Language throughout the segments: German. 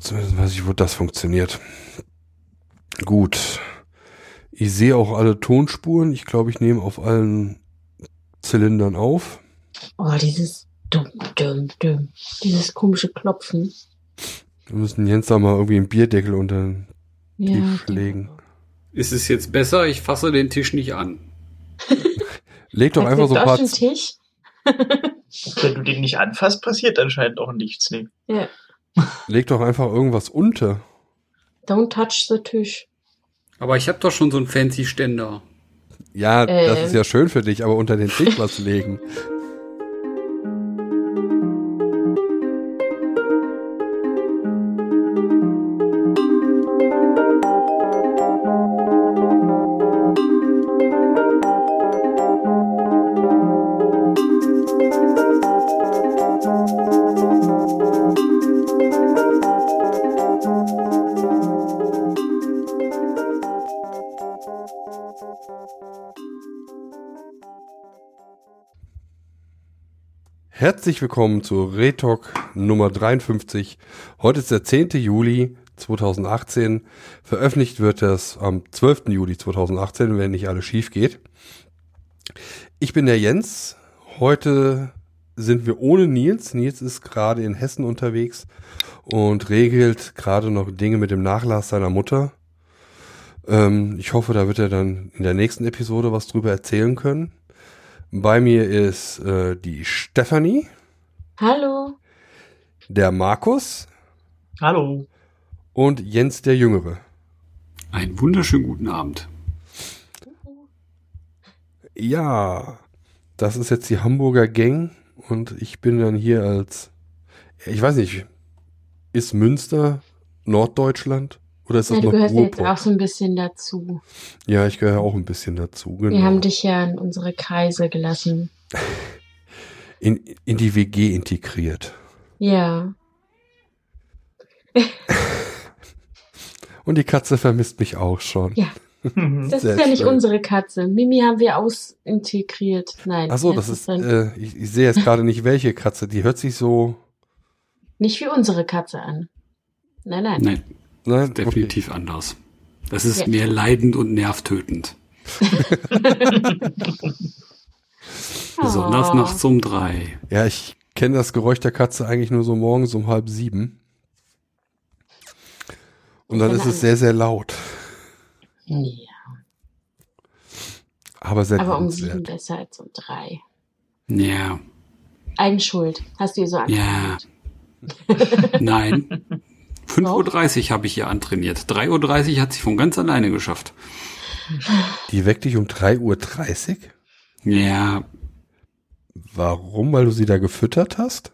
Zumindest weiß ich, wo das funktioniert. Gut. Ich sehe auch alle Tonspuren. Ich glaube, ich nehme auf allen Zylindern auf. Oh, dieses dumm, dumm, dumm. Dieses komische Klopfen. Wir müssen Jens da mal irgendwie einen Bierdeckel unter den Ja. Tisch legen. Ist es jetzt besser? Ich fasse den Tisch nicht an. Leg doch einfach so ein paar, Tisch? Wenn du den nicht anfasst, passiert anscheinend auch nichts. Nee. Ja. Leg doch einfach irgendwas unter. Don't touch the Tisch. Aber ich habe doch schon so einen fancy Ständer. Ja, das Ähm. ist ja schön für dich, aber unter den Tisch was legen. Herzlich willkommen zu Retalk Nummer 53. Heute ist der 10. Juli 2018. Veröffentlicht wird das am 12. Juli 2018, wenn nicht alles schief geht. Ich bin der Jens. Heute sind wir ohne Nils. Nils ist gerade in Hessen unterwegs und regelt gerade noch Dinge mit dem Nachlass seiner Mutter. Ähm, ich hoffe, da wird er dann in der nächsten Episode was drüber erzählen können. Bei mir ist äh, die Stefanie, Hallo. der Markus Hallo. und Jens der Jüngere. Einen wunderschönen guten Abend. Ja, das ist jetzt die Hamburger Gang und ich bin dann hier als, ich weiß nicht, ist Münster Norddeutschland oder ist das Ja, du noch gehörst jetzt Ruhrpott? auch so ein bisschen dazu. Ja, ich gehöre auch ein bisschen dazu. Genau. Wir haben dich ja in unsere Kreise gelassen. in, in die WG integriert. Ja. Und die Katze vermisst mich auch schon. Ja. Das Sehr ist ja nicht schön. unsere Katze. Mimi haben wir ausintegriert. Nein. Ach so, das ist, äh, ich, ich sehe jetzt gerade nicht welche Katze. Die hört sich so, nicht wie unsere Katze an. Nein, nein. Nein, nein, definitiv anders. Das ist Ja. mehr leidend und nervtötend. Besonders Oh. nachts um drei. Okay. Ja, ich kenne das Geräusch der Katze eigentlich nur so morgens um halb sieben. Und dann ist es sehr, sehr laut. Ja, Aber sehr aber um sieben besser als um drei. Ja, Eigenschuld. Hast du ihr so Ja. angetrainiert? nein. 5.30 Uhr habe ich ihr antrainiert. 3.30 Uhr hat sie von ganz alleine geschafft. Die weckt dich um 3.30 Uhr? Ja, Warum? Weil du sie da gefüttert hast?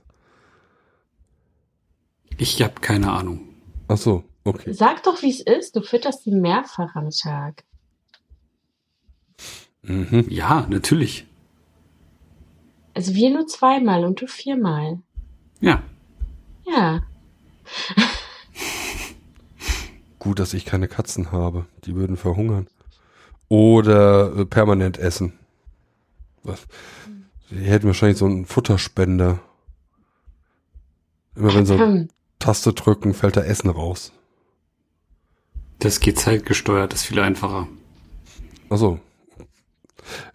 ich habe keine Ahnung. Ach so, okay. Sag doch, wie es ist. Du fütterst sie mehrfach am Tag. Mhm. Ja, natürlich. Also wir nur zweimal und du viermal. Ja, Ja. Gut, dass ich keine Katzen habe. Die würden verhungern. Oder äh, permanent essen. Was? Die hätten wahrscheinlich so einen Futterspender. Immer wenn so eine Hm. Taste drücken, fällt da Essen raus. das geht zeitgesteuert, ist viel einfacher. Achso.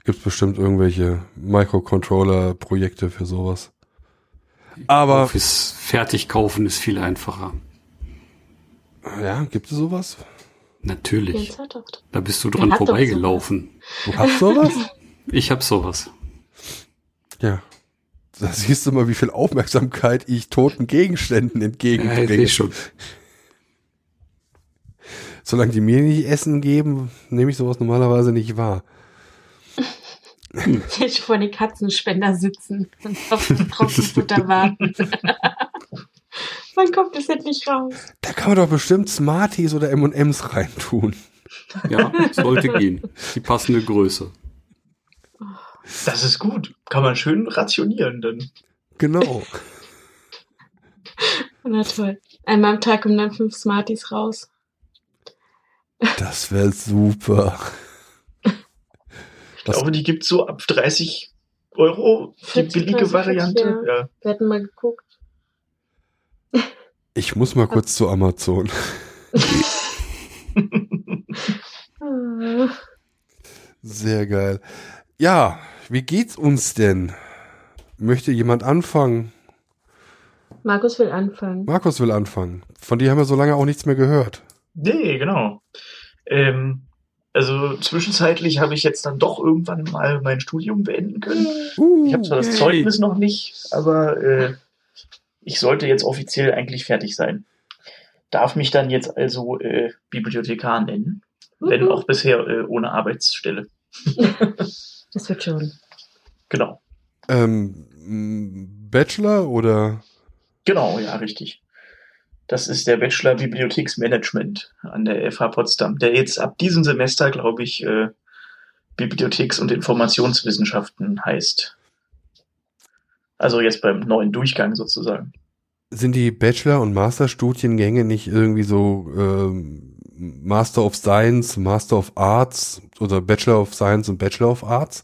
Gibt bestimmt irgendwelche Microcontroller-Projekte für sowas. Aber, Fürs Fertigkaufen ist viel einfacher. Ja, gibt es sowas? Natürlich. Da bist du dran vorbeigelaufen. Du hast sowas? Ich hab sowas. ja. Da siehst du mal, wie viel Aufmerksamkeit ich toten Gegenständen Ja, entgegenbringe. ich seh schon. Solange die mir nicht Essen geben, nehme ich sowas normalerweise nicht wahr. Ich vor den Katzenspender sitzen und auf das Trockenfutter warten. Wann kommt es endlich raus? Da kann man doch bestimmt Smarties oder M&M's reintun. Ja, sollte gehen. Die passende Größe. Das ist gut. Kann man schön rationieren dann. Genau. Na toll. Einmal am Tag kommen dann fünf Smarties raus. Das wäre super. Ich glaube, die gibt so ab 30 Euro die 40, billige 30, Variante. ja. Ja. Wir hatten mal geguckt. Ich muss mal kurz zu Amazon. Sehr geil. Ja, wie geht's uns denn? Möchte jemand anfangen? Markus will anfangen. Markus will anfangen. Von dir haben wir so lange auch nichts mehr gehört. Nee, genau. Ähm, also zwischenzeitlich habe ich jetzt dann doch irgendwann mal mein Studium beenden können. Ich habe zwar das. Zeugnis noch nicht, aber äh, ich sollte jetzt offiziell eigentlich fertig sein. Darf mich dann jetzt also äh, Bibliothekar nennen, wenn Uhu. auch bisher äh, ohne Arbeitsstelle. Das wird schon. Genau. Ähm, Bachelor oder? Genau, ja, richtig. Das ist der Bachelor Bibliotheksmanagement an der FH Potsdam, der jetzt ab diesem Semester, glaube ich, äh, Bibliotheks- und Informationswissenschaften heißt. Also jetzt beim neuen Durchgang sozusagen. Sind die Bachelor- und Masterstudiengänge nicht irgendwie so ähm, Master of Science, Master of Arts oder Bachelor of Science und Bachelor of Arts?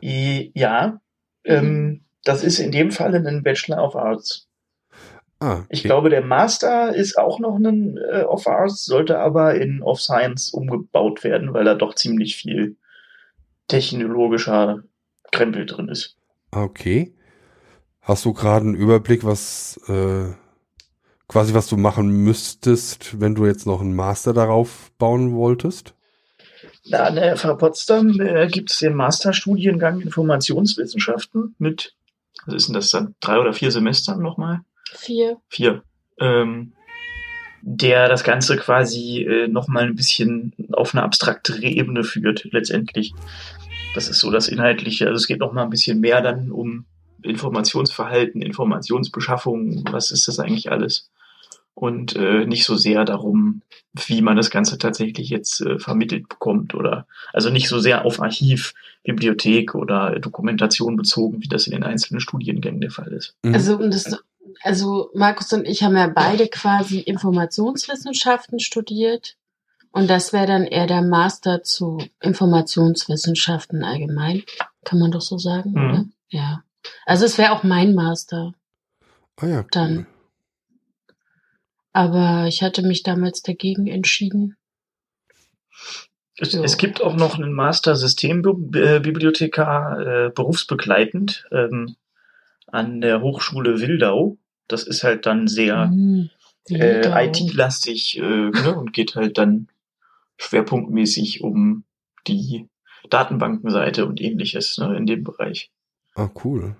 Ja, ähm, das ist in dem Fall ein Bachelor of Arts. Ah, okay. Ich glaube, der Master ist auch noch ein äh, of Arts, sollte aber in of Science umgebaut werden, weil da doch ziemlich viel technologischer Krempel drin ist. Ah, Okay. Hast du gerade einen Überblick, was äh, quasi was du machen müsstest, wenn du jetzt noch einen Master darauf bauen wolltest? Da an der FH Potsdam äh, gibt es den Masterstudiengang Informationswissenschaften mit, was ist denn das dann, drei oder vier Semestern nochmal? Vier. Vier. Ähm, der das Ganze quasi äh, nochmal ein bisschen auf eine abstraktere Ebene führt, letztendlich. Das ist so das Inhaltliche. Also es geht nochmal ein bisschen mehr dann um Informationsverhalten, Informationsbeschaffung, was ist das eigentlich alles? Und äh, nicht so sehr darum, wie man das Ganze tatsächlich jetzt äh, vermittelt bekommt oder also nicht so sehr auf Archiv, Bibliothek oder Dokumentation bezogen, wie das in den einzelnen Studiengängen der Fall ist. Mhm. Also, um das, also Markus und ich haben ja beide quasi Informationswissenschaften studiert. Und das wäre dann eher der Master zu Informationswissenschaften allgemein. Kann man doch so sagen, Mhm. oder? Ja. Also es wäre auch mein Master. ah ja, cool. dann. Aber ich hatte mich damals dagegen entschieden. Es, Ja. es gibt auch noch einen Master Systembibliothekar äh, berufsbegleitend ähm, an der Hochschule Wildau. Das ist halt dann sehr Hm, äh. IT-lastig äh, ne, und geht halt dann schwerpunktmäßig um die Datenbankenseite und ähnliches ne, in dem Bereich. Ah, cool.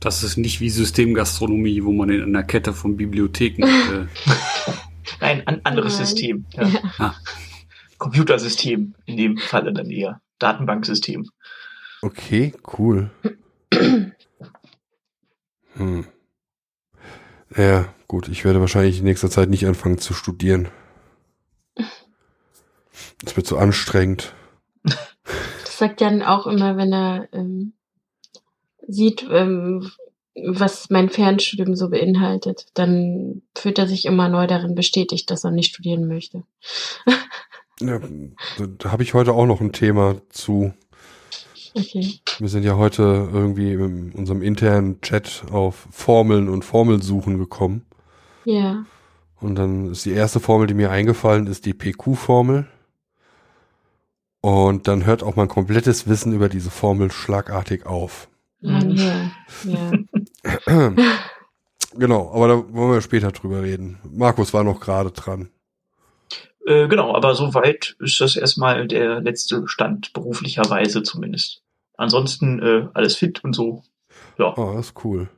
Das ist nicht wie Systemgastronomie, wo man in einer Kette von Bibliotheken. Äh, Nein, ein anderes Nein. System. Ja. Ah. Computersystem in dem Falle dann eher. Datenbanksystem. Okay, cool. Hm. Ja, gut, ich werde wahrscheinlich in nächster Zeit nicht anfangen zu studieren. Das wird zu anstrengend. Sagt Jan auch immer, wenn er ähm, sieht, ähm, was mein Fernstudium so beinhaltet, dann fühlt er sich immer neu darin bestätigt, dass er nicht studieren möchte. Ja, da, da habe ich heute auch noch ein Thema zu. Okay. Wir sind ja heute irgendwie in unserem internen Chat auf Formeln und Formelsuchen gekommen. Ja. Und dann ist die erste Formel, die mir eingefallen ist, die PQ-Formel. Und dann hört auch mein komplettes Wissen über diese Formel schlagartig auf. Ja. ja. genau, aber da wollen wir später drüber reden. Markus war noch gerade dran. Äh, genau, aber soweit ist das erstmal der letzte Stand, beruflicherweise zumindest. Ansonsten äh, alles fit und so. Ja. Oh, das ist cool.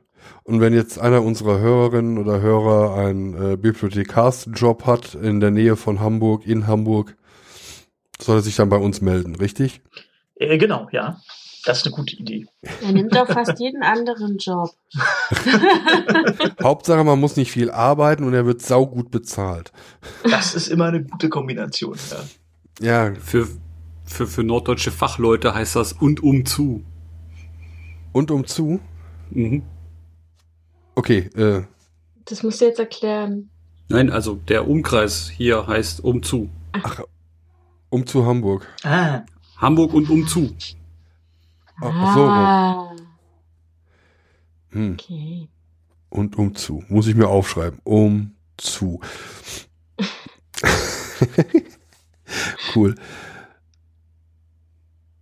Und wenn jetzt einer unserer Hörerinnen oder Hörer einen äh, Bibliothekarsjob hat in der Nähe von Hamburg, in Hamburg, soll er sich dann bei uns melden, richtig? Äh, genau, ja. Das ist eine gute Idee. Er nimmt doch fast jeden anderen Job. Hauptsache, man muss nicht viel arbeiten und er wird saugut bezahlt. Das ist immer eine gute Kombination. Ja. Ja, für, für, für norddeutsche Fachleute heißt das und um zu. und um zu. Mhm. Okay, äh, Das musst du jetzt erklären. Nein, also der Umkreis hier heißt um zu. Um zu Hamburg. Ah, Hamburg und um zu. Ach, ach so. Ah, Hm. okay. und umzu. Muss ich mir aufschreiben. Umzu. cool.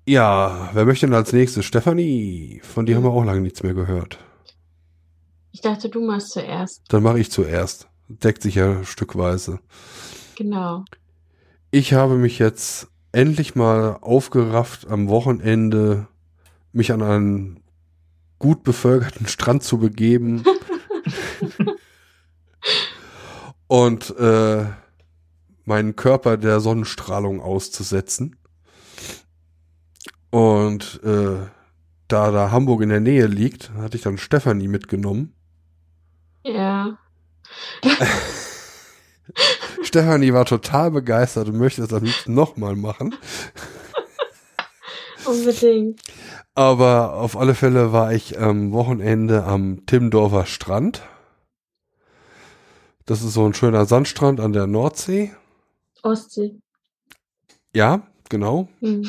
Ja, wer möchte denn als nächstes? Stefanie, von dir haben wir auch lange nichts mehr gehört. Ich dachte, du machst zuerst. Dann mache ich zuerst. Deckt sich ja stückweise. Genau. Ich habe mich jetzt endlich mal aufgerafft, am Wochenende mich an einen gut bevölkerten Strand zu begeben und äh, meinen Körper der Sonnenstrahlung auszusetzen. Und äh, da da Hamburg in der Nähe liegt, hatte ich dann Stefanie mitgenommen. Ja. Stefanie war total begeistert und möchte das am liebsten nochmal machen. Unbedingt. Aber auf alle Fälle war ich am Wochenende am Timmendorfer Strand. Das ist so ein schöner Sandstrand an der Nordsee. Ostsee. Ja, genau. Mhm.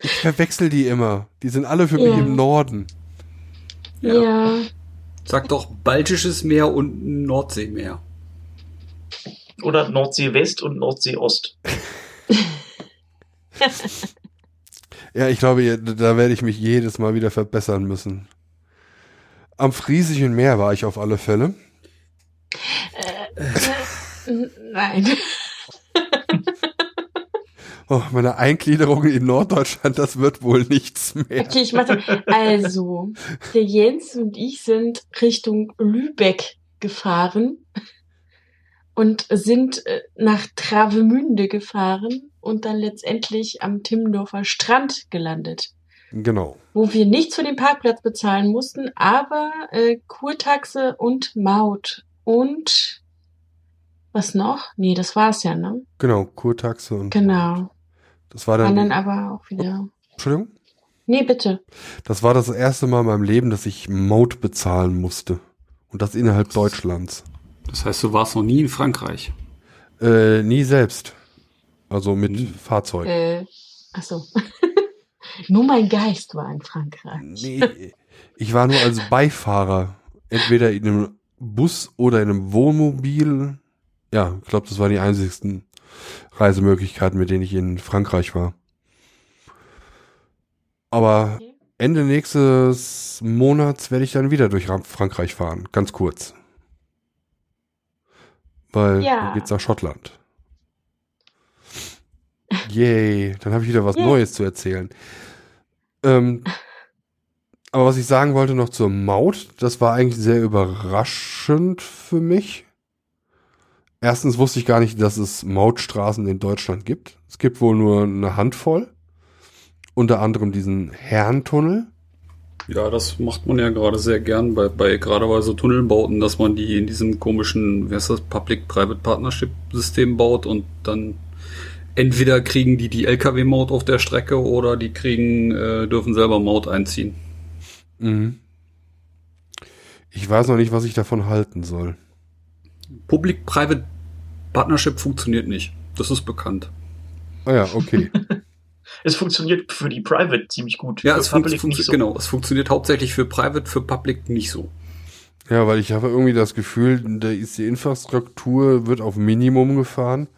Ich verwechsel die immer. Die sind alle für Ja. mich im Norden. Ja. Ja. Sag doch Baltisches Meer und Nordseemeer. Oder Nordsee West und Nordsee Ost. Ja, ich glaube, da werde ich mich jedes Mal wieder verbessern müssen. Am Friesischen Meer war ich auf alle Fälle. N- Nein. Oh, meine Eingliederung in Norddeutschland, das wird wohl nichts mehr. Okay, ich mache. Also, der Jens und ich sind Richtung Lübeck gefahren und sind äh, nach Travemünde gefahren und dann letztendlich am Timmendorfer Strand gelandet, Genau. wo wir nichts für den Parkplatz bezahlen mussten, aber äh, Kurtaxe und Maut und was noch? Nee, das war's ja, ne? Genau, Kurtaxe und Genau. Das war Waren dann dann, aber auch wieder. Entschuldigung? Nee, bitte. Das war das erste Mal in meinem Leben, dass ich Maut bezahlen musste. Und das innerhalb Deutschlands. Das heißt, du warst noch nie in Frankreich. Äh, nie selbst. Also mit Nie. Fahrzeug. Äh, ach so. Nur mein Geist war in Frankreich. Nee, ich war nur als Beifahrer. Entweder in einem Bus oder in einem Wohnmobil. Ja, ich glaube, das waren die einzigsten Reisemöglichkeiten, mit denen ich in Frankreich war. Aber. Ende nächstes Monats werde ich dann wieder durch Frankreich fahren. Ganz kurz. Weil Ja. dann geht's nach Schottland. Yay, dann habe ich wieder was Yay. Neues zu erzählen. Ähm, aber was ich sagen wollte noch zur Maut, das war eigentlich sehr überraschend für mich. Erstens wusste ich gar nicht, dass es Mautstraßen in Deutschland gibt. Es gibt wohl nur eine Handvoll. Unter anderem diesen Herrentunnel. Ja, das macht man ja gerade sehr gern bei, bei gerade bei so Tunnelbauten, dass man die in diesem komischen, wie heißt das, Public-Private Partnership-System baut und dann entweder kriegen die die LKW-Maut auf der Strecke oder die kriegen, äh, dürfen selber Maut einziehen. Mhm. Ich weiß noch nicht, was ich davon halten soll. Public-Private Partnership funktioniert nicht. Das ist bekannt. Ah ja, okay. Es funktioniert für die Private ziemlich gut. Ja, für es, Public funkt nicht so. genau. Es funktioniert hauptsächlich für Private, für Public nicht so. ja, weil ich habe irgendwie das Gefühl, da ist die Infrastruktur wird auf Minimum gefahren,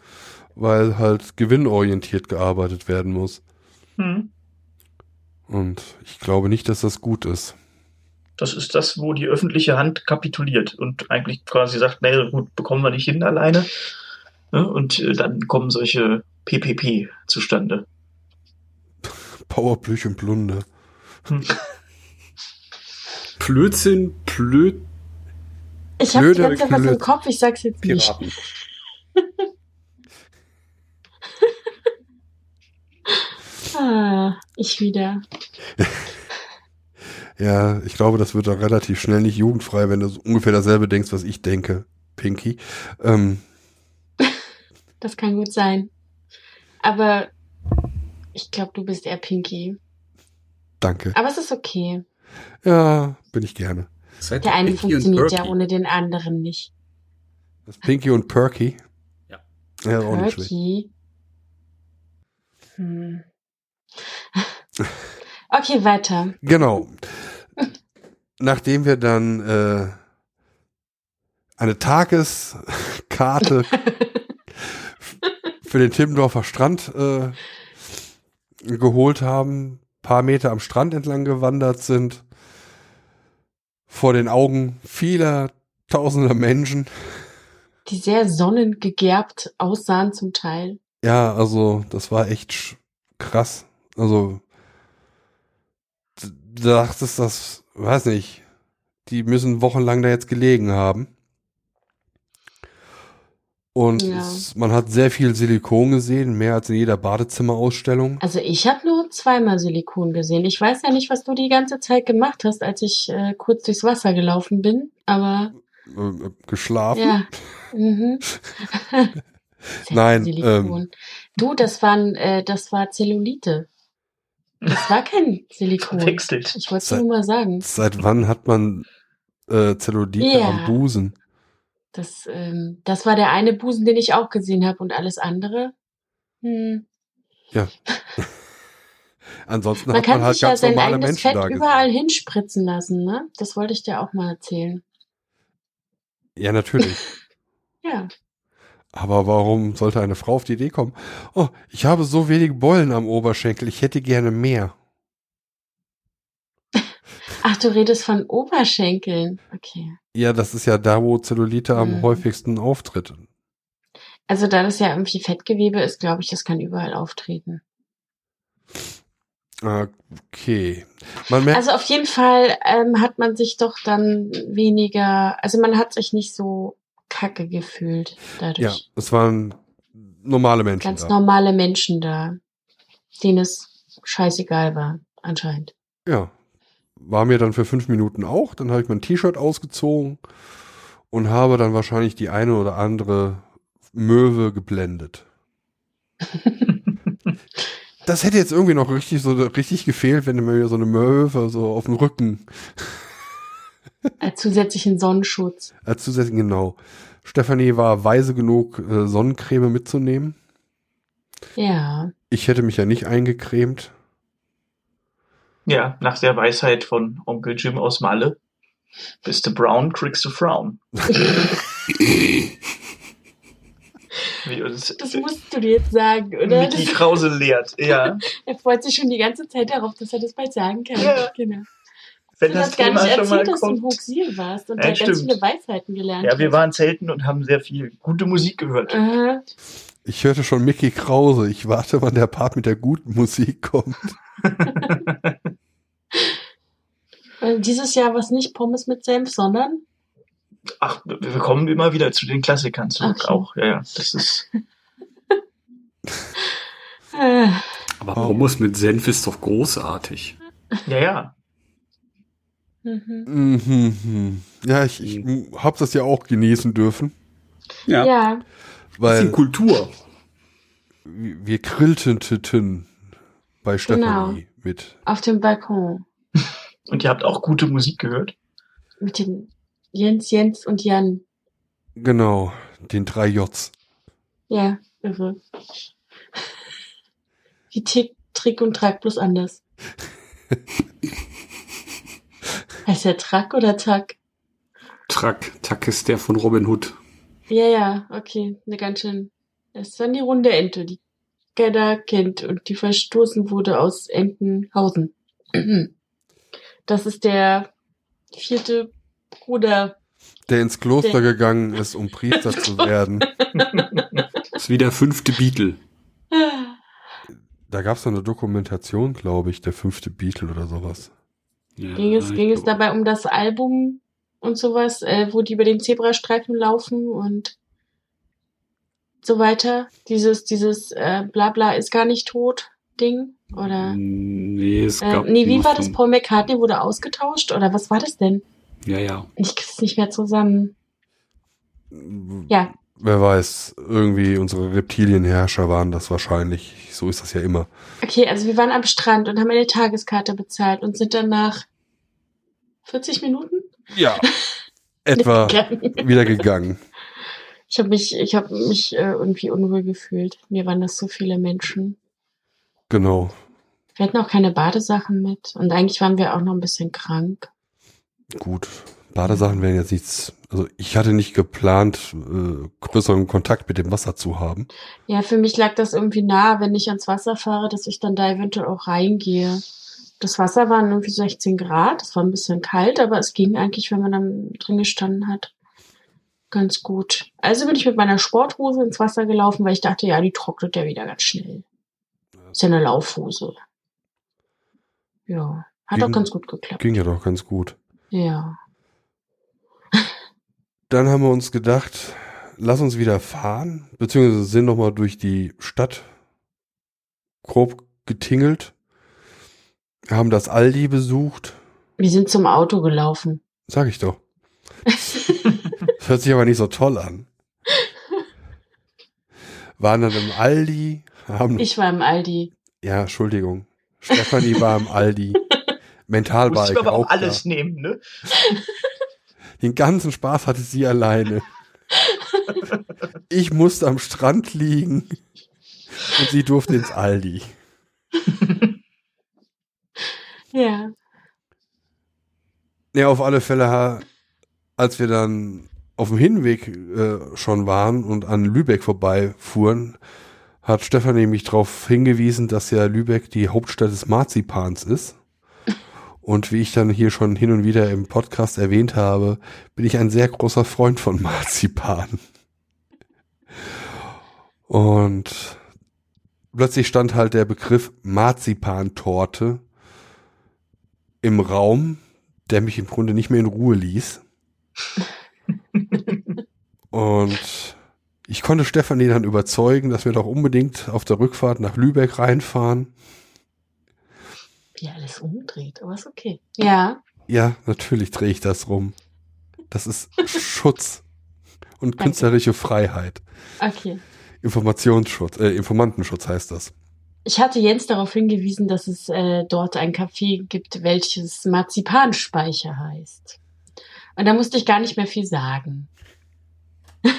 weil halt gewinnorientiert gearbeitet werden muss. Hm. Und ich glaube nicht, dass das gut ist. Das ist das, wo die öffentliche Hand kapituliert und eigentlich quasi sagt, naja, gut, bekommen wir nicht hin alleine. Ne? Und äh, dann kommen solche PPP zustande. Powerplüch und Plunde. Hm. Blödsinn, Blöd, Ich habe die ganze Zeit was im Kopf, ich sag's jetzt nicht. Piraten. Ah, ich wieder. Ja, ich glaube, das wird dann relativ schnell nicht jugendfrei, wenn du so ungefähr dasselbe denkst, was ich denke, Pinky. Ähm, Das kann gut sein. Aber ich glaube, du bist eher Pinky. danke. Aber es ist okay. Ja, bin ich gerne. Seid Der eine Pinky funktioniert ja Perky. ohne den anderen nicht. Das Pinky und Perky. Ja. Ja, auch nicht schlecht. Perky. Hm. Okay, weiter. Genau. nachdem wir dann äh, eine Tageskarte für den Timmendorfer Strand äh, geholt haben, paar Meter am Strand entlang gewandert sind, vor den Augen vieler tausender Menschen. Die sehr sonnengegerbt aussahen zum Teil. Ja, also das war echt krass. Also dachtest, das, weiß nicht, die müssen wochenlang da jetzt gelegen haben. Und Ja. es, man hat sehr viel Silikon gesehen, mehr als in jeder Badezimmerausstellung. Also ich habe nur zweimal Silikon gesehen. Ich weiß ja nicht, was du die ganze Zeit gemacht hast, als ich äh, kurz durchs Wasser gelaufen bin, aber Äh, äh, geschlafen. ja. Mhm. Nein, ähm, du, das waren, äh, das war Zellulite. Das war kein Silikon. Verwechselt. Ich wollte es nur mal sagen. Seit wann hat man äh, Zellulite Ja. am Busen? Das, ähm, das war der eine Busen, den ich auch gesehen habe und alles andere. Hm. Ansonsten Man hat kann man halt sich ja ganz sein normale eigenes Menschen Fett da gesehen. überall hinspritzen lassen, ne? Das wollte ich dir auch mal erzählen. Ja, natürlich. Ja. Aber warum sollte eine Frau auf die Idee kommen? Oh, ich habe so wenige Bollen am Oberschenkel, ich hätte gerne mehr. Ach, du redest von Oberschenkeln. Okay. Ja, das ist ja da, wo Zellulite am Mhm. häufigsten auftritt. Also da das ja irgendwie Fettgewebe ist, glaube ich, das kann überall auftreten. Okay. Also auf jeden Fall ähm, hat man sich doch dann weniger, also man hat sich nicht so kacke gefühlt ja, dadurch. es waren normale Menschen Ganz da. normale Menschen da, denen es scheißegal war, anscheinend. Ja. War mir dann für fünf Minuten auch. Dann habe ich mein T-Shirt ausgezogen und habe dann wahrscheinlich die eine oder andere Möwe geblendet. Das hätte jetzt irgendwie noch richtig so richtig gefehlt, wenn mir so eine Möwe so auf dem Rücken Als zusätzlichen Sonnenschutz. als zusätzlich genau. Stefanie war weise genug, äh, Sonnencreme mitzunehmen. Ja. Ich hätte mich ja nicht eingecremt. Ja, nach der Weisheit von Onkel Jim aus Malle. Bist du brown, kriegst du Frown. Wie uns Das musst du dir jetzt sagen, oder? Mickey Krause lehrt. Ja. er freut sich schon die ganze Zeit darauf, dass er das bald sagen kann. Ja. Genau. Wenn du das hast gar Thema nicht schon mal erzählt, dass du in kommt. Hochsiel warst und Ja, da ganz stimmt. viele Weisheiten gelernt Ja, wir hast. waren selten und haben sehr viel gute Musik gehört. Aha. Ich hörte schon Mickey Krause. Ich warte, wann der Part mit der guten Musik kommt. Dieses Jahr war es nicht Pommes mit Senf, sondern Ach, wir kommen immer wieder zu den Klassikern zurück Okay. auch. Ja, ja, das ist. äh, Aber Pommes mit Senf ist doch großartig. Ja, ja. Mhm. Mhm. Ja, ich, ich habe das ja auch genießen dürfen, Ja, ja. weil bisschen Kultur. wir grillten bei Stefanie mit. auf dem Balkon Und ihr habt auch gute Musik gehört. mit dem Jens, Jens und Jan. Genau, den drei Js. Ja, irre. Wie Tick, Trick und Track, bloß anders. heißt der Track oder Tack? Track, Tack ist der von Robin Hood. Ja, ja, okay, eine ganz schön. Das ist dann die runde Ente, die keiner kennt und die verstoßen wurde aus Entenhausen. Das ist der vierte Bruder. Der ins Kloster Der- gegangen ist, um Priester zu werden. Ist wie der fünfte Beatle. Da gab es eine Dokumentation, glaube ich, der fünfte Beatle oder sowas. Ja, Ging es, ging es dabei um das Album und sowas, äh, wo die über den Zebrastreifen laufen und so weiter? Dieses, dieses äh, Blabla ist gar nicht tot Ding? Oder? Nee, es Äh, gab. nee, wie war das? Paul McCartney wurde ausgetauscht? Oder was war das denn? Ja, ja. Ich krieg's nicht mehr zusammen. Ja, Wer weiß, irgendwie unsere Reptilienherrscher waren das wahrscheinlich. So ist das ja immer. okay, also wir waren am Strand und haben eine Tageskarte bezahlt und sind dann nach 40 Minuten Ja. Etwa wieder gegangen. Ich habe mich, ich habe mich äh, irgendwie unwohl gefühlt. Mir waren das so viele Menschen. Genau. Wir hatten auch keine Badesachen mit und eigentlich waren wir auch noch ein bisschen krank. gut. Badesachen wären jetzt nichts, also ich hatte nicht geplant, äh, größeren Kontakt mit dem Wasser zu haben. Ja, für mich lag das irgendwie nah, wenn ich ans Wasser fahre, dass ich dann da eventuell auch reingehe. Das Wasser waren irgendwie 16 Grad, es war ein bisschen kalt, aber es ging eigentlich, wenn man dann drin gestanden hat, ganz gut. Also bin ich mit meiner Sporthose ins Wasser gelaufen, weil ich dachte, ja, die trocknet ja wieder ganz schnell. Ist ja eine Laufhose. Ja, hat Ging- auch ganz gut geklappt. Ging ja doch ganz gut. Ja. Dann haben wir uns gedacht, lass uns wieder fahren, beziehungsweise sind noch mal durch die Stadt grob getingelt, haben das Aldi besucht, Wir sind zum Auto gelaufen. sag ich doch. Das hört sich aber nicht so toll an. Waren dann im Aldi, haben, Ich war im Aldi. ja, Entschuldigung, Stefanie war im Aldi, mental war Muss ich ich aber auch auch alles da. nehmen, ne? Den ganzen Spaß hatte sie alleine. Ich musste am Strand liegen und sie durfte ins Aldi. Ja. Ja, auf alle Fälle, als wir dann auf dem Hinweg äh, schon waren und an Lübeck vorbeifuhren, hat Stefanie mich darauf hingewiesen, dass ja Lübeck die Hauptstadt des Marzipans ist. Und wie ich dann hier schon hin und wieder im Podcast erwähnt habe, bin ich ein sehr großer Freund von Marzipan. Und plötzlich stand halt der Begriff Marzipantorte im Raum, der mich im Grunde nicht mehr in Ruhe ließ. Und ich konnte Stefanie dann überzeugen, dass wir doch unbedingt auf der Rückfahrt nach Lübeck reinfahren. Wie alles umdreht, aber ist okay. Ja. Ja, natürlich drehe ich das rum. Das ist Schutz und Danke. künstlerische Freiheit. Okay. Informationsschutz, äh, Informantenschutz heißt das. Ich hatte Jens darauf hingewiesen, dass es äh, dort ein Café gibt, welches Marzipanspeicher heißt. Und da musste ich gar nicht mehr viel sagen.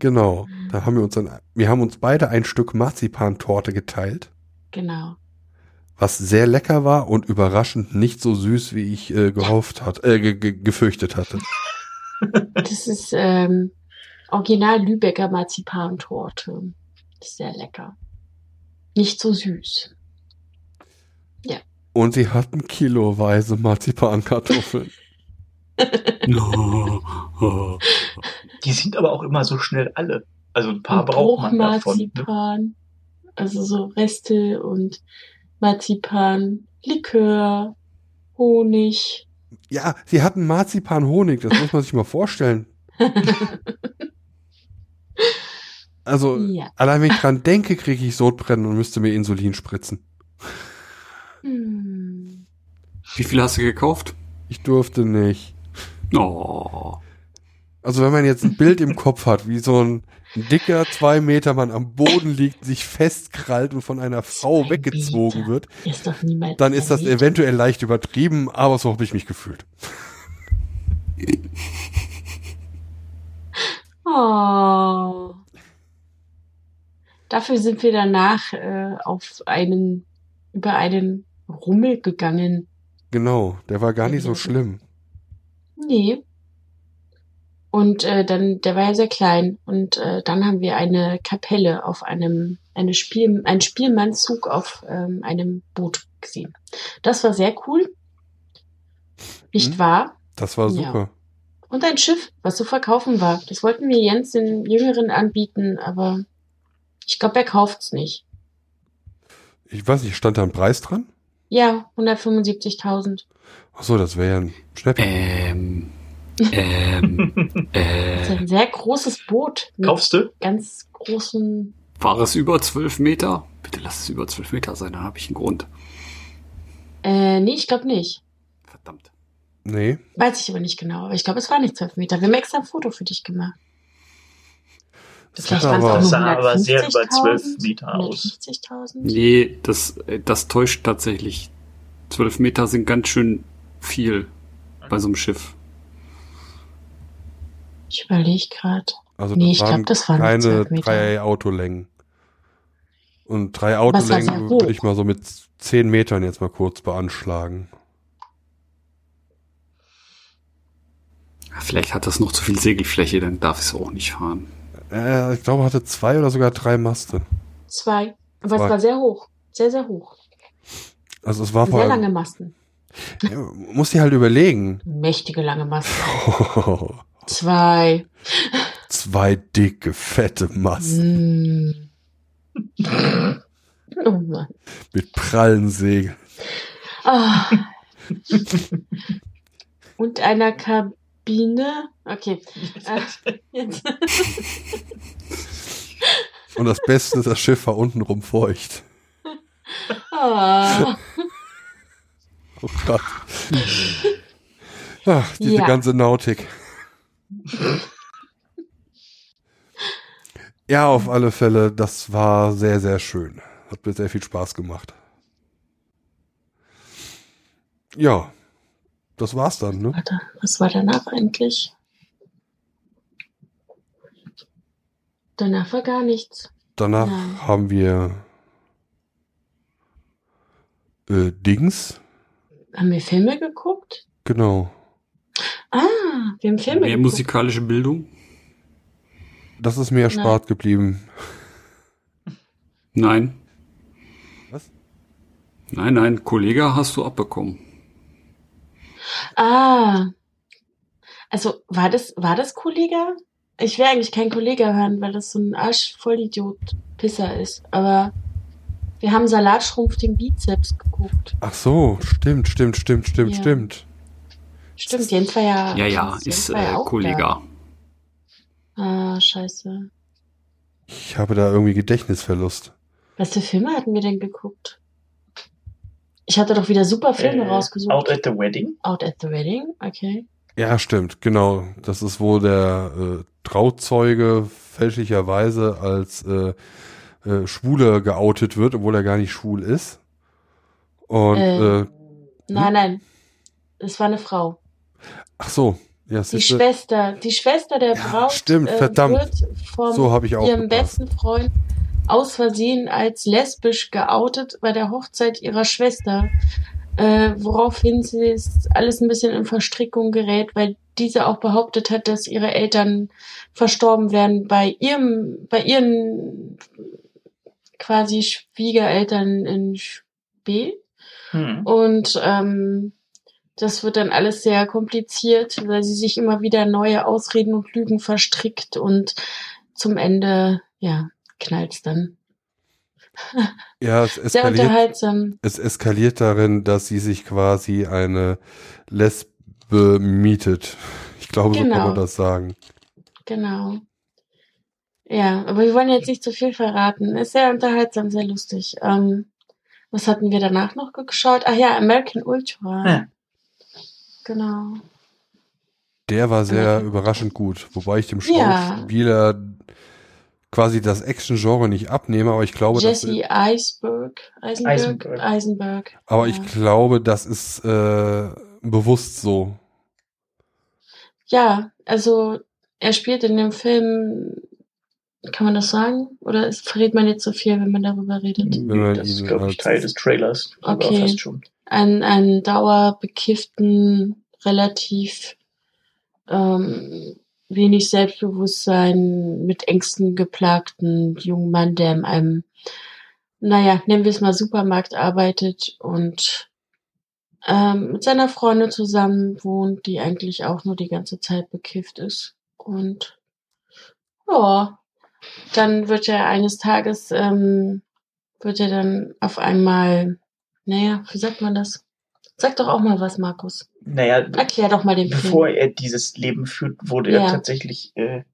Genau. Da haben wir uns dann, wir haben uns beide ein Stück Marzipantorte geteilt, Genau. Was sehr lecker war und überraschend nicht so süß, wie ich äh, gehofft hat, äh, ge ge gefürchtet hatte. Das ist ähm, original Lübecker Marzipantorte. Ist sehr lecker. Nicht so süß. Und sie hatten kiloweise Marzipankartoffeln. Die sind aber auch immer so schnell alle. Also ein paar braucht man davon. Ne? Bruchmarzipan. Also so Reste und Marzipan, Likör, Honig. Ja, sie hatten Marzipan-Honig, das muss man sich mal vorstellen. Also, ja. allein wenn ich dran denke, kriege ich Sodbrennen und müsste mir Insulin spritzen. Hm. Wie viel hast du gekauft? Ich durfte nicht. Oh. Also wenn man jetzt ein Bild im Kopf hat, wie so ein dicker zwei Meter Mann am Boden liegt, sich festkrallt und von einer Frau weggezogen Meter. wird, Ist dann ist das erlebt. eventuell leicht übertrieben, aber so habe ich mich gefühlt. Oh. Dafür sind wir danach äh, auf einen, über einen Rummel gegangen. Genau, der war gar nicht so schlimm. Nee. Und äh, dann, der war ja sehr klein. Und äh, dann haben wir eine Kapelle auf einem, eine Spiel, ein Spielmannszug auf ähm, einem Boot gesehen. Das war sehr cool. Nicht Hm. wahr? Das war Ja. super. Und ein Schiff, was zu verkaufen war. Das wollten wir Jens den Jüngeren anbieten, aber ich glaube, er kauft's nicht. Ich weiß nicht, stand da ein Preis dran? Ja, 175.000. Ach so, das wäre ja ein Schnäppchen. Ähm. Ähm. Das ist äh. ein sehr großes Boot mit Kaufst du? ganz großen. War es über 12 Meter? Bitte lass es über 12 Meter sein, dann habe ich einen Grund. Äh, nee, ich glaube nicht. Verdammt. Nee, Weiß ich aber nicht genau. Aber ich glaube, es war nicht 12 Meter. Wir haben extra ein Foto für dich gemacht. Das Vielleicht aber- sah aber sehr über 12 150.000, Meter aus. 150.000. Nee, das, äh, das täuscht tatsächlich. 12 Meter sind ganz schön viel bei so einem Schiff. Ich überlege gerade. also Nee, das ich glaub, waren das waren nicht keine 12 Meter. drei Autolängen. Und drei Autolängen würde ich mal so mit zehn Metern jetzt mal kurz beanschlagen. Vielleicht hat das noch zu viel Segelfläche, dann darf es auch nicht fahren. Äh, ich glaube, er hatte zwei oder sogar drei Maste. Zwei. Aber Zwei. es war sehr hoch. Sehr, sehr hoch. Also es war Sehr lange Masten. Muss dir halt überlegen. Mächtige lange Masten. Zwei. Zwei dicke, fette Masten Mm. Oh Mann. mit prallen Segeln. Ah. Und einer Kabine. Okay. Äh. Und das Beste, das Schiff war untenrum feucht. Ah. Oh Gott. Ach, diese Ja. ganze Nautik. Ja, auf alle Fälle, das war sehr, sehr schön. Hat mir sehr viel Spaß gemacht. Ja, das war's dann, ne? Warte, was war danach eigentlich? Danach war gar nichts. Danach Nein. haben wir äh, Dings, Haben wir Filme geguckt? genau. Ah, wir haben Filme Mehr geguckt. musikalische Bildung? Das ist mir erspart geblieben. Nein. Was? Nein, nein, Kollege hast du abbekommen. Ah. Also, war das, war das Kollega? Ich will eigentlich keinen Kollega hören, weil das so ein Arsch-Vollidiot-Pisser ist. Aber wir haben Salatschrumpf den Bizeps geguckt. Ach so, stimmt, stimmt, stimmt, stimmt, Ja. stimmt. Stimmt, Jens war ja. Ja, ja, Jens ist äh, auch Kollege. Ah, scheiße. Ich habe da irgendwie Gedächtnisverlust. Was für Filme hatten wir denn geguckt? Ich hatte doch wieder super Filme Äh, rausgesucht. Out at the Wedding. Out at the Wedding, okay. Ja, stimmt, genau. Das ist, wo der äh, Trauzeuge fälschlicherweise als äh, äh, Schwule geoutet wird, obwohl er gar nicht schwul ist. Und Äh, äh, Nein, nein. Es war eine Frau. Ach so, ja, Die Schwester, die Schwester der Ja, Braut stimmt, äh, verdammt. wird vom so habe ich auch ihrem gepasst. besten Freund aus Versehen als lesbisch geoutet bei der Hochzeit ihrer Schwester, äh, woraufhin sie es alles ein bisschen in Verstrickung gerät, weil diese auch behauptet hat, dass ihre Eltern verstorben wären bei ihrem, bei ihren quasi Schwiegereltern in Spee. Hm. Und ähm, das wird dann alles sehr kompliziert, weil sie sich immer wieder neue Ausreden und Lügen verstrickt und zum Ende, ja, knallt's dann. Ja, es Sehr eskaliert, unterhaltsam. es eskaliert darin, dass sie sich quasi eine Lesbe mietet. Ich glaube, so kann Genau. man das sagen. Genau. Ja, aber wir wollen jetzt nicht zu viel verraten. Ist sehr unterhaltsam, sehr lustig. Ähm, was hatten wir danach noch geschaut? Ach ja, American Ultra. Ja. Genau. Der war sehr Mhm. überraschend gut, wobei ich dem Ja. Schauspieler quasi das Action-Genre nicht abnehme, aber ich glaube, das, Jesse Eisberg. Eisenberg. Eisenberg. Eisenberg. aber ja. ich glaube, das ist äh, bewusst so. Ja, also er spielt in dem Film, kann man das sagen? Oder ist, verrät man jetzt so viel, wenn man darüber redet? Man das ist, glaube ich, Teil des Trailers. Okay. fast schon. Einen, einen dauerbekifften, relativ ähm, wenig Selbstbewusstsein, mit Ängsten geplagten jungen Mann, der in einem, naja, nennen wir es mal Supermarkt arbeitet und ähm, mit seiner Freundin zusammen wohnt, die eigentlich auch nur die ganze Zeit bekifft ist. Und ja, dann wird er eines Tages, ähm, wird er dann auf einmal, naja, wie sagt man das? Sag doch auch mal was, Markus. Naja, Erklär doch mal den bevor Film. er dieses Leben führt, wurde Ja. er tatsächlich äh,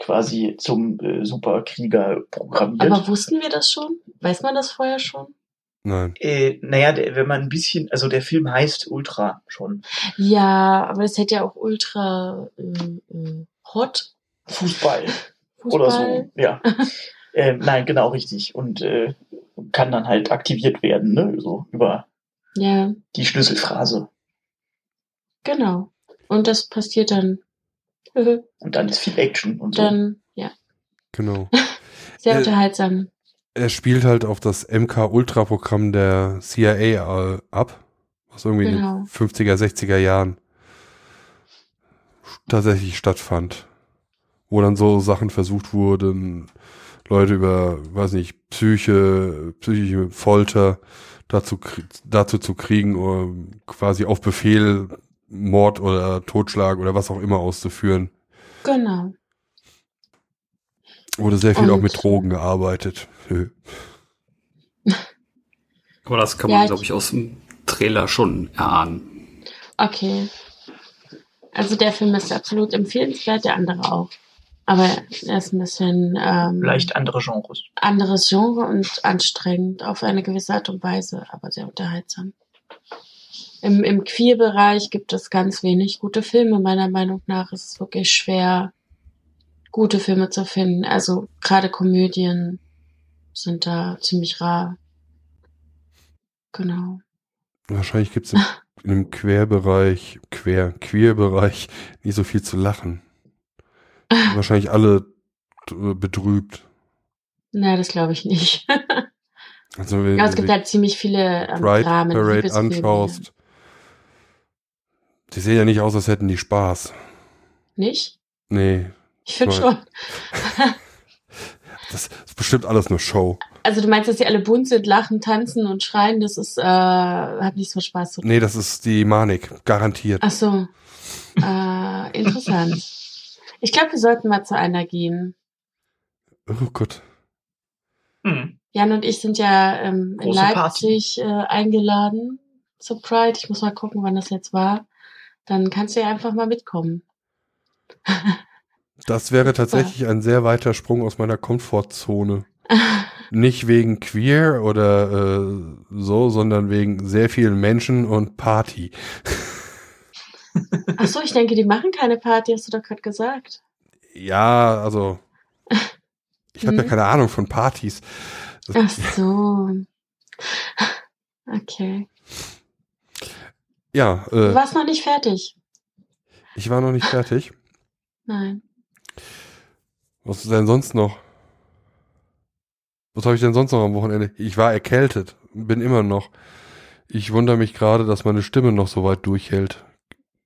quasi zum äh, Superkrieger programmiert. Aber wussten wir das schon? Weiß man das vorher schon? Nein. äh, naja, der, wenn man ein bisschen, also der Film heißt Ultra schon. Ja, aber das hätte ja auch ultra äh, äh, hot Fußball, Fußball. oder so. Ja. ähm, nein, genau richtig. Und äh, kann dann halt aktiviert werden, ne? So über Ja, die Schlüsselphrase. genau. Und das passiert dann. Und dann ist viel Action und so. dann, ja, Genau. sehr Äh, unterhaltsam. Er spielt halt auf das MK-Ultra-Programm der CIA äh, ab, was irgendwie Genau. in den 50er, 60er Jahren tatsächlich stattfand. Wo dann so Sachen versucht wurden, Leute über, weiß nicht, Psyche, psychische Folter dazu, dazu zu kriegen, um quasi auf Befehl Mord oder Totschlag oder was auch immer auszuführen. Genau. Wurde sehr viel Und- auch mit Drogen gearbeitet. Aber das kann Ja, man, ich- glaube ich, aus dem Trailer schon erahnen. Okay. Also der Film ist absolut empfehlenswert, der andere auch. Aber er ist ein bisschen ähm, Leicht andere Genres. anderes Genre und anstrengend auf eine gewisse Art und Weise, aber sehr unterhaltsam. Im, im Queer-Bereich gibt es ganz wenig gute Filme. Meiner Meinung nach ist es wirklich schwer, gute Filme zu finden. Also gerade Komödien sind da ziemlich rar. Genau. Wahrscheinlich gibt's im, im Querbereich, Quer, Queer-Bereich nicht so viel zu lachen. Wahrscheinlich alle äh, betrübt. Na, das glaube ich nicht. Also wenn Ja, es gibt die halt ziemlich viele ähm, Pride Dramen, Parade anschaust, die sehen ja nicht aus, als hätten die Spaß. Nicht? Nee, Ich finde schon. das ist bestimmt alles nur Show. Also du meinst, dass sie alle bunt sind, lachen, tanzen und schreien, das ist, äh, hat nichts mit Spaß zu tun. Nee, das ist die Manik, garantiert. Ach so. Äh, interessant. Ich glaube, wir sollten mal zu einer gehen. Oh Gott. Hm. Jan und ich sind ja ähm, in Leipzig äh, eingeladen zur Pride. Ich muss mal gucken, wann das jetzt war. Dann kannst du ja einfach mal mitkommen. Das wäre tatsächlich ein sehr weiter Sprung aus meiner Komfortzone. Nicht wegen queer oder äh, so, sondern wegen sehr vielen Menschen und Party. Ach so, ich denke, die machen keine Party, hast du doch gerade gesagt. Ja, also ich habe ja Mhm. keine Ahnung von Partys. Ach so. Okay. Ja, Du äh, warst noch nicht fertig. ich war noch nicht fertig. Nein. Was ist denn sonst noch? Was habe ich denn sonst noch am Wochenende? Ich war erkältet, bin immer noch. Ich wundere mich gerade, dass meine Stimme noch so weit durchhält.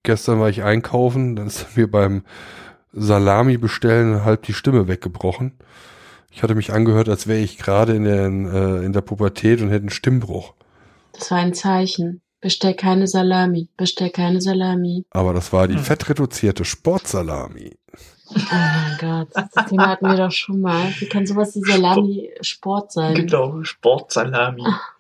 Gestern war ich einkaufen, dann ist mir beim Salami bestellen halb die Stimme weggebrochen. Ich hatte mich angehört, als wäre ich gerade in, der äh, in der Pubertät und hätte einen Stimmbruch. Das war ein Zeichen. Bestell keine Salami. Bestell keine Salami. Aber das war die Hm. fettreduzierte Sportsalami. Oh mein Gott. Das Thema hatten wir doch schon mal. Wie kann sowas wie Salami Sport sein? Genau, Sportsalami.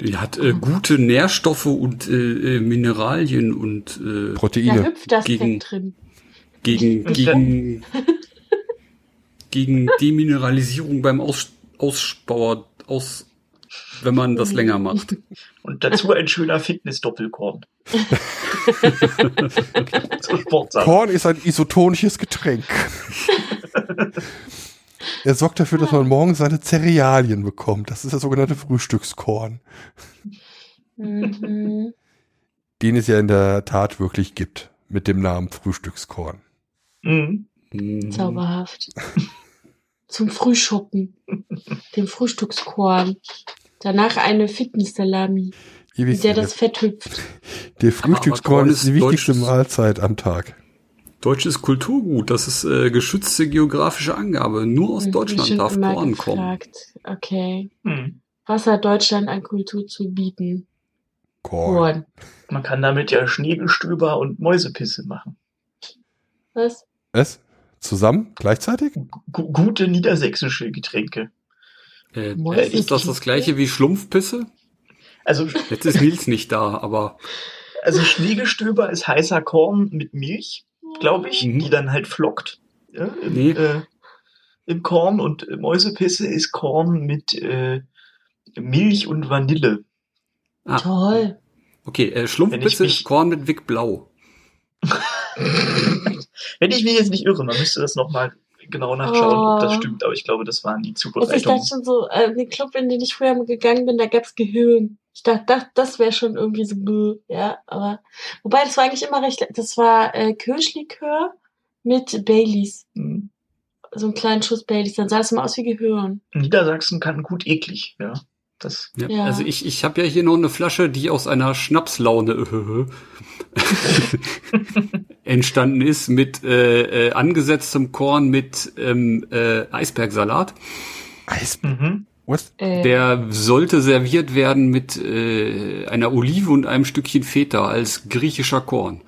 Die hat äh, gute Nährstoffe und äh, äh, Mineralien und äh, Da Proteine. hüpft das Gegen- drin. gegen, gegen, gegen Demineralisierung beim Aus, Ausspauer, aus, wenn man das länger macht. Und dazu ein schöner Fitness-Doppelkorn. Korn ist ein isotonisches Getränk. er sorgt dafür, dass man morgens seine Cerealien bekommt. Das ist der sogenannte Frühstückskorn, Mhm. den es ja in der Tat wirklich gibt, mit dem Namen Frühstückskorn. Mhm. Hm. Zauberhaft. Zum Frühschuppen. Dem Frühstückskorn. Danach eine Fitness-Salami, in der ja, das Fett hüpft. der Frühstückskorn Korn ist die wichtigste deutsches- Mahlzeit am Tag. Deutsches Kulturgut, das ist äh, geschützte geografische Angabe. Nur aus Deutschland darf Korn kommen. gefragt. Okay. Mhm. Was hat Deutschland an Kultur zu bieten? Korn. Korn. Man kann damit ja Schneegestöber und Mäusepisse machen. Was? Was? Zusammen? Gleichzeitig? Gu gute niedersächsische Getränke. Äh, Mäuse- ist das das gleiche wie Schlumpfpisse? Also, Jetzt ist Nils nicht da, aber also Schneegestöber ist heißer Korn mit Milch, glaube ich, Mhm. die dann halt flockt. Ja, im, Nee. äh, Im Korn und Mäusepisse ist Korn mit äh, Milch und Vanille. ah, Toll. okay, äh, Schlumpfpisse ist Korn mit Wick Blau. Wenn ich mich jetzt nicht irre, man müsste das nochmal genau nachschauen, ob das Oh. stimmt, aber ich glaube, das waren die Es ist Zubereitungen. das schon so, äh, den Club, in den ich früher mal gegangen bin, da gab's Gehirn. Ich dachte, das, das wäre schon irgendwie so, bäh, ja, aber, wobei, das war eigentlich immer recht, das war äh, Kirschlikör mit Baileys. Hm. So einen kleinen Schuss Baileys, dann sah es immer aus wie Gehirn. Niedersachsen kann gut eklig, ja. Das, Ja, Ja. Also ich, ich habe ja hier noch eine Flasche, die aus einer Schnapslaune entstanden ist mit äh, äh, angesetztem Korn mit ähm, äh, Eisbergsalat. Eis. Mhm. Was? Äh, Der sollte serviert werden mit äh, einer Olive und einem Stückchen Feta als griechischer Korn.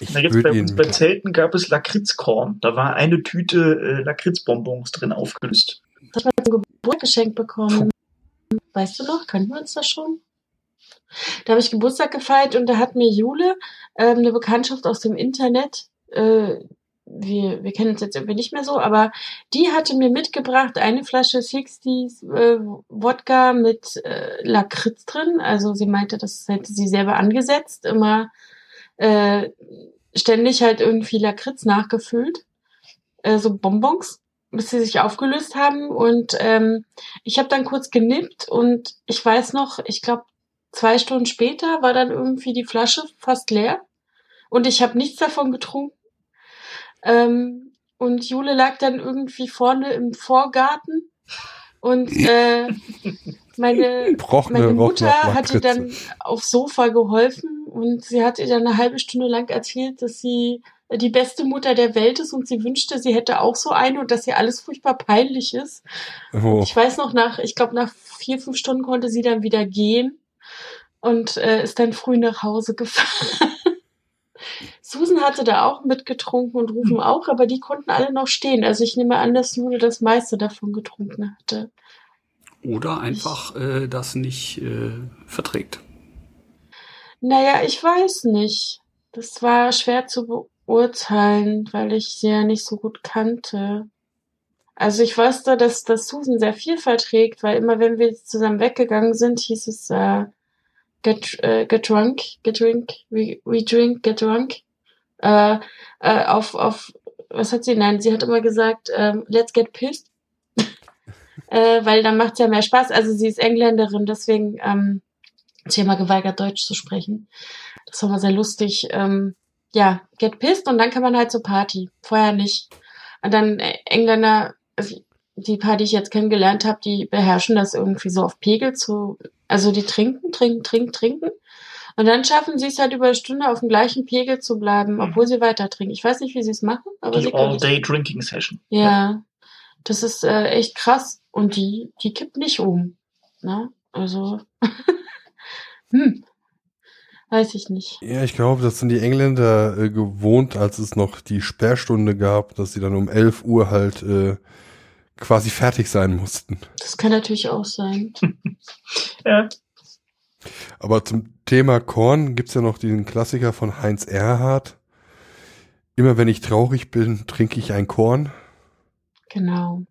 Ich Na, jetzt bei würde uns ihn. bei Zelten gab es Lakritzkorn. Da war eine Tüte äh, Lakritzbonbons drin aufgelöst. das hat man zum Geburtstag geschenkt bekommen. Weißt du noch? Können wir uns das schon? Da habe ich Geburtstag gefeiert und da hat mir Jule ähm, eine Bekanntschaft aus dem Internet, äh, wir, wir kennen uns jetzt irgendwie nicht mehr so, aber die hatte mir mitgebracht eine Flasche 60 äh, Wodka mit äh, Lakritz drin. Also sie meinte, das hätte sie selber angesetzt, immer äh, ständig halt irgendwie Lakritz nachgefüllt, äh, so Bonbons, bis sie sich aufgelöst haben. Und ähm, ich habe dann kurz genippt und ich weiß noch, ich glaube zwei Stunden später war dann irgendwie die Flasche fast leer und ich habe nichts davon getrunken. Ähm, und Jule lag dann irgendwie vorne im Vorgarten und äh, meine meine Mutter hat ihr dann aufs Sofa geholfen und sie hat ihr dann eine halbe Stunde lang erzählt, dass sie die beste Mutter der Welt ist und sie wünschte, sie hätte auch so eine und dass ihr alles furchtbar peinlich ist. Oh, Ich weiß noch, nach, ich glaube, nach vier, fünf Stunden konnte sie dann wieder gehen und äh, ist dann früh nach Hause gefahren. Susan hatte da auch mitgetrunken und Rufen auch, aber die konnten alle noch stehen. Also ich nehme an, dass Jule das meiste davon getrunken hatte. Oder einfach äh, das nicht äh, verträgt. Naja, ich weiß nicht. Das war schwer zu beurteilen, weil ich sie ja nicht so gut kannte. Also ich weiß da, dass, dass Susan sehr viel verträgt, weil immer wenn wir zusammen weggegangen sind, hieß es äh, get, äh, get drunk, get drink, we, we drink, get drunk. Äh, äh, auf, auf, was hat sie? Nein, sie hat immer gesagt, ähm, let's get pissed. äh, weil dann macht's ja mehr Spaß. Also sie ist Engländerin, deswegen ähm, sie hat immer geweigert, Deutsch zu sprechen. Das war mal sehr lustig. Ähm, ja, get pissed und dann kann man halt zur Party. Vorher nicht. Und dann äh, Engländer, also die paar, die ich jetzt kennengelernt habe, die beherrschen das irgendwie so auf Pegel zu, also die trinken, trinken, trinken, trinken. Und dann schaffen sie es halt über eine Stunde auf dem gleichen Pegel zu bleiben, obwohl sie weiter trinken. Ich weiß nicht, wie sie es machen, aber sie Die können es. All-Day-Drinking-Session. Ja, das ist äh, echt krass. Und die, die kippt nicht um. Ne? Also, hm, weiß ich nicht. Ja, ich glaube, das sind die Engländer äh, gewohnt, als es noch die Sperrstunde gab, dass sie dann um 11 Uhr halt äh, quasi fertig sein mussten. Das kann natürlich auch sein. Ja. Aber zum Thema Korn gibt's ja noch diesen Klassiker von Heinz Erhardt. Immer wenn ich traurig bin, trinke ich ein Korn. Genau.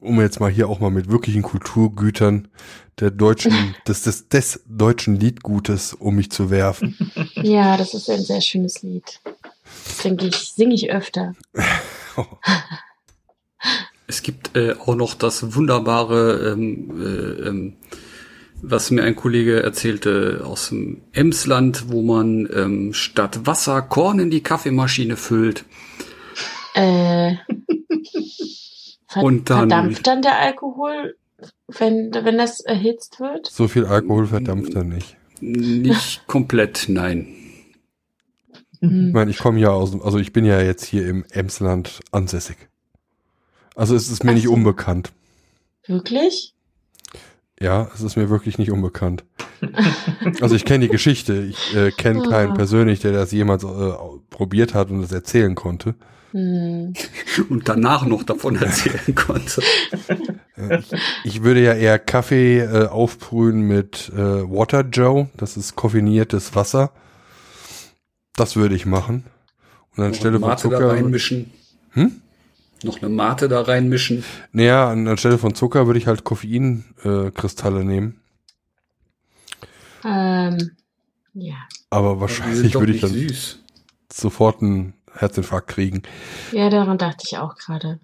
Um jetzt mal hier auch mal mit wirklichen Kulturgütern der deutschen, des, des, des deutschen Liedgutes um mich zu werfen. Ja, das ist ein sehr schönes Lied. Das denke ich, singe ich öfter. Es gibt äh, auch noch das wunderbare, ähm, äh, ähm, was mir ein Kollege erzählte aus dem Emsland, wo man ähm, statt Wasser Korn in die Kaffeemaschine füllt. Äh, Und dann- verdampft dann der Alkohol, wenn, wenn das erhitzt wird? So viel Alkohol verdampft er nicht. Nicht komplett, nein. Ich Hm. meine, ich komme ja aus, dem- also ich bin ja jetzt hier im Emsland ansässig. Also es ist mir Ach nicht so. unbekannt. Wirklich? Ja, es ist mir wirklich nicht unbekannt. Also ich kenne die Geschichte. Ich äh, kenne keinen Ah. persönlich, der das jemals äh, probiert hat und es erzählen konnte. Hm. Und danach noch davon erzählen konnte. Äh, ich, ich würde ja eher Kaffee äh, aufbrühen mit äh, Water Joe. Das ist koffiniertes Wasser. Das würde ich machen. Und anstelle von Mate da Zucker. reinmischen. Hm? Noch eine Mate da reinmischen. Naja, an- anstelle von Zucker würde ich halt Koffeinkristalle äh, Kristalle nehmen. Ähm, ja. Aber wahrscheinlich würde ich dann süß. sofort einen Herzinfarkt kriegen. Ja, daran dachte ich auch gerade.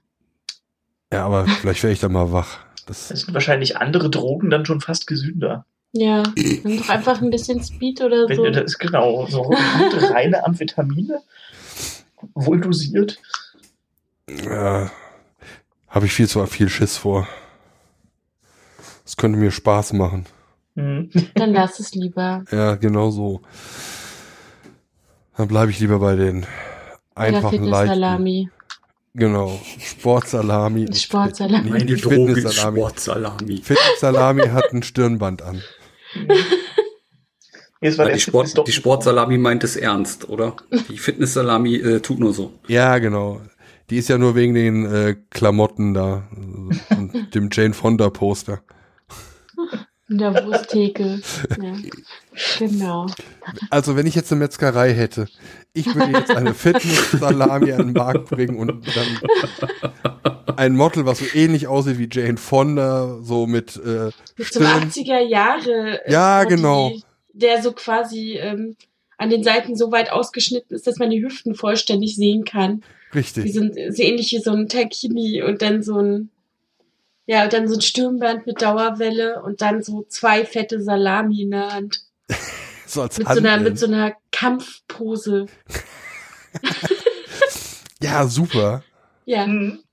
Ja, aber vielleicht wäre ich dann mal wach. Das, Das sind wahrscheinlich andere Drogen dann schon fast gesünder. Ja, nimm doch einfach ein bisschen Speed oder Wenn so. das ist genau so gute, reine Amphetamine, wohl dosiert. Ja, habe ich viel zu viel Schiss vor. Das könnte mir Spaß machen. Mhm. Dann lass es lieber. Ja, genau so. Dann bleibe ich lieber bei den einfachen leichten. Salami. Genau. Sportsalami. Sportsalami. nicht Meine Droge ist Fitnesssalami. Sportsalami. Fitnesssalami hat ein Stirnband an. Jetzt war Ja, die, Sport, die Sportsalami meint es ernst, oder? Die Fitnesssalami äh, tut nur so. Ja, genau. Die ist ja nur wegen den äh, Klamotten da und dem Jane Fonda Poster. In der Wursttheke. Ja. Genau. Also wenn ich jetzt eine Metzgerei hätte, ich würde jetzt eine Fitness-Salami an den Markt bringen und dann ein Model, was so ähnlich aussieht wie Jane Fonda, so mit äh, Stirn. 80er Jahre. äh, Ja, genau. Der so quasi ähm, an den Seiten so weit ausgeschnitten ist, dass man die Hüften vollständig sehen kann. Die Richtig. sind so ähnlich wie so ein Tankini und dann so ein, ja, und dann so ein Stirnband mit Dauerwelle und dann so zwei fette Salami in der Hand. So als Mit so einer, mit so einer Kampfpose. Ja, super. Ja. Mhm.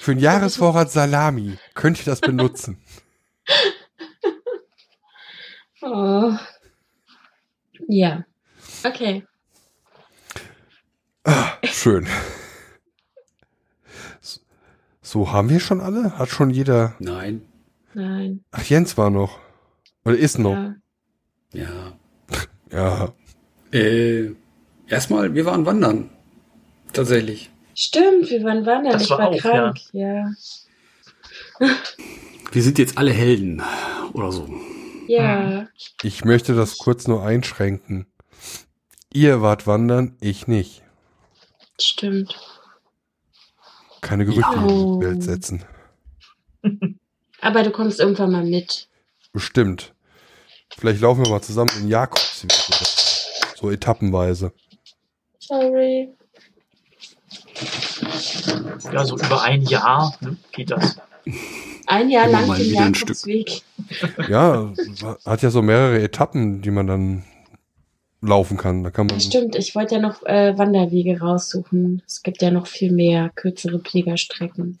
Für einen Jahresvorrat Salami könnt ihr das benutzen. Oh. Ja. Okay. Ah, schön. So, haben wir schon alle? Hat schon jeder. Nein. Nein. Ach, Jens war noch. Oder ist noch. Ja. Ja. Ja. Äh, erstmal, wir waren wandern. Tatsächlich. Stimmt, wir waren wandern. Das ich war war, auch, krank. Ja. Wir sind jetzt alle Helden. Oder so. Ja. Ich möchte das kurz nur einschränken. Ihr wart wandern, ich nicht. Stimmt. Keine Gerüchte in Oh. die Welt setzen. Aber du kommst irgendwann mal mit. Bestimmt. Vielleicht laufen wir mal zusammen in Jakobsweg so. so etappenweise. Sorry. Ja, so über ein Jahr ne, geht das. Ein Jahr lang den wieder ein Jakobsweg. Ja, hat ja so mehrere Etappen, die man dann laufen kann. Da kann man. Stimmt, ich wollte ja noch äh, Wanderwege raussuchen. Es gibt ja noch viel mehr kürzere Pilgerstrecken.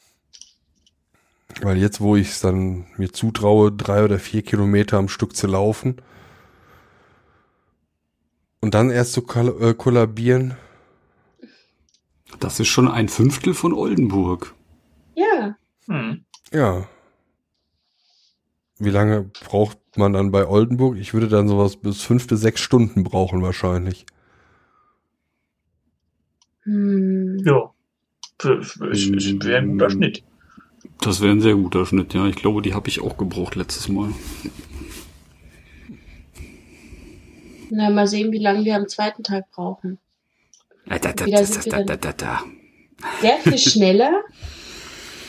Weil jetzt, wo ich es dann mir zutraue, drei oder vier Kilometer am Stück zu laufen und dann erst zu koll äh, kollabieren, Das ist schon ein Fünftel von Oldenburg. Ja, Hm. ja. Wie lange braucht man dann bei Oldenburg? Ich würde dann sowas bis fünf bis sechs Stunden brauchen wahrscheinlich. hm. Ja. Es, es wäre ein guter Schnitt. Das wäre ein sehr guter Schnitt, ja. Ich glaube, die habe ich auch gebraucht letztes Mal. Na, mal sehen, wie lange wir am zweiten Tag brauchen. Da, da, da, Wieder da, sind wir da, dann- da, da, da. Sehr viel schneller.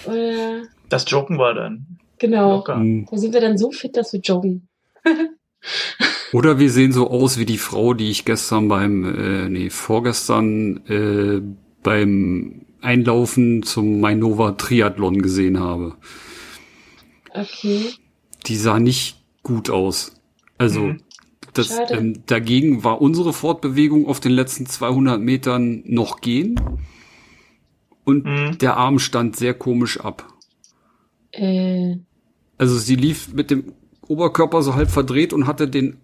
Oder, Das Joggen war dann genau. locker. Da sind wir dann so fit, dass wir joggen. Oder wir sehen so aus wie die Frau, die ich gestern beim, äh, nee, vorgestern äh, beim Einlaufen zum Mainova Triathlon gesehen habe. Okay. Die sah nicht gut aus. Also Mhm. das, ähm, dagegen war unsere Fortbewegung auf den letzten 200 Metern noch gehen und Mhm. der Arm stand sehr komisch ab. Äh, Also sie lief mit dem Oberkörper so halb verdreht und hatte den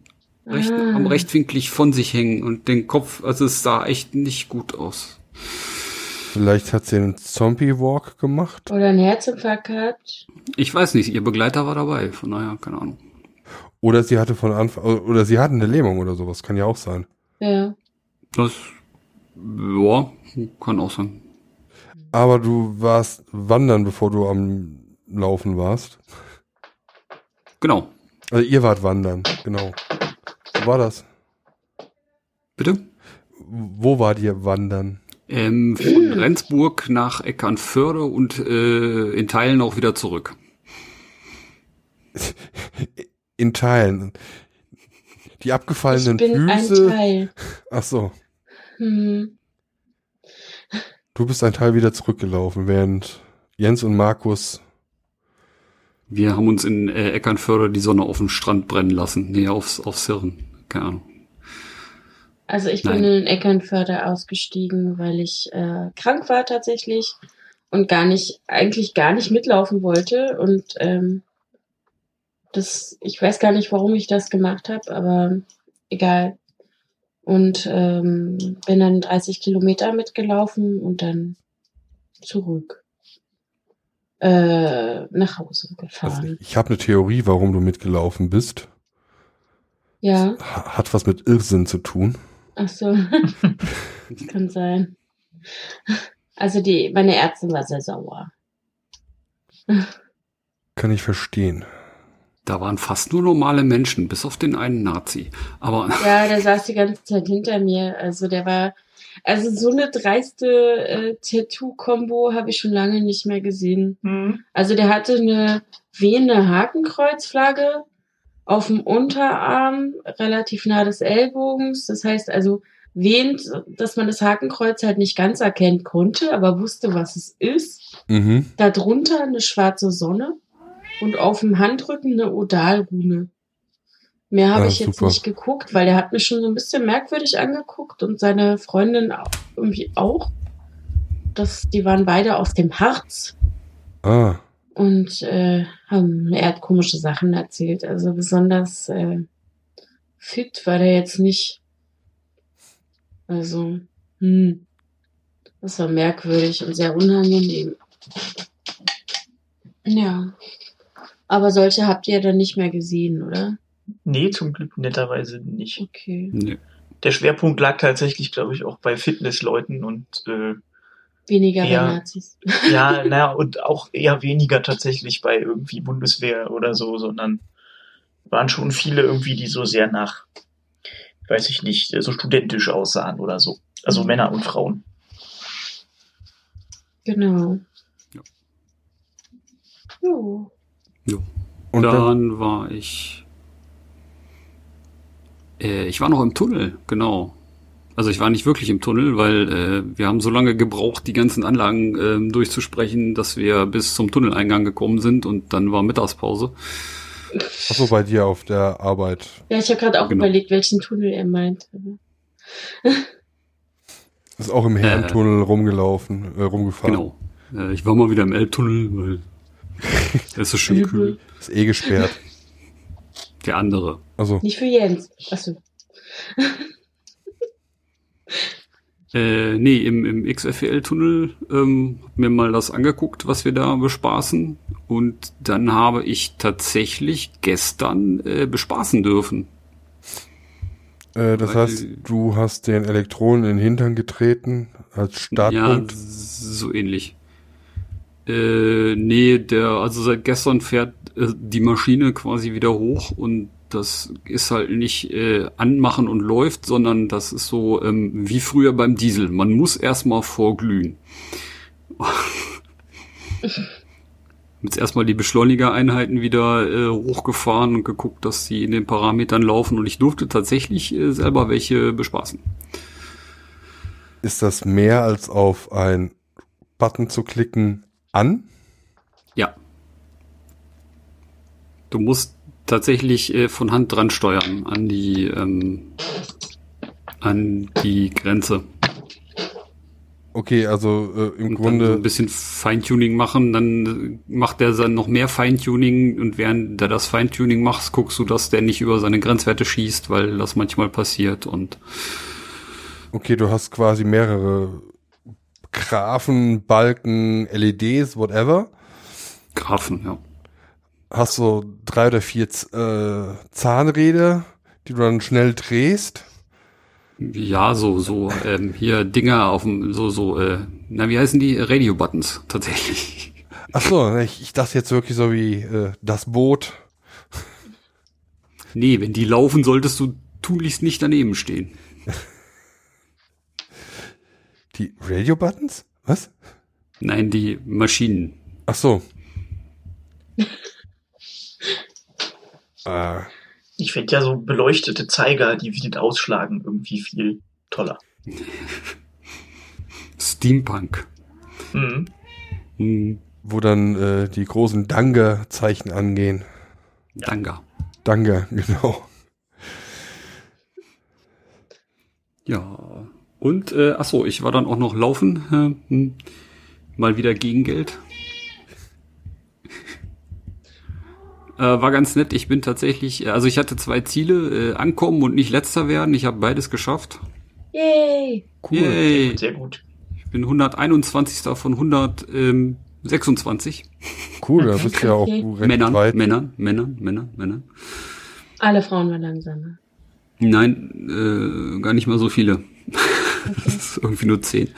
rechten Ah. Arm rechtwinklig von sich hängen und den Kopf, also es sah echt nicht gut aus. Vielleicht hat sie einen Zombie-Walk gemacht. oder ein Herzinfarkt gehabt. Ich weiß nicht, ihr Begleiter war dabei, von daher, keine Ahnung. Oder sie hatte von Anfang, oder sie hatten eine Lähmung oder sowas. Kann ja auch sein. Ja. Das, ja, kann auch sein. Aber du warst wandern, bevor du am Laufen warst. Genau. Also ihr wart wandern, genau. Wo war das? Bitte? Wo wart ihr wandern? Ähm, von Rendsburg nach Eckernförde und äh, in Teilen auch wieder zurück. In Teilen. Die Ich abgefallenen bin ein Füße. Teil. Ach so. Hm. Du bist ein Teil wieder zurückgelaufen, während Jens und Markus. Wir haben uns in äh, Eckernförde die Sonne auf dem Strand brennen lassen. Nee, aufs, aufs Hirn. Keine Ahnung. Also ich Nein. bin in Eckernförde ausgestiegen, weil ich äh, krank war tatsächlich und gar nicht, eigentlich gar nicht mitlaufen wollte. Und ähm, das, ich weiß gar nicht, warum ich das gemacht habe, aber egal. und ähm, bin dann 30 Kilometer mitgelaufen und dann zurück äh, nach Hause Also gefahren. ich habe eine Theorie, warum du mitgelaufen bist. Ja, Ha- Hat was mit Irrsinn zu tun. ach so. das kann sein. Also die, meine Ärztin war sehr sauer. Kann ich verstehen. Da waren fast nur normale Menschen, bis auf den einen Nazi. Aber Ja, der saß die ganze Zeit hinter mir. Also der war, also so eine dreiste äh, Tattoo-Kombo habe ich schon lange nicht mehr gesehen. Hm. Also der hatte eine wehende Hakenkreuzflagge auf dem Unterarm, relativ nah des Ellbogens. Das heißt also wehend, dass man das Hakenkreuz halt nicht ganz erkennen konnte, aber wusste, was es ist. Mhm. Darunter eine schwarze Sonne und auf dem Handrücken eine Odalrune. Mehr habe Ah, ich jetzt super. nicht geguckt, weil der hat mich schon so ein bisschen merkwürdig angeguckt und seine Freundin irgendwie auch. Das, die waren beide aus dem Harz Ah, und äh, haben er hat komische Sachen erzählt. Also besonders äh, fit war der jetzt nicht. Also, hm, das war merkwürdig und sehr unangenehm. Ja, aber solche habt ihr dann nicht mehr gesehen, oder? Nee, zum Glück netterweise nicht. Okay, nee. Der Schwerpunkt lag tatsächlich, glaube ich, auch bei Fitnessleuten und äh, weniger Ja. bei Nazis. ja, naja, und auch eher weniger tatsächlich bei irgendwie Bundeswehr oder so, sondern waren schon viele irgendwie, die so sehr nach, weiß ich nicht, so studentisch aussahen oder so. Also Mhm. Männer und Frauen. Genau. Ja. Jo. und dann, dann war ich. Äh, ich war noch im Tunnel, genau. Also ich war nicht wirklich im Tunnel, weil äh, wir haben so lange gebraucht, die ganzen Anlagen ähm, durchzusprechen, dass wir bis zum Tunneleingang gekommen sind und dann war Mittagspause. achso, bei dir auf der Arbeit. Ja, ich habe gerade auch Genau. überlegt, welchen Tunnel er meint. Ist auch im Herrentunnel rumgelaufen, äh, rumgefahren. Genau. Äh, ich war mal wieder im Elbtunnel, weil es ist schön kühl. Ist eh gesperrt. Der andere. Also, Nicht für Jens. Achso. Äh, nee, im, im XFL-Tunnel ähm, hab mir mal das angeguckt, was wir da bespaßen. Und dann habe ich tatsächlich gestern äh, bespaßen dürfen. äh, das Weil- heißt, du hast den Elektronen in den Hintern getreten als Startpunkt. Ja, so ähnlich. Äh, nee, der, also seit gestern fährt äh, die Maschine quasi wieder hoch und das ist halt nicht äh, anmachen und läuft, sondern das ist so ähm, wie früher beim Diesel. Man muss erstmal vorglühen. Jetzt erstmal die Beschleunigereinheiten wieder äh, hochgefahren und geguckt, dass die in den Parametern laufen und ich durfte tatsächlich äh, selber welche bespaßen. Ist das mehr als auf ein Button zu klicken an? Ja. Du musst tatsächlich äh, von Hand dran steuern an die ähm, an die Grenze. Okay, also äh, im Und dann so Grunde ein bisschen Feintuning machen, dann äh, macht der dann noch mehr Feintuning und während der das Feintuning macht, guckst du, dass der nicht über seine Grenzwerte schießt, weil das manchmal passiert und Okay, du hast quasi mehrere Graphen, Balken, LEDs, whatever. Grafen, ja. Hast so drei oder vier äh, Zahnräder, die du dann schnell drehst. Ja, so, so, ähm, hier Dinger auf dem, so, so, äh, na, wie heißen die? Radio-Buttons, tatsächlich. Ach so, ich, ich dachte jetzt wirklich so wie äh, das Boot. Nee, wenn die laufen, solltest du tunlichst nicht daneben stehen. Die Radio-Buttons? Was? Nein, die Maschinen. Ach so. äh, Ich finde ja so beleuchtete Zeiger, die wild ausschlagen, irgendwie viel toller. Steampunk. Mhm. Hm, wo dann äh, die großen Danga-Zeichen angehen. Danga. Danga, genau. Ja. Und, äh, ach so, ich war dann auch noch laufen. Äh, hm, mal wieder Gegengeld. Äh, war ganz nett. Ich bin tatsächlich, äh, also ich hatte zwei Ziele, äh, ankommen und nicht letzter werden. Ich habe beides geschafft. Yay! Cool. Yay. Sehr gut. Ich bin 121. von 126 Cool, da bist du ja auch recht Männern, weit. Männern, Männern, Männern, Männern. Alle Frauen waren langsamer. Nein, äh, gar nicht mal so viele. das ist irgendwie nur zehn.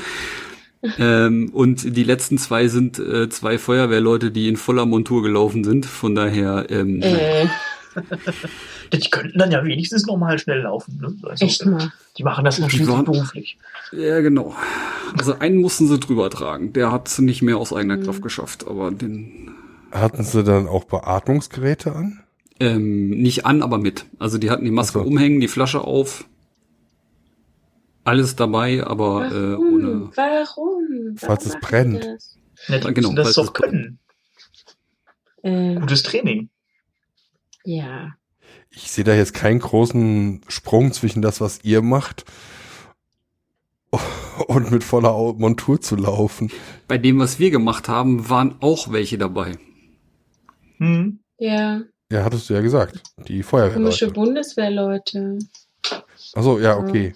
ähm, und die letzten zwei sind äh, zwei Feuerwehrleute, die in voller Montur gelaufen sind. Von daher, ähm, Äh, Die könnten dann ja wenigstens normal schnell laufen. Ne? Also, echt mal. Die machen das ja schließlich beruflich. ja genau. Also einen mussten sie drüber tragen. Der hat es nicht mehr aus eigener Kraft geschafft, aber den Hatten sie dann auch Beatmungsgeräte an? ähm, nicht an, aber mit. Also die hatten die Maske so. umhängen, die Flasche auf, alles dabei, aber äh, ohne. Warum? Warum? Falls es brennt. das? Ja, die Genau, müssen das doch können. Äh, Gutes Training. ja. Ich sehe da jetzt keinen großen Sprung zwischen das, was ihr macht und mit voller Montur zu laufen. Bei dem, was wir gemacht haben, waren auch welche dabei. Hm. Ja, Ja, hattest du ja gesagt. Die komische Feuerwehrleute. Bundeswehrleute. Achso, ja, okay.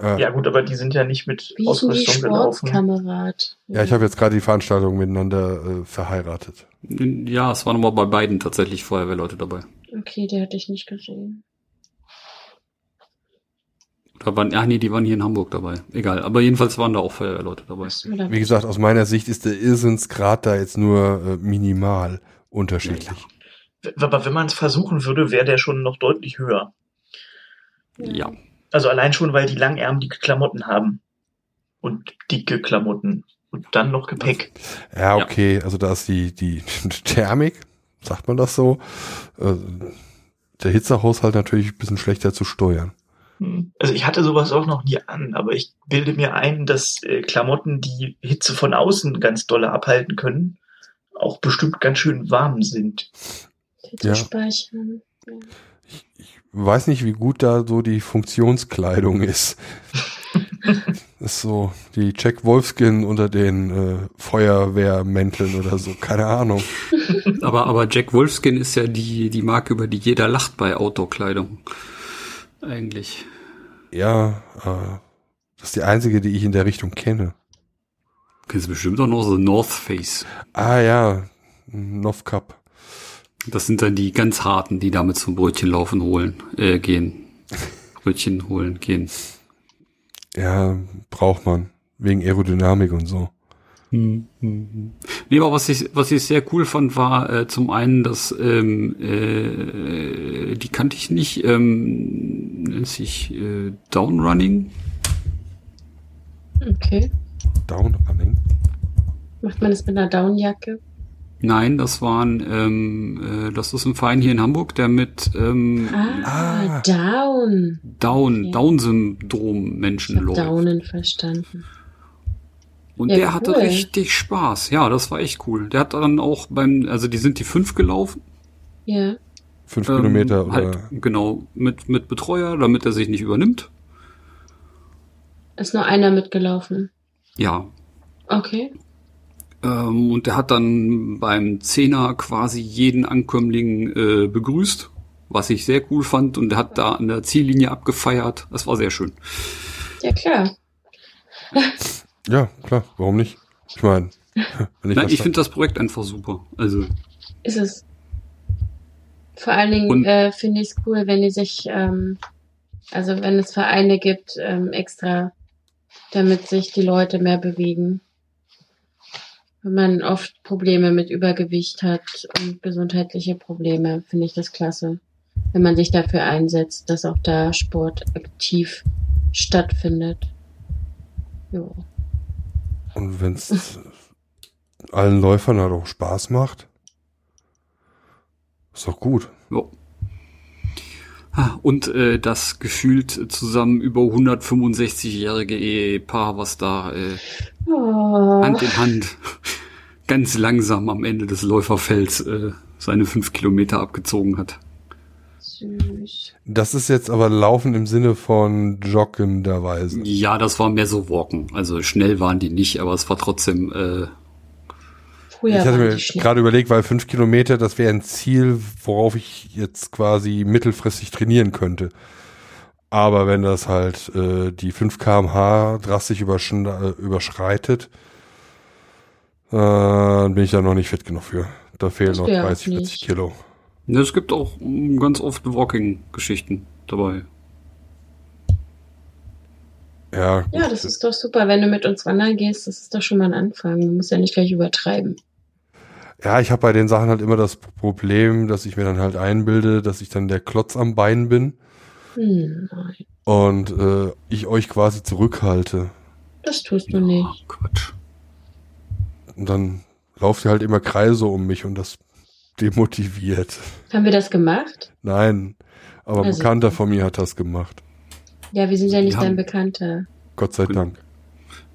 Äh, Ja gut, aber die sind ja nicht mit Wie Ausrüstung gelaufen. Sportkamerad? ja, ich habe jetzt gerade die Veranstaltung miteinander äh, verheiratet. Ja, es waren aber bei beiden tatsächlich Feuerwehrleute dabei. Okay, die hatte ich nicht gesehen. Oder waren, ach nee, die waren hier in Hamburg dabei. Egal, aber jedenfalls waren da auch Feuerwehrleute dabei. Wie gesagt, aus meiner Sicht ist der Irrsinnsgrad da jetzt nur äh, minimal unterschiedlich. W- Aber wenn man es versuchen würde, wäre der schon noch deutlich höher. Ja. Also allein schon, weil die langärmliche Klamotten haben. Und dicke Klamotten. Und dann noch Gepäck. Ja, Ja. okay, also da ist die, die Thermik, sagt man das so, äh, der Hitzehaushalt natürlich ein bisschen schlechter zu steuern. Hm. Also ich hatte sowas auch noch nie an, aber ich bilde mir ein, dass äh, Klamotten, die Hitze von außen ganz dolle abhalten können, auch bestimmt ganz schön warm sind. Hitze Ja. speichern. Ich weiß nicht, wie gut da so die Funktionskleidung ist. Das ist so die Jack Wolfskin unter den äh, Feuerwehrmänteln oder so, keine Ahnung. Aber, aber Jack Wolfskin ist ja die, die Marke, über die jeder lacht bei Outdoor-Kleidung. Eigentlich. Ja, äh, das ist die einzige, die ich in der Richtung kenne. Kennst du bestimmt auch noch so North Face. Ah ja, North Cup. Das sind dann die ganz harten, die damit zum Brötchen laufen holen, äh, gehen. Brötchen holen, gehen. Ja, braucht man. Wegen Aerodynamik und so. Nee, aber was ich, was ich sehr cool fand, war äh, zum einen, dass ähm, äh, die kannte ich nicht, ähm, nennt sich äh, Downrunning. Okay. Downrunning. Macht man das mit einer Downjacke? Nein, das waren, ähm, äh, das ist ein Verein hier in Hamburg, der mit ähm, Ah, Ah. Down. Down, Okay. Down-Syndrom Ich Menschen hab läuft. Downen verstanden. Und Ja, der hatte cool. richtig Spaß. Ja, das war echt cool. Der hat dann auch beim, also die sind die fünf gelaufen. Ja. Fünf Ähm, Kilometer oder. Halt, genau, mit, mit Betreuer, damit er sich nicht übernimmt. Ist nur einer mitgelaufen. Ja. Okay. Ähm, und der hat dann beim Zehner quasi jeden Ankömmling äh, begrüßt, was ich sehr cool fand. Und der hat da an der Ziellinie abgefeiert. Das war sehr schön. Ja, klar. Ja, klar, warum nicht? Ich meine, ich Nein, ich finde das Projekt einfach super. Also, Ist es. Vor allen Dingen äh, finde ich es cool, wenn die sich, ähm, also wenn es Vereine gibt, ähm, extra, damit sich die Leute mehr bewegen. Wenn man oft Probleme mit Übergewicht hat und gesundheitliche Probleme, finde ich das klasse. Wenn man sich dafür einsetzt, dass auch da Sport aktiv stattfindet. Jo. Und wenn es allen Läufern halt auch Spaß macht, ist doch gut. ja. Ah, Und äh, das gefühlt zusammen über 165-jährige Ehepaar, was da äh, Oh. Hand in Hand ganz langsam am Ende des Läuferfelds äh, seine fünf Kilometer abgezogen hat. Süß. Das ist jetzt aber Laufen im Sinne von joggenderweise. Ja, das war mehr so Walken. Also schnell waren die nicht, aber es war trotzdem äh, Früher ich hatte mir gerade überlegt, weil fünf Kilometer, das wäre ein Ziel, worauf ich jetzt quasi mittelfristig trainieren könnte. Aber wenn das halt äh, die 5 kmh drastisch äh, überschreitet, äh, dann bin ich da noch nicht fit genug für. Da fehlen noch wär auch 30, 40 nicht. Kilo. Ja, es gibt auch mm, ganz oft Walking-Geschichten dabei. Ja, Ja, das ist doch super. Wenn du mit uns wandern gehst, das ist doch schon mal ein Anfang. Du musst ja nicht gleich übertreiben. Ja, ich habe bei den Sachen halt immer das Problem, dass ich mir dann halt einbilde, dass ich dann der Klotz am Bein bin Hm, nein, und äh, ich euch quasi zurückhalte. das tust du nicht. Ah, Quatsch. Und dann lauft ihr halt immer Kreise um mich und das demotiviert. Haben wir das gemacht? Nein, aber ein Also- Bekannter von mir hat das gemacht. Ja, wir sind ja nicht dein Bekannter. Gott sei. Dank.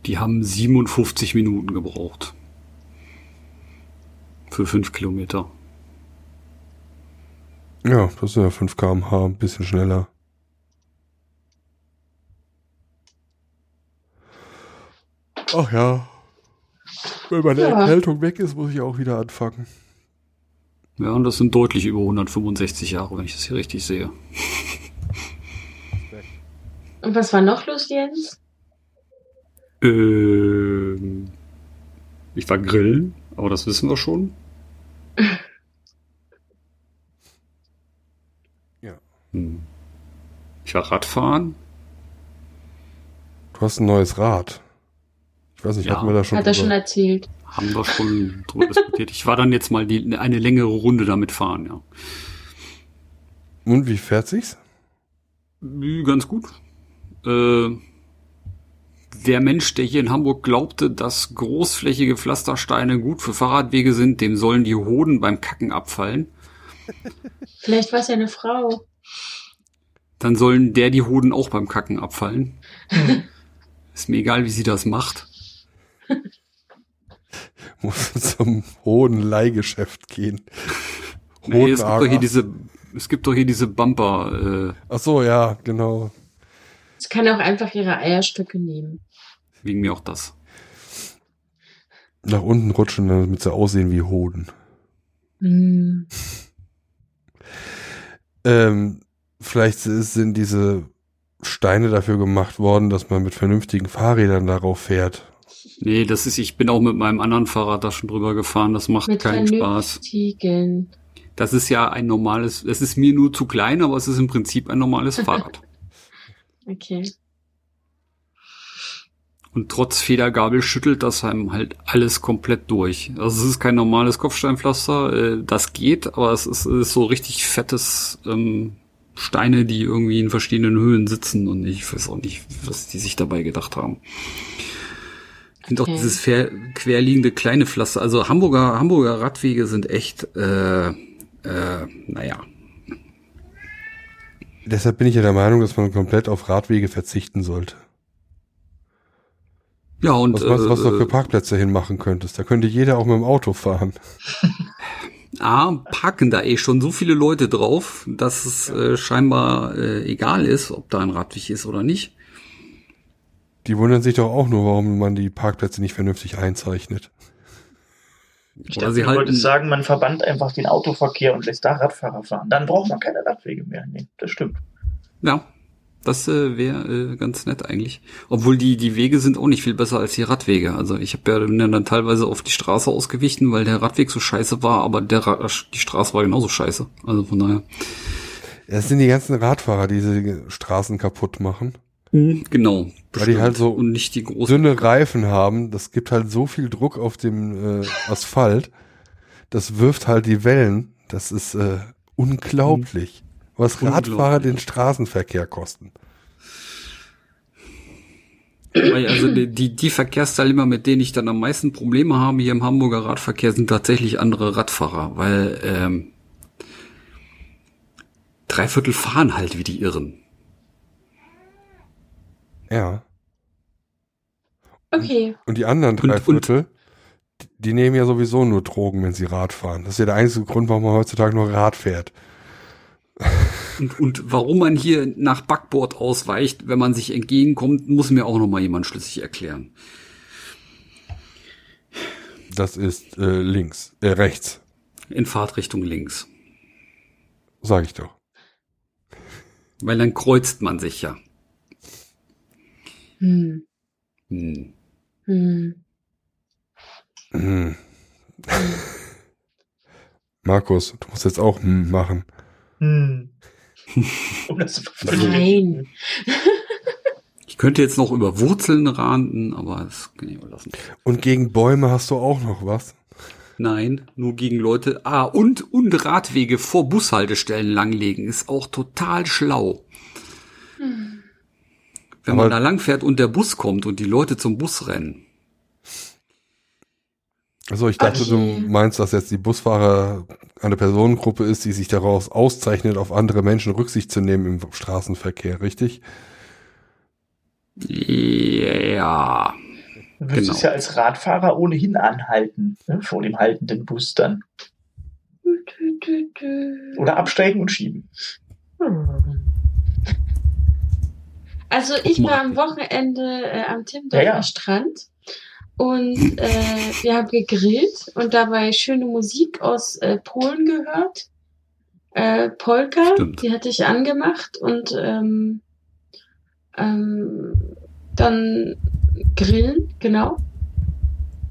Die haben 57 Minuten gebraucht. Für fünf Kilometer. Ja, das sind ja 5 kmh, ein bisschen schneller. Ach ja. Wenn meine Ja. Erkältung weg ist, muss ich auch wieder anfangen. Ja, und das sind deutlich über 165 Jahre, wenn ich das hier richtig sehe. Und was war noch los, Jens? Ähm, ich war grillen, aber das wissen wir schon. Ja. Hm. Ich war Radfahren. Du hast ein neues Rad. Ich weiß nicht, Ja. hatten wir da schon Hat er schon erzählt. Haben wir schon drüber diskutiert. Ich war dann jetzt mal die, eine längere Runde damit fahren, ja. Und wie fährt sich's? Ganz gut. Äh, der Mensch, der hier in Hamburg glaubte, dass großflächige Pflastersteine gut für Fahrradwege sind, dem sollen die Hoden beim Kacken abfallen. Vielleicht war es ja eine Frau. Dann sollen der die Hoden auch beim Kacken abfallen. Ist mir egal, wie sie das macht. Muss zum hohen Leihgeschäft gehen. Nee, es gibt doch hier diese, es gibt doch hier diese Bumper, äh, Ach so, ja, genau. Sie kann auch einfach ihre Eierstöcke nehmen. wegen mir auch das. Nach unten rutschen, damit sie aussehen wie Hoden. Hm. Ähm, vielleicht sind diese Steine dafür gemacht worden, dass man mit vernünftigen Fahrrädern darauf fährt. Nee, das ist, ich bin auch mit meinem anderen Fahrrad da schon drüber gefahren, das macht Mit keinen Spaß. Das ist ja ein normales, es ist mir nur zu klein, aber es ist im Prinzip ein normales Fahrrad. Okay. Und trotz Federgabel schüttelt das einem halt alles komplett durch. Also es ist kein normales Kopfsteinpflaster, äh, das geht, aber es ist, es ist so richtig fettes ähm, Steine, die irgendwie in verschiedenen Höhen sitzen und ich weiß auch nicht, was die sich dabei gedacht haben. Und auch Okay. dieses fair, querliegende kleine Pflaster. Also Hamburger, Hamburger Radwege sind echt, äh, äh, naja. Deshalb bin ich ja der Meinung, dass man komplett auf Radwege verzichten sollte. Ja, und Was, was, was du äh, für Parkplätze hinmachen könntest. Da könnte jeder auch mit dem Auto fahren. A, parken da eh schon so viele Leute drauf, dass es äh, scheinbar äh, egal ist, ob da ein Radweg ist oder nicht. Die wundern sich doch auch nur, warum man die Parkplätze nicht vernünftig einzeichnet. Ich dachte, du halten- wolltest sagen, man verbannt einfach den Autoverkehr und lässt da Radfahrer fahren. Dann braucht man keine Radwege mehr. Nee, das stimmt. Ja, das äh, wäre äh, ganz nett eigentlich. Obwohl die die Wege sind auch nicht viel besser als die Radwege. Also ich habe ja dann teilweise auf die Straße ausgewichen, weil der Radweg so scheiße war, aber der Ra die Straße war genauso scheiße. Also von daher. Das sind die ganzen Radfahrer, die diese Straßen kaputt machen. Genau. Weil die halt so und nicht die großen. Dünne Reifen haben, das gibt halt so viel Druck auf dem äh, Asphalt. Das wirft halt die Wellen. Das ist äh, unglaublich. Was Unglaublich. Radfahrer den Straßenverkehr kosten. Also die, die, die Verkehrsteilnehmer, mit denen ich dann am meisten Probleme habe hier im Hamburger Radverkehr, sind tatsächlich andere Radfahrer, weil ähm, drei Viertel fahren halt wie die Irren. Ja. Okay. Und die anderen Und- drei und- Viertel, die- die nehmen ja sowieso nur Drogen, wenn sie Rad fahren. Das ist ja der einzige Grund, warum man heutzutage nur Rad fährt. Und, und warum man hier nach Backbord ausweicht, wenn man sich entgegenkommt, muss mir auch noch mal jemand schlüssig erklären. Das ist äh, links, äh, rechts, In Fahrtrichtung links. sag ich doch. Weil dann kreuzt man sich ja. Hm. Hm. Hm. Hm. Markus, du musst jetzt auch hm machen. Hm. Um das zu. Nein. Ich könnte jetzt noch über Wurzeln ranten, aber das kann ich überlassen. Und gegen Bäume hast du auch noch was? Nein, nur gegen Leute. Ah, und, und Radwege vor Bushaltestellen langlegen ist auch total schlau. Wenn Aber- man da langfährt und der Bus kommt und die Leute zum Bus rennen. Also ich dachte, du Okay. meinst, dass jetzt die Busfahrer eine Personengruppe ist, die sich daraus auszeichnet, auf andere Menschen Rücksicht zu nehmen im Straßenverkehr, richtig? Ja. Du müsstest Genau. ja als Radfahrer ohnehin anhalten, ne, vor dem haltenden Bus dann. Oder absteigen und schieben. Also ich war am Wochenende äh, am Timmendorfer Ja, ja. Strand und äh, wir haben gegrillt und dabei schöne Musik aus äh, Polen gehört. Äh, Polka, Stimmt. die hatte ich angemacht und ähm, ähm, dann grillen, genau.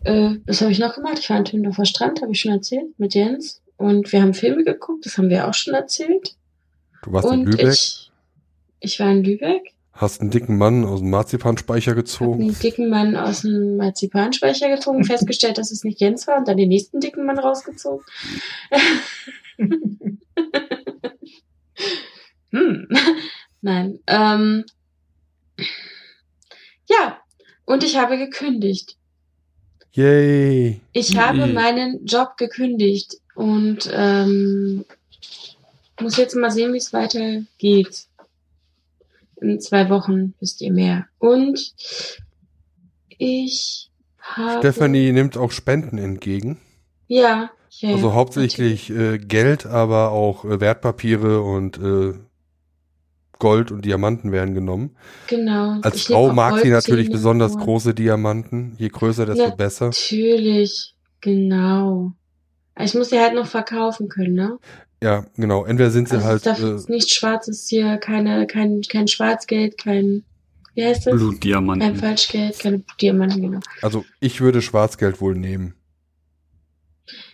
Äh, was habe ich noch gemacht? Ich war am Timmendorfer Strand, habe ich schon erzählt, mit Jens. Und wir haben Filme geguckt, das haben wir auch schon erzählt. Du warst in und Lübeck, ich, ich war in Lübeck. Hast einen dicken Mann aus dem Marzipanspeicher Hab gezogen. einen dicken Mann aus dem Marzipanspeicher gezogen, festgestellt, dass es nicht Jens war und dann den nächsten dicken Mann rausgezogen. hm. Nein. Ähm, ja, und ich habe gekündigt. Yay! Ich habe meinen Job gekündigt und ähm, muss jetzt mal sehen, wie es weitergeht. In zwei Wochen wisst ihr mehr. Und ich habe. Stephanie nimmt auch Spenden entgegen. Ja. ja Also hauptsächlich äh, Geld, aber auch äh, Wertpapiere und äh, Gold und Diamanten werden genommen. Genau. Als Ich Frau mag sie natürlich besonders große Diamanten. Je größer, desto Na- besser. Natürlich. Genau. Ich muss sie halt noch verkaufen können, ne? Ja, genau. Entweder sind sie Also halt es darf äh, jetzt nicht schwarz ist hier, keine, kein, kein Schwarzgeld, kein, wie heißt das? Kein Blutdiamanten. Falschgeld, keine Diamanten, genau. Also ich würde Schwarzgeld wohl nehmen.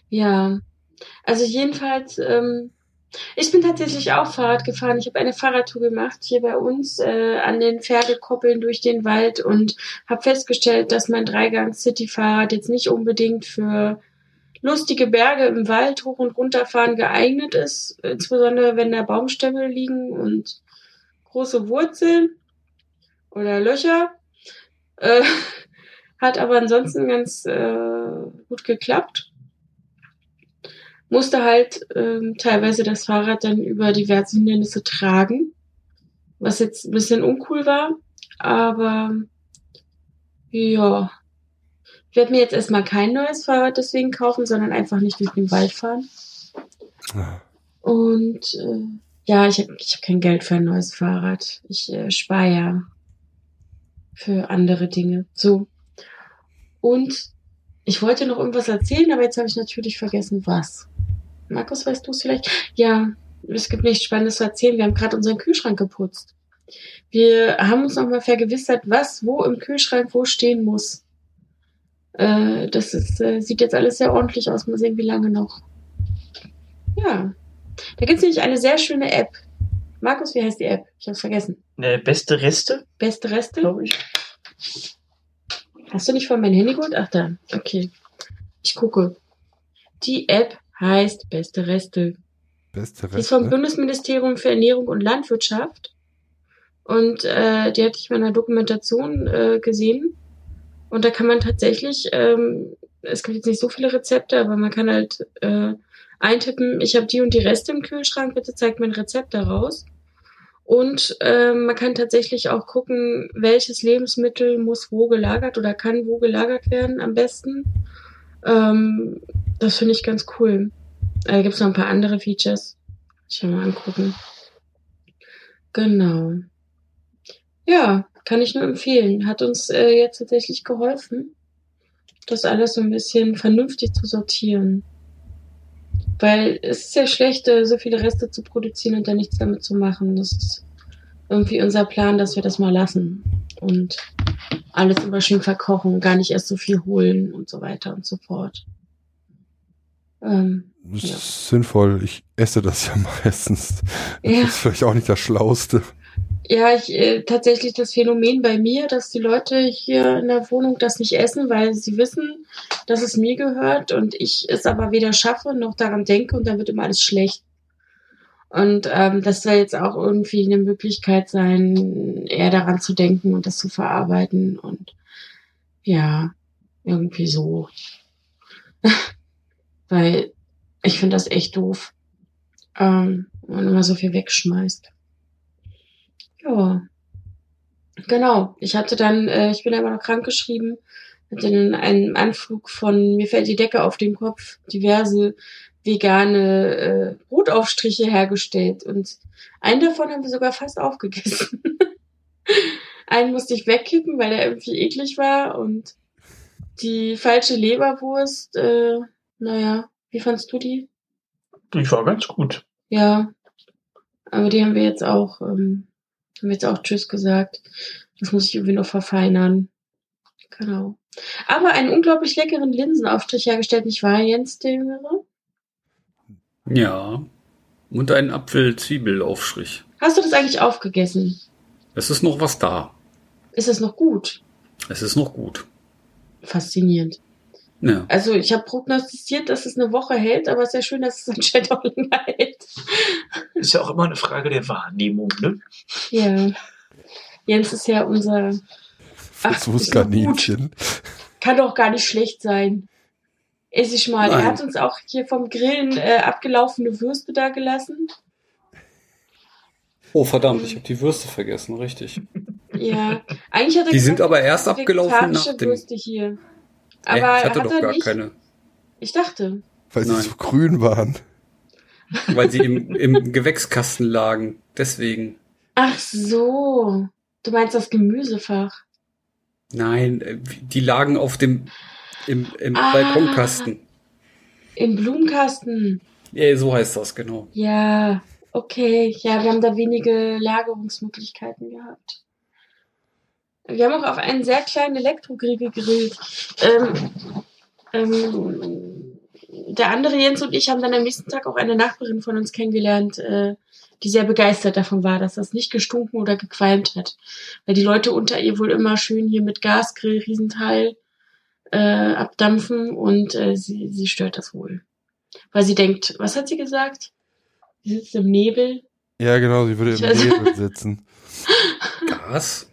Ja, also jedenfalls, ähm, ich bin tatsächlich auch Fahrrad gefahren. Ich habe eine Fahrradtour gemacht hier bei uns äh, an den Pferdekoppeln durch den Wald und habe festgestellt, dass mein Dreigang-City-Fahrrad jetzt nicht unbedingt für lustige Berge im Wald hoch und runter fahren geeignet ist, insbesondere wenn da Baumstämme liegen und große Wurzeln oder Löcher. Äh, hat aber ansonsten ganz äh, gut geklappt musste halt ähm, teilweise das Fahrrad dann über diverse Hindernisse tragen, was jetzt ein bisschen uncool war, aber ja, ich werde mir jetzt erstmal kein neues Fahrrad deswegen kaufen, sondern einfach nicht durch den Wald fahren. Und äh, ja, ich habe ich hab kein Geld für ein neues Fahrrad. Ich äh, spare ja für andere Dinge. So. Und ich wollte noch irgendwas erzählen, aber jetzt habe ich natürlich vergessen, was. Markus, weißt du es vielleicht? Ja, es gibt nichts Spannendes zu erzählen. Wir haben gerade unseren Kühlschrank geputzt. Wir haben uns nochmal vergewissert, was wo im Kühlschrank wo stehen muss. Äh, das ist, äh, sieht jetzt alles sehr ordentlich aus. Mal sehen, wie lange noch. Ja. Da gibt es nämlich eine sehr schöne App. Markus, wie heißt die App? Ich hab's vergessen. Äh, beste Reste, Beste Reste? glaube ich. Hast du nicht von mein Handy geholt? Ach da, okay. Ich gucke. Die App heißt Beste Reste. Beste Die ist vom Reste. Bundesministerium für Ernährung und Landwirtschaft. Und äh, die hatte ich in meiner Dokumentation äh, gesehen. Und da kann man tatsächlich, ähm, es gibt jetzt nicht so viele Rezepte, aber man kann halt äh, eintippen, ich habe die und die Reste im Kühlschrank, bitte zeigt mir ein Rezept daraus. Und ähm, man kann tatsächlich auch gucken, welches Lebensmittel muss wo gelagert oder kann wo gelagert werden am besten. Ähm, das finde ich ganz cool. Äh, Da gibt es noch ein paar andere Features. Ich will mal angucken. Genau. Ja, kann ich nur empfehlen. Hat uns äh, jetzt tatsächlich geholfen. das alles so ein bisschen vernünftig zu sortieren. Weil es ist ja schlecht, äh, so viele Reste zu produzieren und dann nichts damit zu machen. Das ist irgendwie unser Plan, dass wir das mal lassen. Und alles immer schön verkochen, gar nicht erst so viel holen und so weiter und so fort. Ähm, das ja. ist sinnvoll. Ich esse das ja meistens. Das ja. ist vielleicht auch nicht das Schlauste. Ja, ich, äh, tatsächlich das Phänomen bei mir, dass die Leute hier in der Wohnung das nicht essen, weil sie wissen, dass es mir gehört und ich es aber weder schaffe noch daran denke und dann wird immer alles schlecht. Und ähm, das soll jetzt auch irgendwie eine Möglichkeit sein, eher daran zu denken und das zu verarbeiten und ja, irgendwie so. weil ich finde das echt doof, ähm, wenn man immer so viel wegschmeißt. Ja. Genau. Ich hatte dann, äh, ich bin ja immer noch krank geschrieben, hatte dann einen Anflug von mir fällt die Decke auf den Kopf, diverse vegane äh, Brotaufstriche hergestellt und einen davon haben wir sogar fast aufgegessen. einen musste ich wegkippen, weil der irgendwie eklig war und die falsche Leberwurst, äh, naja, wie fandst du die? Die war ganz gut. Ja, aber die haben wir jetzt auch ähm, haben wir jetzt auch Tschüss gesagt. Das muss ich irgendwie noch verfeinern. Genau. Aber einen unglaublich leckeren Linsenaufstrich hergestellt, nicht wahr, Jens der Jüngere? Ja. Und einen Apfel-Zwiebelaufstrich. Hast du das eigentlich aufgegessen? Es ist noch was da. Ist es noch gut? Es ist noch gut. Faszinierend. Ja. Also ich habe prognostiziert, dass es eine Woche hält, aber es ist ja schön, dass es anscheinend auch länger hält. Ist ja auch immer eine Frage der Wahrnehmung, ne? Ja. Jens ist ja unser Versuchskaninchen. Kann doch gar nicht schlecht sein. Ess ich mal. Nein. Er hat uns auch hier vom Grillen äh, abgelaufene Würste da gelassen. Oh verdammt, ich habe die Würste vergessen, richtig. Ja, eigentlich hat er Die gesagt, sind aber erst abgelaufen nach dem. Würste hier. Aber äh, ich hatte doch gar nicht? keine. Ich dachte. Weil sie Nein. so grün waren. Weil sie im, im Gewächskasten lagen. Deswegen. Ach so. Du meinst das Gemüsefach? Nein, äh, die lagen auf dem im, im ah, Balkonkasten. Im Blumenkasten. Ja, so heißt das, genau. Ja, okay. Ja, wir haben da wenige Lagerungsmöglichkeiten gehabt. Wir haben auch auf einen sehr kleinen Elektrogrill gegrillt. Ähm, ähm, der andere Jens und ich haben dann am nächsten Tag auch eine Nachbarin von uns kennengelernt, äh, die sehr begeistert davon war, dass das nicht gestunken oder gequalmt hat. Weil die Leute unter ihr wohl immer schön hier mit Gasgrill, Riesenteil, äh, abdampfen und äh, sie, sie stört das wohl. Weil sie denkt, was hat sie gesagt? Sie sitzt im Nebel. Ja, genau, sie würde im Nebel sitzen. Gas?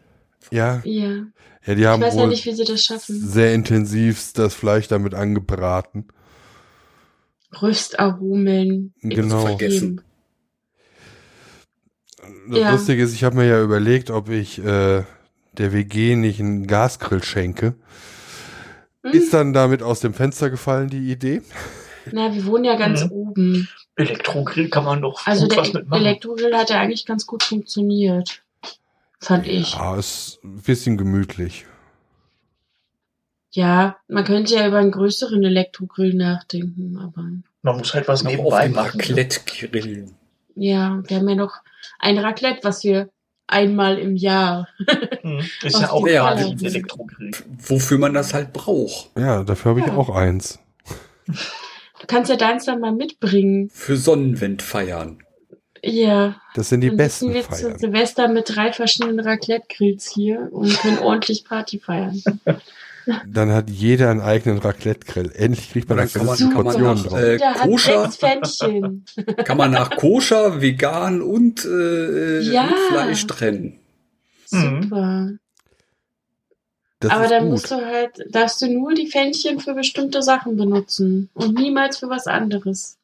Ja. Ja. Ja, die haben ich weiß ja nicht, wie sie das schaffen. Sehr intensiv das Fleisch damit angebraten. Röstaromen. Genau. Vergessen. Das ja. Lustige ist, ich habe mir ja überlegt, ob ich äh, der WG nicht einen Gasgrill schenke. Hm. Ist dann damit aus dem Fenster gefallen, die Idee? Na, wir wohnen ja ganz mhm. oben. Elektrogrill kann man doch also der was mitmachen. Elektrogrill hat ja eigentlich ganz gut funktioniert. Fand ich. Ja, ist ein bisschen gemütlich. Ja, man könnte ja über einen größeren Elektrogrill nachdenken, aber. Man muss halt was nebenbei machen. Ne? Raclette grillen. Ja, wir haben ja noch ein Raclette, was wir einmal im Jahr. Hm, ist ja auch ja, ein Elektrogrill. Wofür man das halt braucht. Ja, dafür habe ich ja. auch eins. Du kannst ja deins dann mal mitbringen. Für Sonnenwind feiern. Ja. Das sind die dann besten wir Feiern. zu Silvester mit drei verschiedenen Raclette-Grills hier und können ordentlich Party feiern. Dann hat jeder einen eigenen Raclette-Grill. Endlich kriegt man eine ganze Portion drauf. Äh, koscher, kann man nach koscher, vegan und äh, ja. Fleisch trennen. Super. Das Aber dann gut. musst du halt, darfst du nur die Pfännchen für bestimmte Sachen benutzen und niemals für was anderes.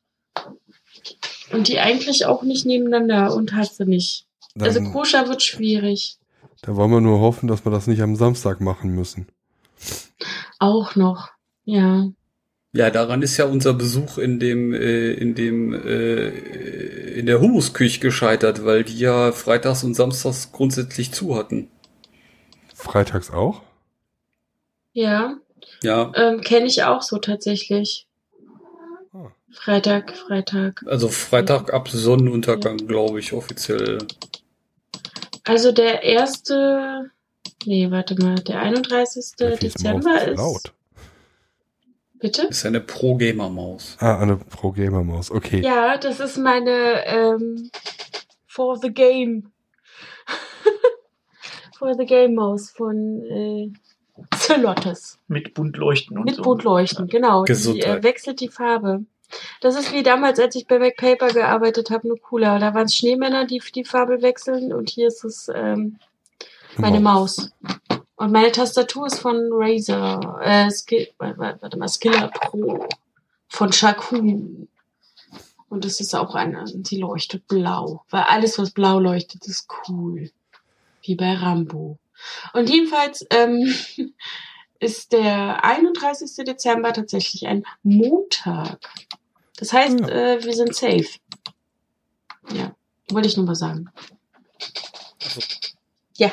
Und die eigentlich auch nicht nebeneinander und hast du nicht. Dann, also koscher wird schwierig. Da wollen wir nur hoffen, dass wir das nicht am Samstag machen müssen. Auch noch, ja. Ja, daran ist ja unser Besuch in dem, äh, in dem, äh, in der Humusküche gescheitert, weil die ja freitags und samstags grundsätzlich zu hatten. Freitags auch? Ja, Ja, Ähm, Kenne ich auch so tatsächlich. Freitag, Freitag. also Freitag ab Sonnenuntergang, glaube ich, offiziell. Also der erste, nee, warte mal, der 31. Wie ist Maus Dezember so ist. laut. Bitte? Ist eine Pro-Gamer-Maus. Ah, eine Pro-Gamer-Maus. Okay. Ja, das ist meine ähm, For the Game. For the Game Maus von äh, Zelottes. Mit Buntleuchten und Mit so. Buntleuchten, genau. Die Gesundheit. äh, wechselt die Farbe. Das ist wie damals, als ich bei MacPaper gearbeitet habe, nur cooler. Da waren es Schneemänner, die die Farbe wechseln und hier ist es ähm, meine Maus. Und meine Tastatur ist von Razer. Äh, Skill, warte mal, Skiller Pro. Von Shaku. Und es ist auch eine, die leuchtet blau. Weil alles, was blau leuchtet, ist cool. Wie bei Rambo. Und jedenfalls ähm, ist der 31. Dezember tatsächlich ein Montag. Das heißt, Ja. äh, wir sind safe. Ja, wollte ich nur mal sagen. Ja.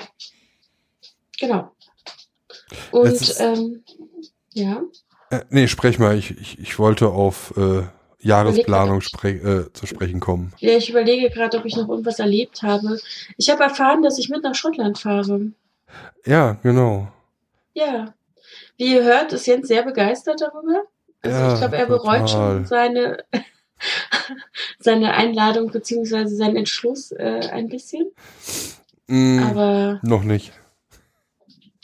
Genau. Und Jetzt ist- ähm, ja, Äh, nee, sprech mal. Ich, ich, ich wollte auf äh, Jahresplanung spre äh, zu sprechen kommen. ja, ich überlege gerade, ob ich noch irgendwas erlebt habe. Ich habe erfahren, dass ich mit nach Schottland fahre. Ja, genau. Ja. Wie ihr hört, ist Jens sehr begeistert darüber. Also Ja, ich glaube, er bereut total. schon seine, seine Einladung beziehungsweise seinen Entschluss äh, ein bisschen. Mm, Aber noch nicht.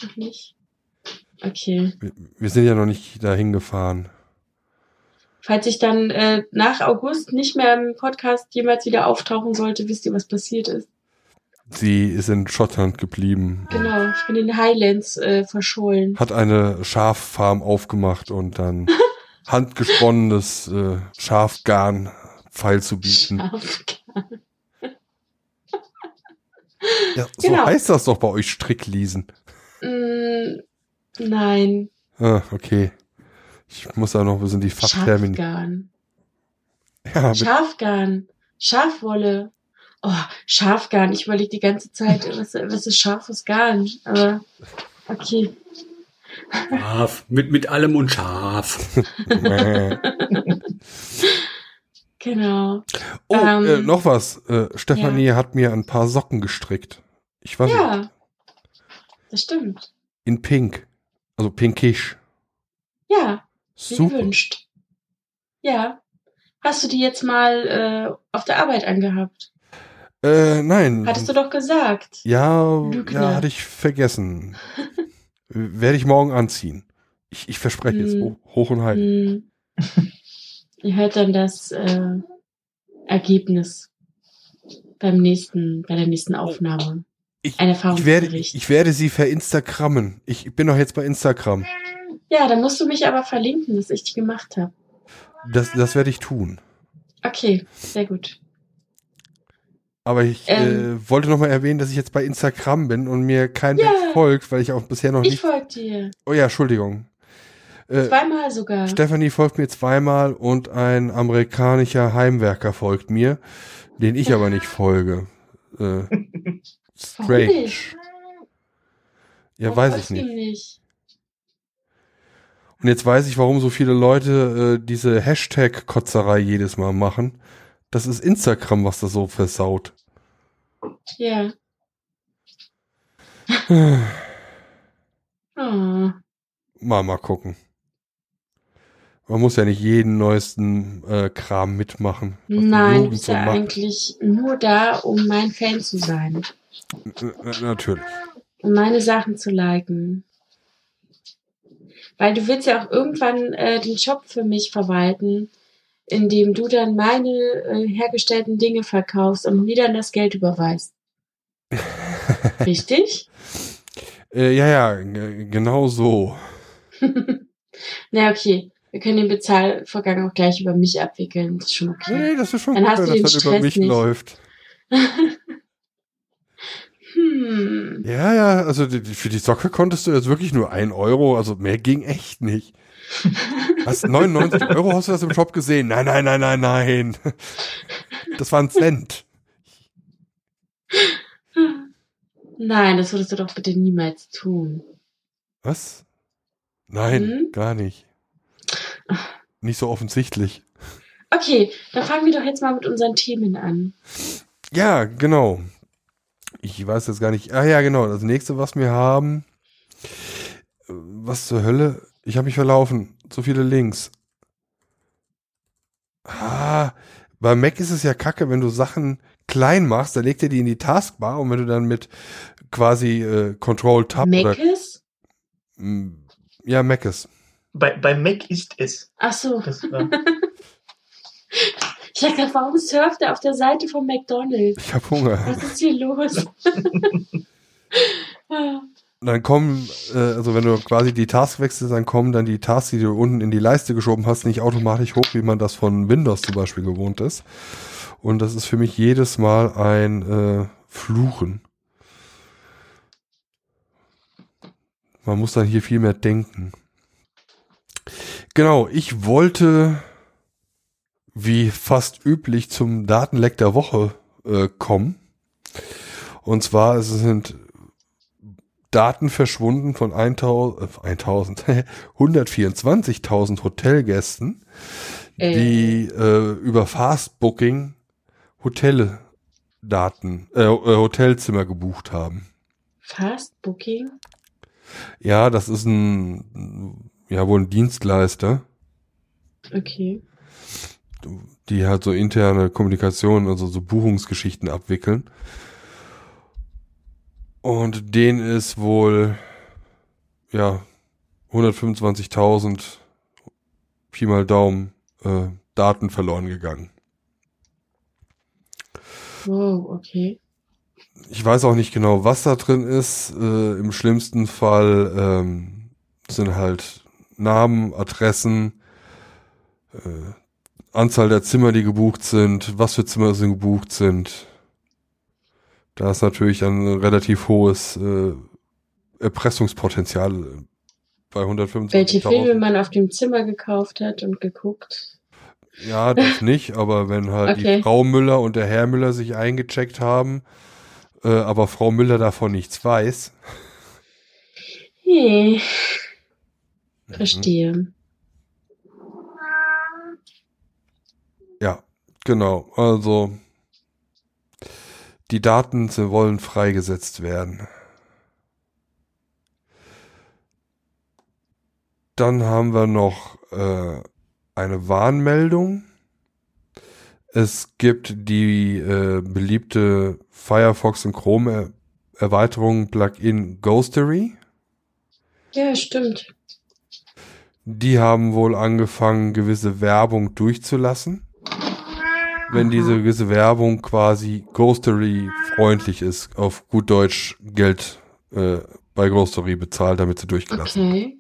noch nicht. Okay. Wir, wir sind ja noch nicht dahin gefahren. Falls ich dann äh, nach August nicht mehr im Podcast jemals wieder auftauchen sollte, wisst ihr, was passiert ist. Sie ist in Schottland geblieben. Genau, ich bin in den Highlands äh, verschollen. Hat eine Schaffarm aufgemacht und dann handgesponnenes äh, Schafgarn feil zu bieten. Schafgarn. Ja, so Genau. heißt das doch bei euch Strickliesen. Mm, nein, Ah, okay. Ich muss da noch ein bisschen die Fachtermini. Schafgarn. Ja, Schafgarn. Schafwolle. Oh, Schafgarn. Ich überlege die ganze Zeit, was, was ist scharfes Garn? Aber okay. Schaf. Mit, mit allem und Schaf. äh. Genau. Oh, Ähm, äh, noch was. Äh, Stefanie hat mir ein paar Socken gestrickt. Ich weiß nicht, Ja. Das stimmt. in pink. Also pinkisch. Ja, wie Super. gewünscht. Ja. Hast du die jetzt mal äh, auf der Arbeit angehabt? Äh, nein. Hattest du doch gesagt. Ja, Lügner. ja, hatte ich vergessen. Werde ich morgen anziehen. Ich, ich verspreche jetzt Hm. hoch, hoch und heilig. Hm. Ihr hört dann das äh, Ergebnis beim nächsten, bei der nächsten Aufnahme. Ich, Ein ich, werde, Erfahrungsbericht. ich werde sie verinstagrammen. Ich bin doch jetzt bei Instagram. Ja, dann musst du mich aber verlinken, dass ich die gemacht habe. Das, das werde ich tun. Okay, sehr gut. Aber ich Ähm. äh, wollte noch mal erwähnen, dass ich jetzt bei Instagram bin und mir kein Ja. Mensch folgt, weil ich auch bisher noch Ich nicht. folge dir. Oh ja, Entschuldigung. Äh, Zweimal sogar. Stephanie folgt mir zweimal und ein amerikanischer Heimwerker folgt mir, den ich aber nicht folge. Äh, strange. nicht? Ja, Warum weiß ich nicht. nicht. Und jetzt weiß ich, warum so viele Leute äh, diese Hashtag-Kotzerei jedes Mal machen. Das ist Instagram, was das so versaut. Ja. Oh. Mal mal gucken. Man muss ja nicht jeden neuesten äh, Kram mitmachen. Nein, bist so ja macht. eigentlich nur da, um mein Fan zu sein. N- Natürlich. Um meine Sachen zu liken. Weil du willst ja auch irgendwann äh, den Job für mich verwalten, indem du dann meine äh, hergestellten Dinge verkaufst und mir dann das Geld überweist. Richtig? Äh, ja, ja, genau so. Na okay, wir können den Bezahlvorgang auch gleich über mich abwickeln. Das ist schon okay. Nee, das ist schon Dann gut, hast wenn das dann über Stress mich nicht. läuft. hm. Ja, ja, also für die Socke konntest du jetzt wirklich nur ein Euro, also mehr ging echt nicht. Was, 99 Euro hast du das im Shop gesehen? Nein, nein, nein, nein, nein. Das war ein Cent. Nein, das würdest du doch bitte niemals tun. Was? Nein, Hm? gar nicht. Nicht so offensichtlich. Okay, dann fangen wir doch jetzt mal mit unseren Themen an. Ja, genau. Ich weiß jetzt gar nicht. Ah ja, genau. Das nächste, was wir haben. äh, Was zur Hölle? Ich habe mich verlaufen. So viele Links. Ah, bei Mac ist es ja kacke, wenn du Sachen klein machst, dann legt er die in die Taskbar und wenn du dann mit quasi äh, Control Tab oder Meckes? mm, ja Mac ist. Bei, bei Mac ist es. Ach so. Das war, Ich hab gedacht, warum surft er auf der Seite von McDonalds? Ich habe Hunger. Was ist hier los? Ah, Dann kommen, äh, also wenn du quasi die Task wechselst, dann kommen dann die Tasks, die du unten in die Leiste geschoben hast, nicht automatisch hoch, wie man das von Windows zum Beispiel gewohnt ist. Und das ist für mich jedes Mal ein äh, Fluchen. Man muss dann hier viel mehr denken. Genau, ich wollte wie fast üblich zum Datenleck der Woche äh, kommen. Und zwar es sind Daten verschwunden von 1000, äh, 1000 124.000 Hotelgästen, Äh. die äh, über Fastbooking Hotel Daten, äh, äh, Hotelzimmer gebucht haben. Fast Booking? Ja, das ist ein, ja, wohl ein Dienstleister, Okay. die halt so interne Kommunikation, also so Buchungsgeschichten abwickeln. Und denen ist wohl, ja, 125.000 Pi mal Daumen äh, Daten verloren gegangen. Wow, okay. Ich weiß auch nicht genau, was da drin ist. Äh, Im schlimmsten Fall ähm, sind halt Namen, Adressen, äh, Anzahl der Zimmer, die gebucht sind, was für Zimmer sie gebucht sind. Da ist natürlich ein relativ hohes äh, Erpressungspotenzial bei 125.000. Welche Filme man auf dem Zimmer gekauft hat und geguckt. Ja, das nicht, aber wenn halt Okay. die Frau Müller und der Herr Müller sich eingecheckt haben, äh, aber Frau Müller davon nichts weiß. Mhm. verstehe. Ja, genau. Also die Daten wollen freigesetzt werden. Dann haben wir noch äh, eine Warnmeldung. Es gibt die äh, beliebte Firefox und Chrome Er- Erweiterung Plugin Ghostery. Ja, stimmt. Die haben wohl angefangen, gewisse Werbung durchzulassen. Wenn diese gewisse Werbung quasi Ghostery freundlich ist, auf gut Deutsch Geld äh, bei Ghostery bezahlt, damit sie durchgelassen. Okay.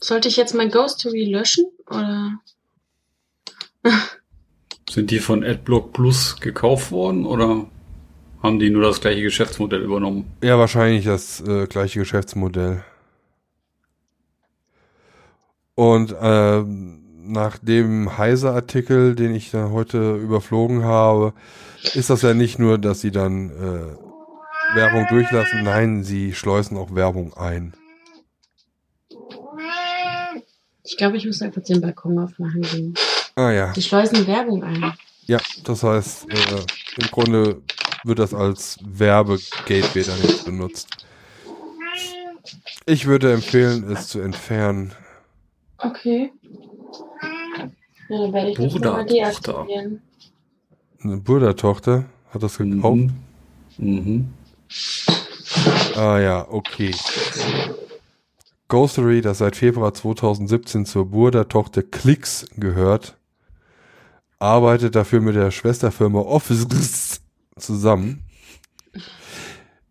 Sollte ich jetzt mein Ghostory löschen? Oder? Sind die von AdBlock Plus gekauft worden oder haben die nur das gleiche Geschäftsmodell übernommen? Ja, wahrscheinlich das äh, gleiche Geschäftsmodell. Und ähm, nach dem Heise-Artikel, den ich da heute überflogen habe, ist das ja nicht nur, dass sie dann äh, Werbung durchlassen, nein, sie schleusen auch Werbung ein. Ich glaube, ich muss einfach den Balkon aufmachen gehen. Ah ja, Die schleusen Werbung ein. ja, das heißt, äh, im Grunde wird das als Werbegateway dann jetzt benutzt. Ich würde empfehlen, es zu entfernen. Okay. Ja, dann werde ich das Bruder, mal deaktivieren. Eine Burda-Tochter hat das gekauft. Mhm. Mhm. Ah ja, okay. Ghostery, das seit Februar 2017 zur Burda-Tochter Clicks gehört, arbeitet dafür mit der Schwesterfirma Office zusammen.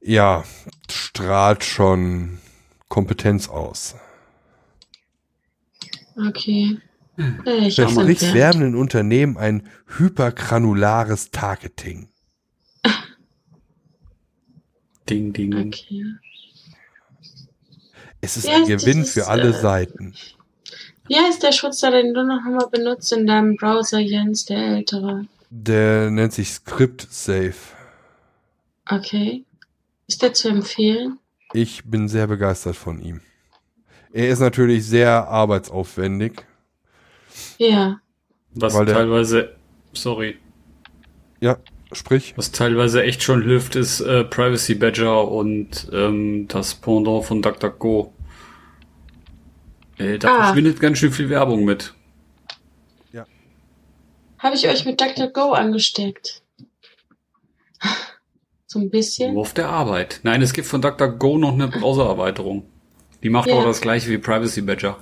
Ja, strahlt schon Kompetenz aus. Okay. Ja, ich Verspricht werbenden Unternehmen ein hypergranulares Targeting. Ding, ding. Okay. Es ist Ja, ein Gewinn ist, für alle äh, Seiten. Wie heißt der Schutz, da, den du noch einmal benutzt in deinem Browser, Jens, der ältere? Der nennt sich Script Safe. Okay. Ist der zu empfehlen? Ich bin sehr begeistert von ihm. Er ist natürlich sehr arbeitsaufwendig. Ja. Was Weil der- teilweise, sorry, Ja, sprich. was teilweise echt schon hilft, ist äh, Privacy Badger und ähm, das Pendant von DuckDuckGo. Äh, da Ah. verschwindet ganz schön viel Werbung mit. Habe ich euch mit DuckDuckGo angesteckt? So ein bisschen. Nur auf der Arbeit. Nein, es gibt von DuckDuckGo noch eine Browsererweiterung. Die macht Ja. aber das gleiche wie Privacy Badger.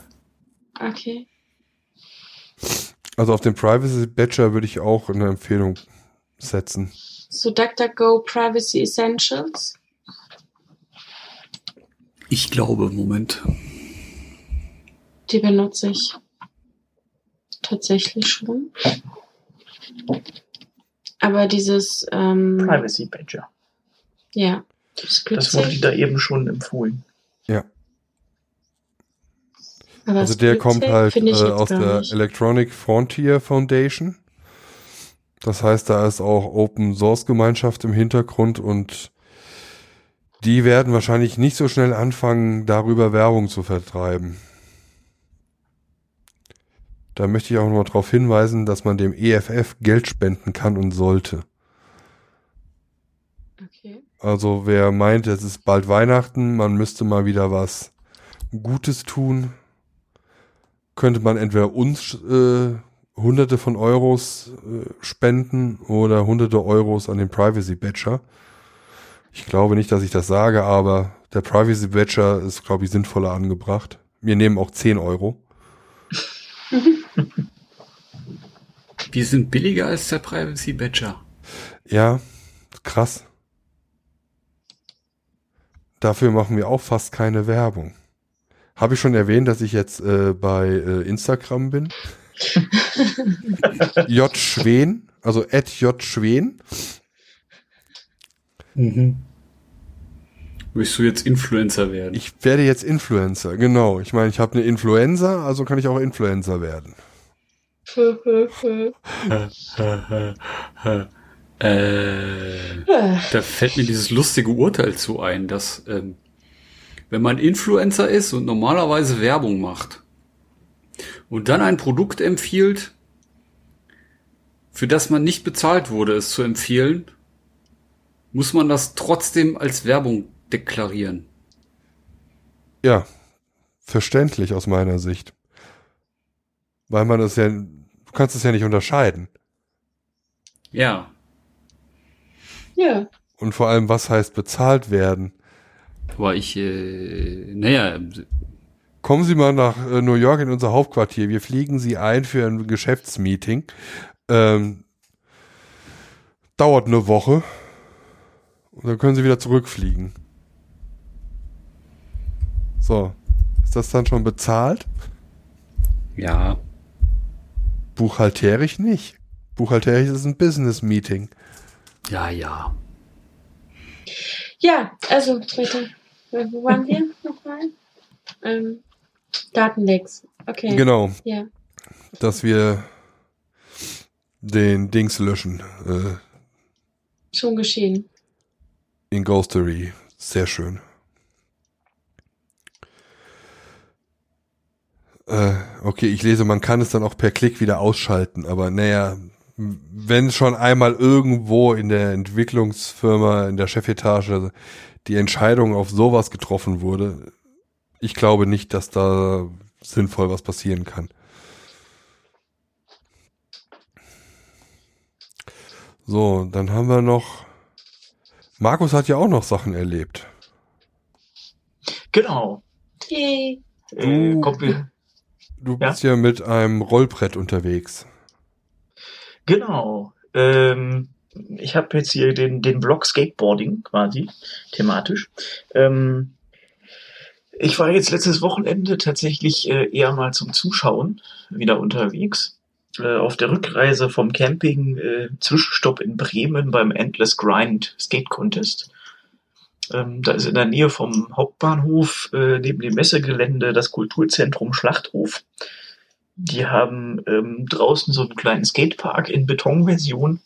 Okay. Also auf den Privacy Badger würde ich auch eine Empfehlung setzen. So DuckDuckGo Privacy Essentials. Ich glaube, Moment. Die benutze ich tatsächlich schon. Aber dieses, ähm, Privacy Badger. ja, Das, das wurde da eben schon empfohlen. Ja. Aber Also der kommt halt äh, aus der nicht. Electronic Frontier Foundation. Das heißt, da ist auch Open Source Gemeinschaft im Hintergrund und die werden wahrscheinlich nicht so schnell anfangen, darüber Werbung zu vertreiben. Da möchte ich auch noch darauf hinweisen, dass man dem EFF Geld spenden kann und sollte. Okay. Also wer meint, es ist bald Weihnachten, man müsste mal wieder was Gutes tun, könnte man entweder uns äh, hunderte von Euros äh, spenden oder hunderte Euros an den Privacy Badger. Ich glaube nicht, dass ich das sage, aber der Privacy Badger ist, glaube ich, sinnvoller angebracht. Wir nehmen auch 10 Euro. Die sind billiger als der Privacy Badger. Ja, krass. Dafür machen wir auch fast keine Werbung. Habe ich schon erwähnt, dass ich jetzt äh, bei äh, Instagram bin? J. Schwen, also at J. Schwen. Mhm. Willst du jetzt Influencer werden? Ich werde jetzt Influencer, genau. Ich meine, ich habe eine Influenza, also kann ich auch Influencer werden. äh, da fällt mir dieses lustige Urteil zu ein, dass ähm, wenn man Influencer ist und normalerweise Werbung macht und dann ein Produkt empfiehlt, für das man nicht bezahlt wurde, es zu empfehlen, muss man das trotzdem als Werbung deklarieren. Ja, verständlich aus meiner Sicht. Weil man das ja, du kannst es ja nicht unterscheiden. Ja, ja. Und vor allem, was heißt bezahlt werden? Aber ich, äh, naja, Kommen Sie mal nach äh, New York in unser Hauptquartier. Wir fliegen Sie ein für ein Geschäftsmeeting. Ähm, dauert eine Woche. Und dann können Sie wieder zurückfliegen. So. Ist das dann schon bezahlt? ja, Buchhalterisch nicht. Buchhalterisch ist ein Business-Meeting. ja, ja. Ja, also bitte. Wo waren wir nochmal? Ähm, Datenlecks. Okay. Genau. Ja. Dass wir den Dings löschen. Äh, Schon geschehen. in Ghostery. Sehr schön. Äh, okay, ich lese, man kann es dann auch per Klick wieder ausschalten, aber naja, wenn schon einmal irgendwo in der Entwicklungsfirma, in der Chefetage die Entscheidung auf sowas getroffen wurde, ich glaube nicht, dass da sinnvoll was passieren kann. So, dann haben wir noch Markus hat ja auch noch Sachen erlebt. Genau. Yay. Äh, Du- Du bist ja, mit einem Rollbrett unterwegs. Genau. Ähm, ich habe jetzt hier den, den Blog Skateboarding quasi, thematisch. Ähm, ich war jetzt letztes Wochenende tatsächlich äh, eher mal zum Zuschauen wieder unterwegs. Äh, auf der Rückreise vom Camping, äh, Zwischenstopp in Bremen beim Endless Grind Skate Contest. Ähm, da ist in der Nähe vom Hauptbahnhof äh, neben dem Messegelände das Kulturzentrum Schlachthof. Die haben ähm, draußen so einen kleinen Skatepark in Betonversion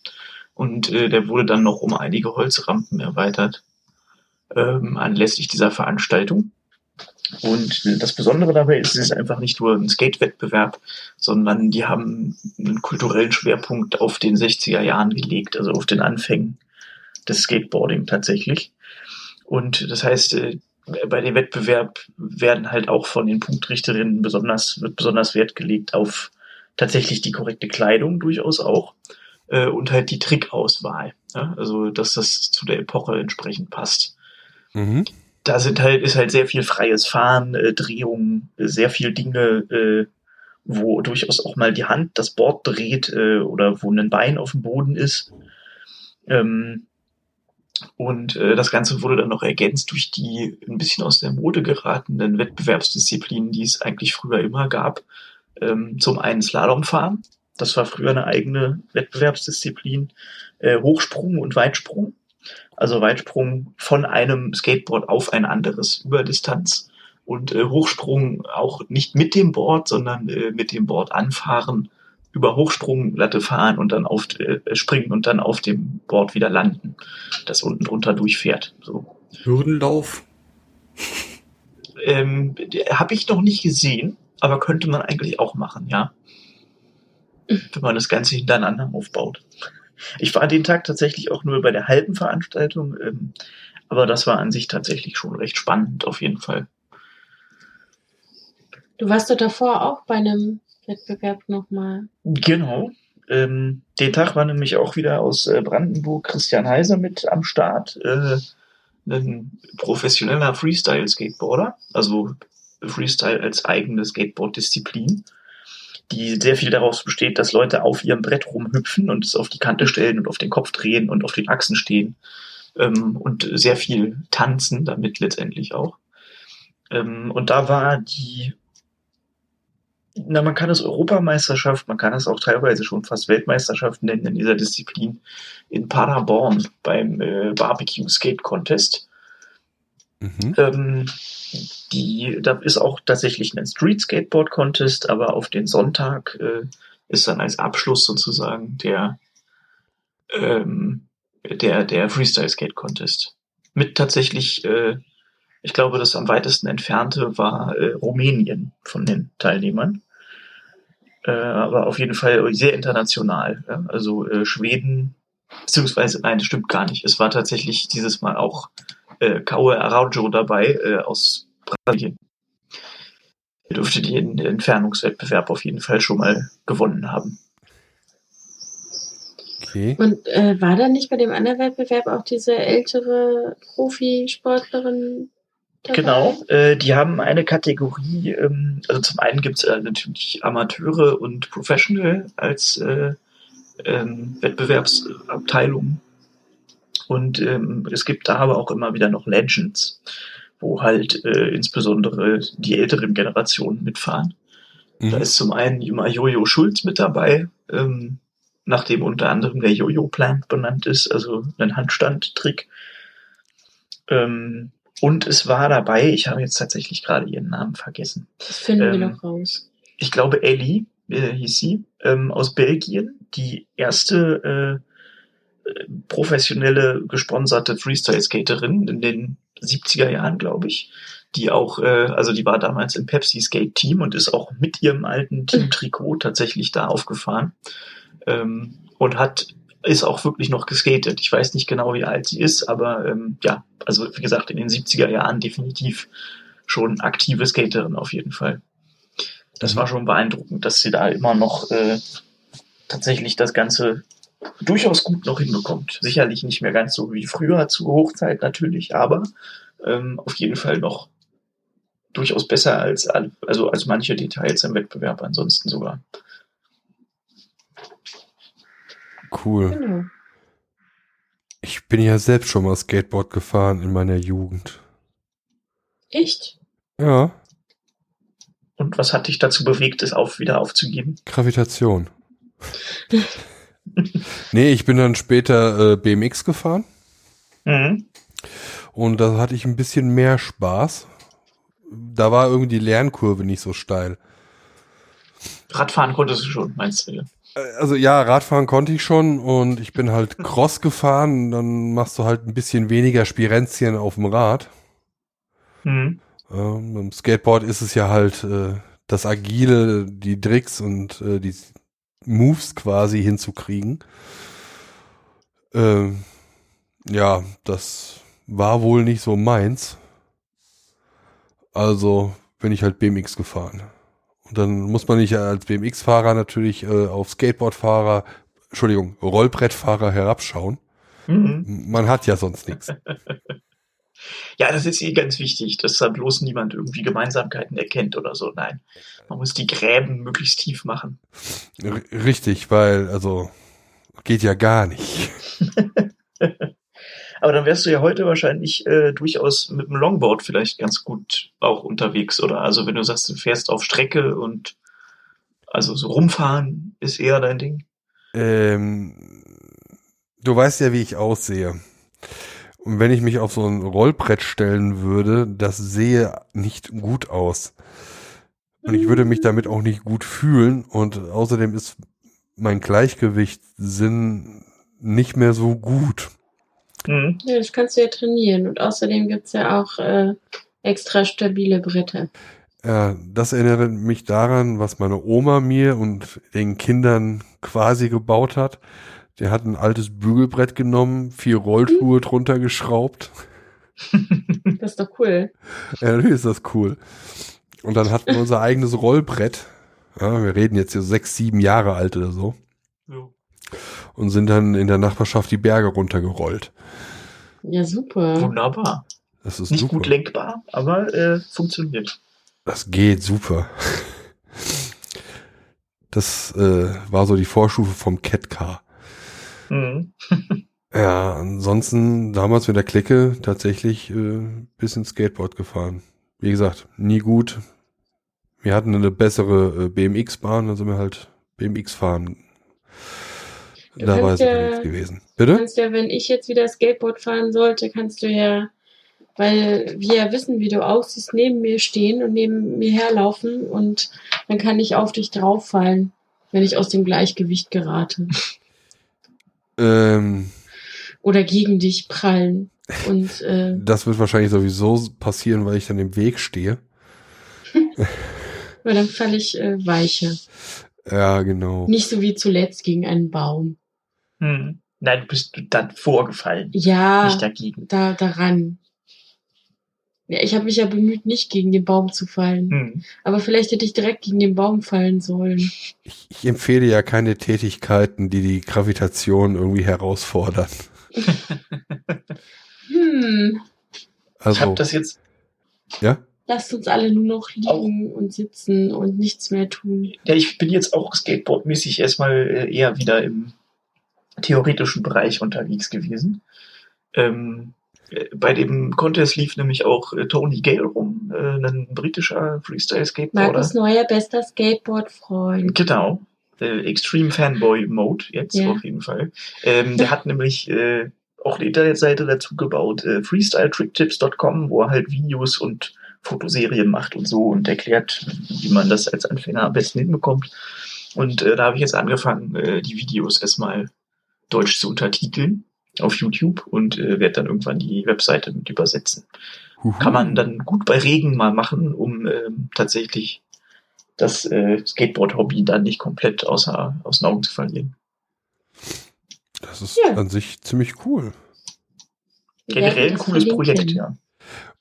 und äh, der wurde dann noch um einige Holzrampen erweitert ähm, anlässlich dieser Veranstaltung. Und das Besondere dabei ist, es ist einfach nicht nur ein Skate-Wettbewerb, sondern die haben einen kulturellen Schwerpunkt auf den 60er Jahren gelegt, also auf den Anfängen des Skateboarding tatsächlich. Und das heißt, äh, bei dem Wettbewerb werden halt auch von den Punktrichterinnen besonders, wird besonders Wert gelegt auf tatsächlich die korrekte Kleidung durchaus auch äh, und halt die Trickauswahl. Ja? Also, dass das zu der Epoche entsprechend passt. Mhm. Da sind halt, ist halt sehr viel freies Fahren, äh, Drehungen, äh, sehr viel Dinge, äh, wo durchaus auch mal die Hand das Board dreht äh, oder wo ein Bein auf dem Boden ist. Ähm, und äh, das Ganze wurde dann noch ergänzt durch die ein bisschen aus der Mode geratenen Wettbewerbsdisziplinen, die es eigentlich früher immer gab. Ähm, zum einen Slalomfahren, das war früher eine eigene Wettbewerbsdisziplin, äh, Hochsprung und Weitsprung. Also Weitsprung von einem Skateboard auf ein anderes über Distanz und äh, Hochsprung auch nicht mit dem Board, sondern äh, mit dem Board anfahren über Hochsprunglatte fahren und dann auf äh, springen und dann auf dem Board wieder landen, das unten drunter durchfährt. So. Hürdenlauf. Ähm, Habe ich noch nicht gesehen, aber könnte man eigentlich auch machen, ja. Wenn man das Ganze hintereinander aufbaut. Ich war den Tag tatsächlich auch nur bei der halben Veranstaltung, ähm, aber das war an sich tatsächlich schon recht spannend, auf jeden Fall. Du warst doch davor auch bei einem Wettbewerb nochmal. Genau. Ähm, den Tag war nämlich auch wieder aus äh, Brandenburg Christian Heiser mit am Start. Äh, ein professioneller Freestyle-Skateboarder, also Freestyle als eigene Skateboard-Disziplin, die sehr viel daraus besteht, dass Leute auf ihrem Brett rumhüpfen und es auf die Kante stellen und auf den Kopf drehen und auf den Achsen stehen ähm, und sehr viel tanzen damit letztendlich auch. Ähm, und da war die na, man kann es Europameisterschaft, man kann es auch teilweise schon fast Weltmeisterschaft nennen in dieser Disziplin in Paderborn beim äh, Barbecue Skate Contest. Mhm. Ähm, die, da ist auch tatsächlich ein Street Skateboard Contest, aber auf den Sonntag äh, ist dann als Abschluss sozusagen der, ähm, der, der Freestyle Skate Contest. Mit tatsächlich, äh, ich glaube, das am weitesten entfernte war äh, Rumänien von den Teilnehmern äh, aber auf jeden Fall sehr international. Ja? Also äh, Schweden, beziehungsweise, nein, das stimmt gar nicht. Es war tatsächlich dieses Mal auch äh, Kaue Araujo dabei äh, aus Brasilien. Er dürfte den Entfernungswettbewerb auf jeden Fall schon mal gewonnen haben. Okay. Und äh, war da nicht bei dem anderen Wettbewerb auch diese ältere Profisportlerin dabei? Genau, äh, die haben eine Kategorie, ähm, also zum einen gibt's äh, natürlich Amateure und Professional als äh, ähm, Wettbewerbsabteilung. Und ähm, es gibt da aber auch immer wieder noch Legends, wo halt äh, insbesondere die älteren Generationen mitfahren. Da Mhm. ist zum einen immer Jojo Schulz mit dabei, ähm, nachdem unter anderem der Jojo-Plant benannt ist, also ein Handstandtrick. Ähm, und es war dabei, ich habe jetzt tatsächlich gerade ihren Namen vergessen. Das finden wir ähm, noch raus. Ich glaube, Ellie äh, hieß sie, ähm, aus Belgien, die erste äh, professionelle gesponserte Freestyle-Skaterin in den 70er Jahren, glaube ich. Die auch, äh, also die war damals im Pepsi Skate Team und ist auch mit ihrem alten Team-Trikot tatsächlich da aufgefahren. Ähm, und hat, ist auch wirklich noch geskatet. Ich weiß nicht genau, wie alt sie ist, aber ähm, ja, also wie gesagt, in den 70er Jahren definitiv schon aktive Skaterin auf jeden Fall. Das war schon beeindruckend, dass sie da immer noch äh, tatsächlich das Ganze durchaus gut noch hinbekommt. Sicherlich nicht mehr ganz so wie früher zur Hochzeit natürlich, aber ähm, auf jeden Fall noch durchaus besser als also als manche Details im Wettbewerb ansonsten sogar. Cool. Genau. Ich bin ja selbst schon mal Skateboard gefahren in meiner Jugend. Echt? Ja, Und was hat dich dazu bewegt, es auf wieder aufzugeben? Gravitation. nee, ich bin dann später äh, BMX gefahren Mhm. und da hatte ich ein bisschen mehr Spaß. Da war irgendwie die Lernkurve nicht so steil. Radfahren konntest du schon, meinst du? Äh, Also ja, Radfahren konnte ich schon und ich bin halt Cross gefahren. Dann machst du halt ein bisschen weniger Spirenzchen auf dem Rad. Mhm. Ähm, Im Skateboard ist es ja halt äh, das Agile, die Tricks und äh, die Moves quasi hinzukriegen. Ähm, ja, das war wohl nicht so meins. Also bin ich halt BMX gefahren. Und dann muss man nicht als BMX-Fahrer natürlich äh, auf Skateboard-Fahrer, Entschuldigung, Rollbrettfahrer herabschauen. Mhm. Man hat ja sonst nichts. Ja, das ist eh ganz wichtig, dass da bloß niemand irgendwie Gemeinsamkeiten erkennt oder so. Nein, man muss die Gräben möglichst tief machen. R richtig, weil, also, geht ja gar nicht. Aber dann wärst du ja heute wahrscheinlich äh, durchaus mit dem Longboard vielleicht ganz gut auch unterwegs, oder? Also wenn du sagst, du fährst auf Strecke und also so rumfahren ist eher dein Ding. Ähm, du weißt ja, wie ich aussehe. Und wenn ich mich auf so ein Rollbrett stellen würde, das sehe nicht gut aus. Und ich würde mich damit auch nicht gut fühlen. Und außerdem ist mein Gleichgewichtssinn nicht mehr so gut. Mhm. Ja, das kannst du ja trainieren. Und außerdem gibt's ja auch äh, extra stabile Bretter. Ja, das erinnert mich daran, was meine Oma mir und den Kindern quasi gebaut hat. Der hat ein altes Bügelbrett genommen, vier Rollschuhe drunter geschraubt. Das ist doch cool. Ja, natürlich ist das cool. Und dann hatten wir unser eigenes Rollbrett. Ja, wir reden jetzt hier sechs, sieben Jahre alt oder so. Ja. Und sind dann in der Nachbarschaft die Berge runtergerollt. Ja, super. Wunderbar. Das ist Nicht super. gut lenkbar, aber äh, funktioniert. Das geht super. Das äh, war so die Vorstufe vom Catcar. Mhm. Ja, ansonsten damals mit der Clique tatsächlich äh, bisschen Skateboard gefahren. Wie gesagt, nie gut. Wir hatten eine bessere äh, BMX-Bahn, also wir halt BMX fahren. Du Da war es ja- gewesen. Du Bitte? kannst ja, wenn ich jetzt wieder Skateboard fahren sollte, kannst du ja, weil wir ja wissen, wie du aussiehst, neben mir stehen und neben mir herlaufen und dann kann ich auf dich drauffallen, wenn ich aus dem Gleichgewicht gerate. Ähm, Oder gegen dich prallen. Und äh, das wird wahrscheinlich sowieso passieren, weil ich dann im Weg stehe. weil dann falle ich äh, weicher. Ja, genau. Nicht so wie zuletzt gegen einen Baum. Hm. Nein, du bist dann vorgefallen, Ja, nicht dagegen. da daran. Ja, ich habe mich ja bemüht, nicht gegen den Baum zu fallen. Hm. Aber vielleicht hätte ich direkt gegen den Baum fallen sollen. Ich, ich empfehle ja keine Tätigkeiten, die die Gravitation irgendwie herausfordern. Hm, Ich Also, habe das jetzt, ja? lasst uns alle nur noch liegen und sitzen und nichts mehr tun. ja, ich bin jetzt auch skateboardmäßig erstmal äh, eher wieder im theoretischen Bereich unterwegs gewesen. Ähm, äh, bei dem Contest lief nämlich auch äh, Tony Gale rum, äh, ein britischer Freestyle-Skateboarder. Markus Neuer, bester Skateboard-Freund. Genau. Äh, Extreme Fanboy Mode jetzt Ja. auf jeden Fall. Ähm, der hat nämlich äh, auch eine Internetseite dazu gebaut, äh, freestyletricktips.com, wo er halt Videos und Fotoserien macht und so und erklärt, wie man das als Anfänger am besten hinbekommt. Und äh, da habe ich jetzt angefangen, äh, die Videos erstmal deutsch zu untertiteln auf YouTube und äh, werde dann irgendwann die Webseite mit übersetzen Huhu. kann man dann gut bei Regen mal machen, um ähm, tatsächlich das äh, Skateboard-Hobby dann nicht komplett außer, aus den Augen zu verlieren. Das ist Ja. an sich ziemlich cool. Generell ein cooles. Projekt, ja.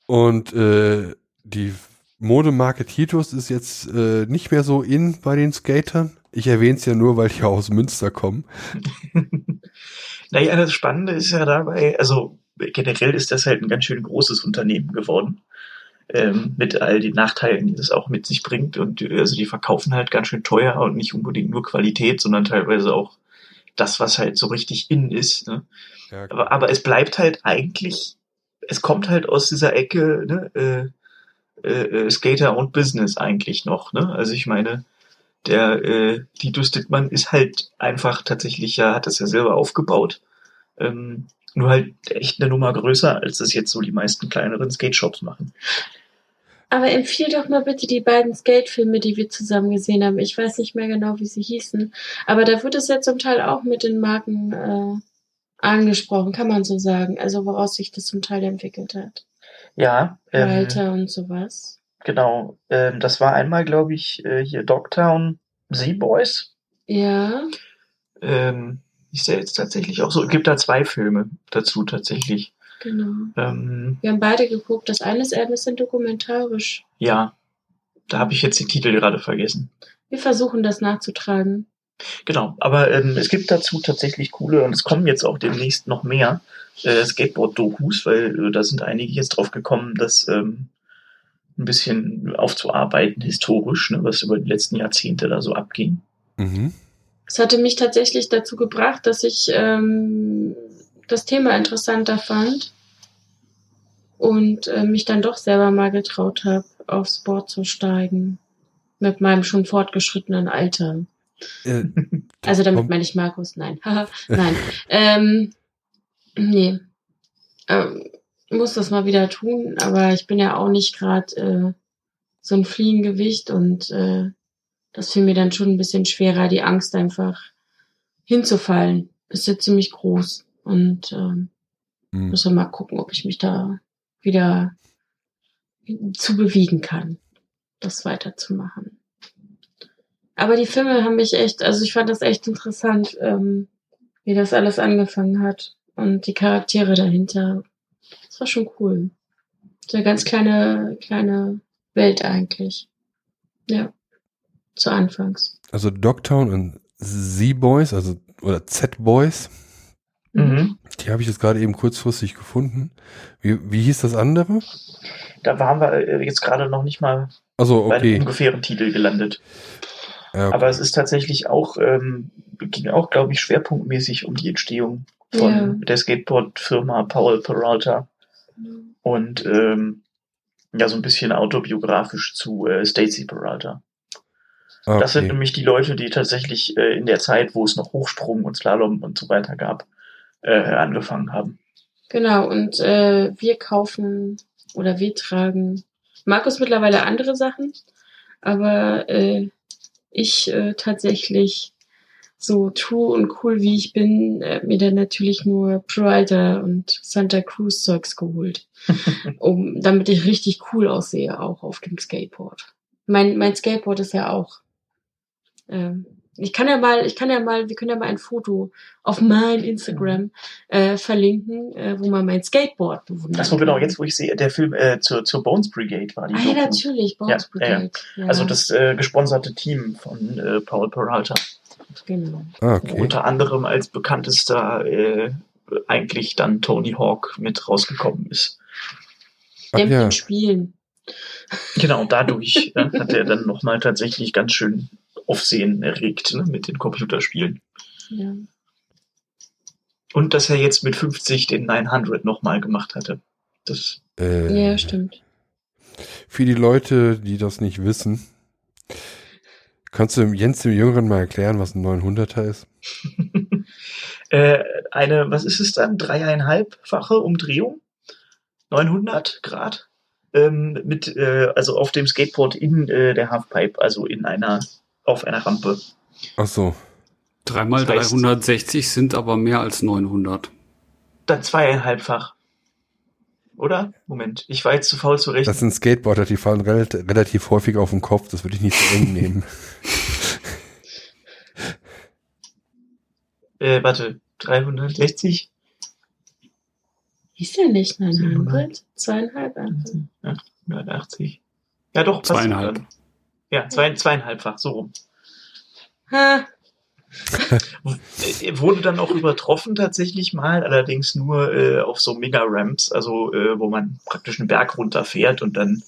Und äh, die Modemarke Titus ist jetzt äh, nicht mehr so in bei den Skatern. Ich erwähne es ja nur, weil die ja aus Münster kommen. Naja, das Spannende ist ja dabei, also generell ist das halt ein ganz schön großes Unternehmen geworden. Ähm, mit all den Nachteilen, die das auch mit sich bringt. Und also die verkaufen halt ganz schön teuer und nicht unbedingt nur Qualität, sondern teilweise auch das, was halt so richtig in ist. Ne? Ja, Aber, aber es bleibt halt eigentlich, es kommt halt aus dieser Ecke, ne, äh, äh, äh, Skater und Business eigentlich noch, ne? Also ich meine, der äh, Titus Dittmann ist halt einfach tatsächlich ja, hat das ja selber aufgebaut. Ähm, nur halt echt eine Nummer größer, als das jetzt so die meisten kleineren Skate-Shops machen. Aber empfiehl doch mal bitte die beiden Skate-Filme, die wir zusammen gesehen haben. Ich weiß nicht mehr genau, wie sie hießen. Aber da wird es ja zum Teil auch mit den Marken äh, angesprochen, kann man so sagen. Also woraus sich das zum Teil entwickelt hat. Ja, ähm, Walter und sowas. Genau. Ähm, das war einmal, glaube ich, äh, hier Dogtown Z-Boys. Ja, Ähm, ist der jetzt tatsächlich auch so? Gibt da zwei Filme dazu tatsächlich. genau. Ähm, Wir haben beide geguckt. Das eine ist eher ein bisschen dokumentarisch. ja, da habe ich jetzt den Titel gerade vergessen. Wir versuchen das nachzutragen. Genau, aber ähm, es gibt dazu tatsächlich coole und es kommen jetzt auch demnächst noch mehr äh, Skateboard-Dokus, weil äh, da sind einige jetzt drauf gekommen, das ähm, ein bisschen aufzuarbeiten historisch, ne, was über die letzten Jahrzehnte da so abging. Mhm. Es hatte mich tatsächlich dazu gebracht, dass ich ähm, das Thema interessanter fand und äh, mich dann doch selber mal getraut habe, aufs Board zu steigen. Mit meinem schon fortgeschrittenen Alter. Äh, Also damit meine ich Markus, nein. Haha, nein. ähm, nee. Ähm, muss das mal wieder tun, aber ich bin ja auch nicht gerade äh, so ein Fliegengewicht und äh, das fiel mir dann schon ein bisschen schwerer, die Angst einfach hinzufallen. Ist ja ziemlich groß und ähm, hm. muss ja mal gucken, ob ich mich da wieder zu bewegen kann, das weiterzumachen. Aber die Filme haben mich echt, also ich fand das echt interessant, ähm, wie das alles angefangen hat und die Charaktere dahinter. Das war schon cool. So eine ganz kleine, kleine Welt eigentlich. Ja. Zu Anfangs. Also Dogtown und Z-Boys, also oder Z-Boys, Mhm. die habe ich jetzt gerade eben kurzfristig gefunden. Wie, wie hieß das andere? Da waren wir äh, jetzt gerade noch nicht mal Also bei einem okay. ungefähren Titel gelandet. Ja, Aber es ist tatsächlich auch, ähm, ging auch, glaube ich, schwerpunktmäßig um die Entstehung von Ja. der Skateboard-Firma Paul Peralta und ähm, ja, so ein bisschen autobiografisch zu äh, Stacy Peralta. ah, Das sind okay. nämlich die Leute, die tatsächlich äh, in der Zeit, wo es noch Hochsprung und Slalom und so weiter gab, äh, angefangen haben. Genau, und äh, wir kaufen oder wir tragen Markus mittlerweile andere Sachen, aber äh, ich äh, tatsächlich so true und cool wie ich bin, äh, mir dann natürlich nur Prida und Santa Cruz Zeugs geholt, um damit ich richtig cool aussehe auch auf dem Skateboard. Mein mein Skateboard ist ja auch ähm, ich kann ja mal, ich kann ja mal, wir können ja mal ein Foto auf mein Instagram äh, verlinken, äh, wo man mein Skateboard bewundert. Achso, genau, jetzt wo ich sehe, der Film äh, zur, zur Bones Brigade war die Ah ja, natürlich, Bones Ja, ja, ja. Brigade. Ja, Also das äh, gesponserte Team von äh, Paul Peralta. Genau. Ah, okay. Unter anderem als bekanntester äh, eigentlich dann Tony Hawk mit rausgekommen ist. Ach Dämpft ja. in Spielen. Genau, dadurch äh, hat er dann nochmal tatsächlich ganz schön Aufsehen erregt ne, mit den Computerspielen. Ja. Und dass er jetzt mit 50 den 900 nochmal gemacht hatte. Das, Äh, ja, stimmt. Für die Leute, die das nicht wissen, kannst du Jens dem Jüngeren mal erklären, was ein 900er ist? äh, eine, was ist es dann? Dreieinhalbfache Umdrehung? 900 Grad? Ähm, mit, äh, also auf dem Skateboard in äh, der Halfpipe, also in einer, auf einer Rampe. Ach so. Dreimal Das heißt- 360 sind aber mehr als 900. Dann zweieinhalbfach. Oder? Moment, ich war jetzt zu faul zu rechnen. Das sind Skateboarder, die fallen relativ, relativ häufig auf den Kopf. Das würde ich nicht so eng nehmen. Äh, warte, 360? Hieß der nicht 900? Zweieinhalb einfach. Ja, 180. Ja, doch, passt Zweieinhalb. Ja, zwei, zweieinhalbfach, so rum. Ha, Wurde dann auch übertroffen tatsächlich mal, allerdings nur äh, auf so Mega-Ramps, also äh, wo man praktisch einen Berg runterfährt und dann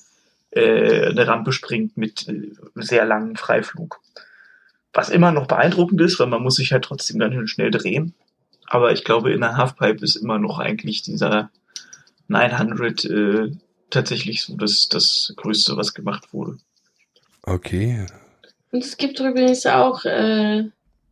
äh, eine Rampe springt mit äh, sehr langem Freiflug. Was immer noch beeindruckend ist, weil man muss sich halt trotzdem ganz schön schnell drehen. Aber ich glaube, in der Halfpipe ist immer noch eigentlich dieser 900 äh, tatsächlich so das, das Größte, was gemacht wurde. Okay. und es gibt übrigens auch, äh,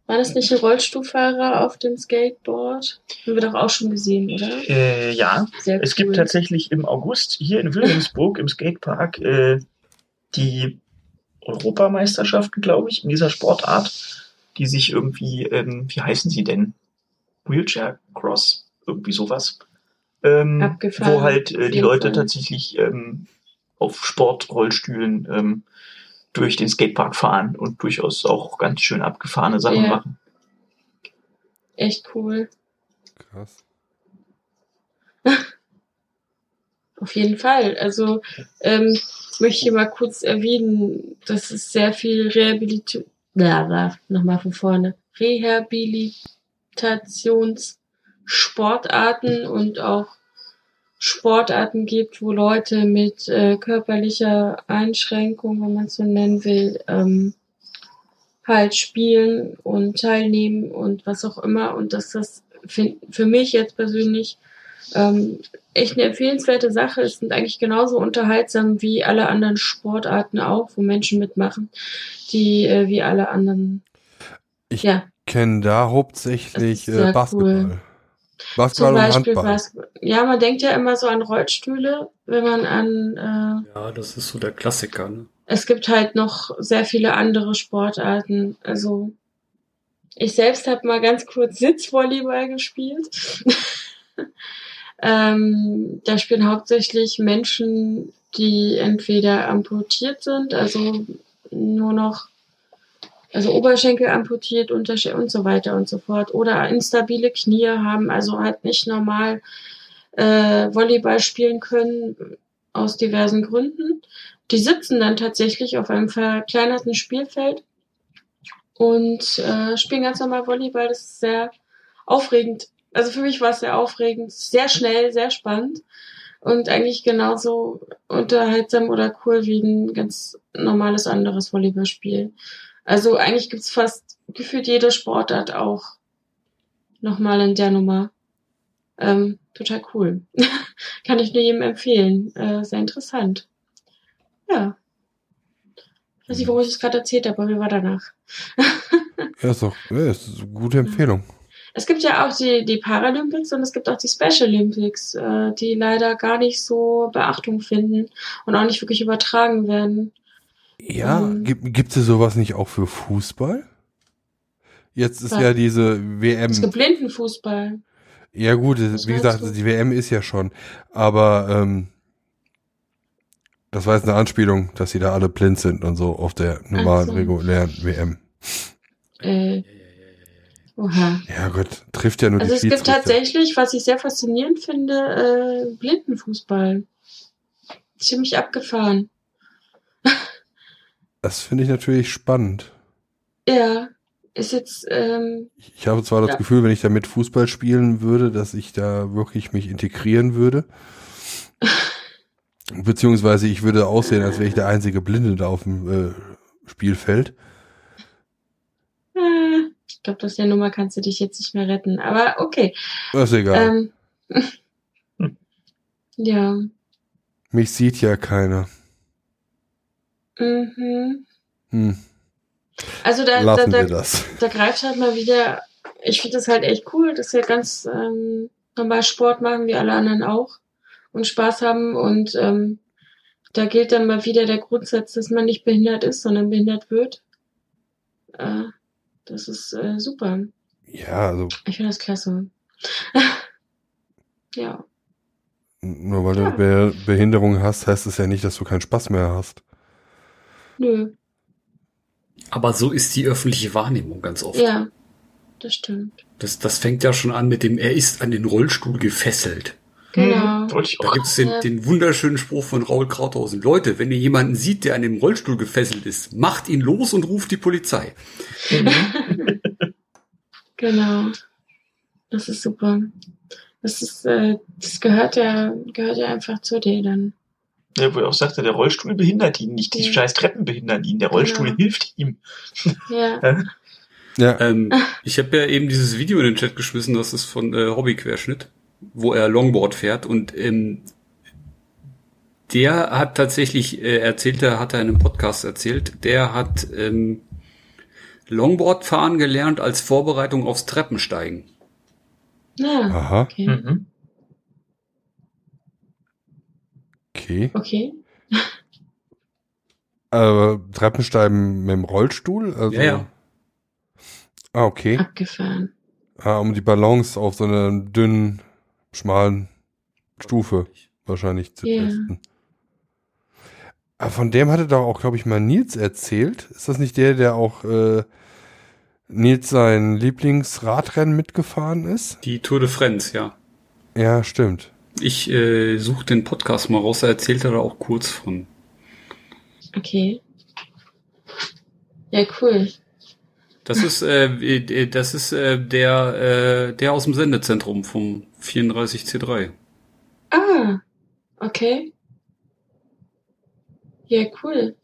war das nicht ein Rollstuhlfahrer auf dem Skateboard? Haben wir doch auch schon gesehen, oder? Äh, ja, Sehr Es cool. gibt tatsächlich im August hier in Wilhelmsburg im Skatepark äh, die Europameisterschaften, glaube ich, in dieser Sportart, die sich irgendwie, ähm, wie heißen sie denn? Wheelchair Cross, irgendwie sowas. ähm, Abgefahren, wo halt äh, die Leute tatsächlich ähm, auf Sportrollstühlen ähm, durch den Skatepark fahren und durchaus auch ganz schön abgefahrene Sachen Ja. machen. Echt cool. Krass. Auf jeden Fall. Also ähm, möchte ich hier mal kurz erwähnen, dass es sehr viel Rehabilitation, nochmal von vorne, Rehabilitationssportarten und auch Sportarten gibt, wo Leute mit äh, körperlicher Einschränkung, wenn man es so nennen will, ähm, halt spielen und teilnehmen und was auch immer. Und dass das für mich jetzt persönlich ähm, echt eine empfehlenswerte Sache ist und eigentlich genauso unterhaltsam wie alle anderen Sportarten auch, wo Menschen mitmachen, die äh, wie alle anderen. Ich ja, Kennen da hauptsächlich Das ist sehr äh, Basketball. zum Basketball und Beispiel Handball. was. Ja, man denkt ja immer so an Rollstühle, wenn man an äh, Ja, das ist so der Klassiker. Ne? es gibt halt noch sehr viele andere Sportarten. Also ich selbst habe mal ganz kurz Sitzvolleyball gespielt. ähm, da spielen hauptsächlich Menschen, die entweder amputiert sind, also nur noch, also Oberschenkel amputiert, Unterschenkel und so weiter und so fort, oder instabile Knie haben, also halt nicht normal äh, Volleyball spielen können aus diversen Gründen. Die sitzen dann tatsächlich auf einem verkleinerten Spielfeld und äh, spielen ganz normal Volleyball. Das ist sehr aufregend. Also für mich war es sehr aufregend, sehr schnell, sehr spannend und eigentlich genauso unterhaltsam oder cool wie ein ganz normales anderes Volleyballspiel. Also eigentlich gibt's fast gefühlt jede Sportart auch nochmal in der Nummer. Ähm, total cool. Kann ich nur jedem empfehlen. Äh, sehr interessant. Ja. Ich weiß nicht, warum ich das gerade erzählt habe, aber wie war danach? Ja, ist doch, ja, ist eine gute Empfehlung. Es gibt ja auch die, die Paralympics und es gibt auch die Special Olympics, äh, die leider gar nicht so Beachtung finden und auch nicht wirklich übertragen werden. Ja, Ähm. gibt hier sowas nicht auch für Fußball? Jetzt ist ja diese WM. Es gibt Blindenfußball. Ja gut, Was wie gesagt, du? die WM ist ja schon. Aber ähm, das war jetzt eine Anspielung, dass sie da alle blind sind und so auf der normalen, so. regulären WM. Äh, oha. Ja Gott, trifft ja nur Also die es gibt tatsächlich, was ich sehr faszinierend finde, äh, Blindenfußball. Ziemlich abgefahren. Das finde ich natürlich spannend. Ja, ist jetzt, ähm, Ich habe zwar das Ja. Gefühl, wenn ich damit Fußball spielen würde, dass ich da wirklich mich integrieren würde. Beziehungsweise ich würde aussehen, als wäre ich der einzige Blinde da auf dem äh, Spielfeld. äh, ich glaube, aus der Nummer kannst du dich jetzt nicht mehr retten. Aber okay. Das ist egal. Ähm, ja. Mich sieht ja keiner. Mhm. Hm, Also da, da, lassen wir da, das. da greift halt mal wieder, ich finde das halt echt cool, dass wir ganz ähm, normal Sport machen, wie alle anderen auch und Spaß haben und ähm, da gilt dann mal wieder der Grundsatz, dass man nicht behindert ist, sondern behindert wird. Äh, das ist äh, super. Ja, also Ich finde das klasse. ja. nur weil Ja. du Be Behinderung hast, heißt es ja nicht, dass du keinen Spaß mehr hast. Nö. Aber so ist die öffentliche Wahrnehmung ganz oft. Ja. Das stimmt. Das, das fängt ja schon an mit dem, er ist an den Rollstuhl gefesselt. Genau. Hm, Da gibt's den, den wunderschönen Spruch von Raul Krauthausen. Leute, wenn ihr jemanden sieht, der an dem Rollstuhl gefesselt ist, macht ihn los und ruft die Polizei. Mhm. Genau. Das ist super. Das ist, äh, das gehört ja, gehört ja einfach zu dir dann. Ja, wo er auch sagte, der Rollstuhl behindert ihn nicht, die Ja. scheiß Treppen behindern ihn, der Rollstuhl Genau. hilft ihm. Ja. Ja, Ähm, ich habe ja eben dieses Video in den Chat geschmissen, das ist von äh, Hobbyquerschnitt, wo er Longboard fährt und ähm, der hat tatsächlich äh, erzählt, er hat er in einem Podcast erzählt, der hat ähm, Longboard fahren gelernt als Vorbereitung aufs Treppensteigen. Ja. aha, Okay. Mhm. Okay. Okay. Aber Treppensteigen mit dem Rollstuhl? Also, Ja, ja. Ah, okay. Abgefahren. Ah, um die Balance auf so einem dünnen, schmalen Stufe wahrscheinlich zu Ja. testen. Aber von dem hatte doch auch, glaube ich, mal Nils erzählt. Ist das nicht der, der auch äh, Nils sein Lieblingsradrennen mitgefahren ist? Die Tour de France, ja. Ja, stimmt. Ich äh, suche den Podcast mal raus, da erzählt er da auch kurz von. Okay. Ja, cool. Das ist, äh, äh, das ist äh, der, äh, der aus dem Sendezentrum vom 34C3. Ah, okay. Ja, cool.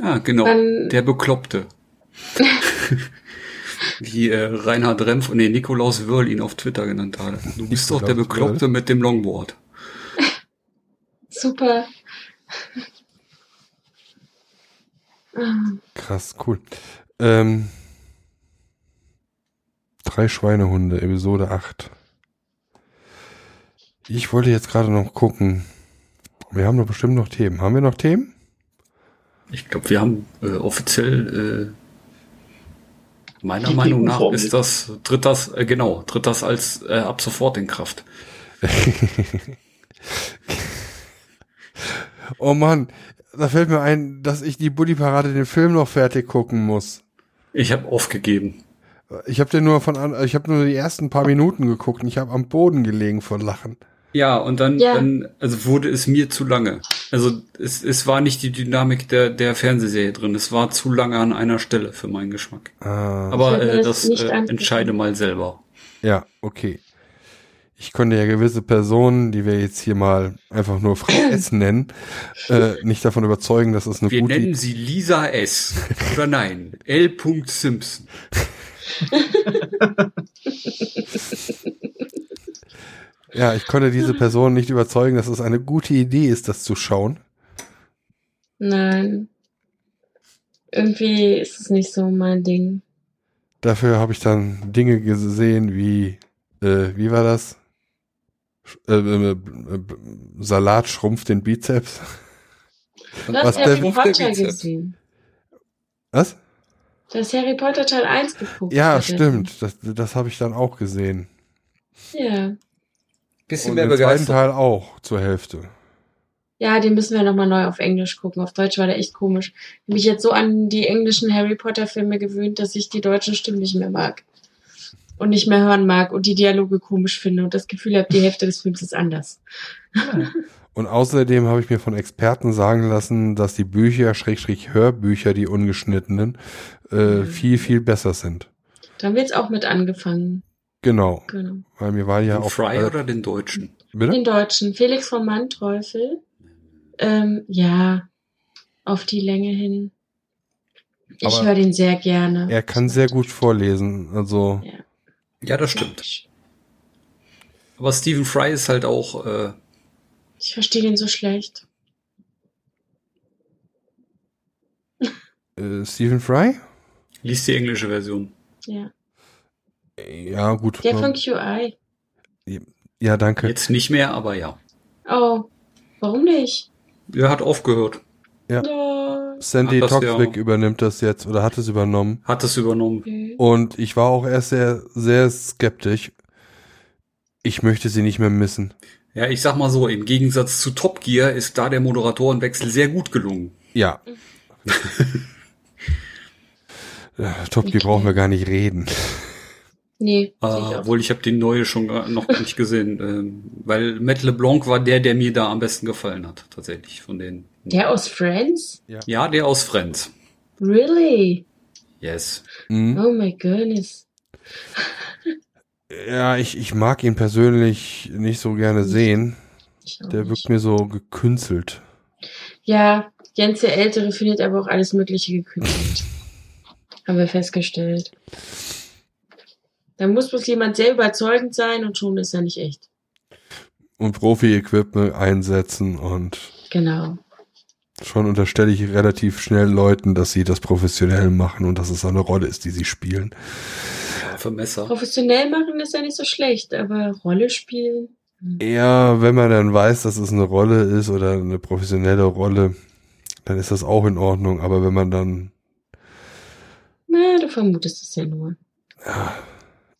Ah, genau. Dann, Der Bekloppte. Wie äh, Reinhard Remf und nee, Nikolaus Wörl ihn auf Twitter genannt hat. Du bist doch der Bekloppte mit dem Longboard. super. Krass, cool. Ähm, drei Schweinehunde, Episode 8. Ich wollte jetzt gerade noch gucken. Wir haben doch bestimmt noch Themen. Haben wir noch Themen? Ich glaube, wir haben äh, offiziell äh, meiner Die Meinung nach ist das, tritt das, äh, genau, tritt das als äh, ab sofort in Kraft. Oh Mann, da fällt mir ein, dass ich die Buddy-Parade den Film noch fertig gucken muss. Ich habe aufgegeben. Ich habe den nur von an, ich habe nur die ersten paar Minuten geguckt und ich habe am Boden gelegen vor Lachen. Ja, und dann, Ja. dann also wurde es mir zu lange. Also es, es war nicht die Dynamik der, der Fernsehserie drin. Es war zu lange an einer Stelle für meinen Geschmack. Ah, Aber äh, das äh, entscheide mal selber. ja, okay. Ich konnte ja gewisse Personen, die wir jetzt hier mal einfach nur Frau S nennen, äh, nicht davon überzeugen, dass es eine Wir gute nennen sie Lisa S. Oder nein, L. Simpson. Ja, ich konnte diese Person nicht überzeugen, dass es eine gute Idee ist, das zu schauen. nein. Irgendwie ist es nicht so mein Ding. Dafür habe ich dann Dinge gesehen wie, äh, wie war das? Sch- Äh, äh, äh, Salat schrumpft den Bizeps. Du hast Was Harry Potter gesehen. Was? Du hast Harry Potter Teil 1 geguckt. Ja, stimmt. Das, das habe ich dann auch gesehen. Ja. Bisschen Und mehr begeistert. Teil auch zur Hälfte. Ja, den müssen wir nochmal neu auf Englisch gucken. Auf Deutsch war der echt komisch. Ich habe mich jetzt so an die englischen Harry Potter Filme gewöhnt, dass ich die deutschen Stimmen nicht mehr mag. Und nicht mehr hören mag und die Dialoge komisch finde und das Gefühl habe, die Hälfte des Films ist anders. Und außerdem habe ich mir von Experten sagen lassen, dass die Bücher, Schrägstrich Hörbücher, die ungeschnittenen, äh, Mhm. viel, viel besser sind. Da haben wir jetzt auch mit angefangen. Genau. Genau. Weil mir war ja Den auch. Fry äh, oder den Deutschen? bitte? Den Deutschen. Felix vom Manteuffel. Ähm, ja, auf die Länge hin. Ich höre den sehr gerne. Er kann sehr gut vorlesen. Also, Ja. Ja, das stimmt. Aber Stephen Fry ist halt auch, äh, Ich verstehe den so schlecht. äh, Stephen Fry? liest die englische Version. Ja. Ja, gut. Der von QI. ja, danke. Jetzt nicht mehr, aber ja. Oh, warum nicht? Er hat aufgehört. Ja. Ja. Sandy Toxic ja- übernimmt das jetzt oder hat es übernommen. Hat es übernommen. Okay. Und ich war auch erst sehr, sehr skeptisch. Ich möchte sie nicht mehr missen. Ja, ich sag mal so, im Gegensatz zu Top Gear ist da der Moderatorenwechsel sehr gut gelungen. Ja. Ja, Top Gear Okay. brauchen wir gar nicht reden. Nee, Äh, ich obwohl ich habe den neue schon noch nicht gesehen, ähm, weil Matt LeBlanc war der, der mir da am besten gefallen hat, tatsächlich von den. Der aus Friends? Ja, der aus Friends. Really? Yes. Mhm. Oh my goodness. Ja, ich, ich mag ihn persönlich nicht so gerne sehen. Der nicht. wirkt mir so gekünstelt. Ja, Jens der Ältere findet aber auch alles Mögliche gekünstelt. Haben wir festgestellt. Da muss bloß jemand sehr überzeugend sein und schon ist er nicht echt. Und Profi-Equipment einsetzen und Genau. schon unterstelle ich relativ schnell Leuten, dass sie das professionell machen und dass es eine Rolle ist, die sie spielen. Scharfe Messer. Professionell machen ist ja nicht so schlecht, aber Rolle spielen. hm. Ja, wenn man dann weiß, dass es eine Rolle ist oder eine professionelle Rolle, dann ist das auch in Ordnung. Aber wenn man dann, Na, du vermutest es ja nur. ja,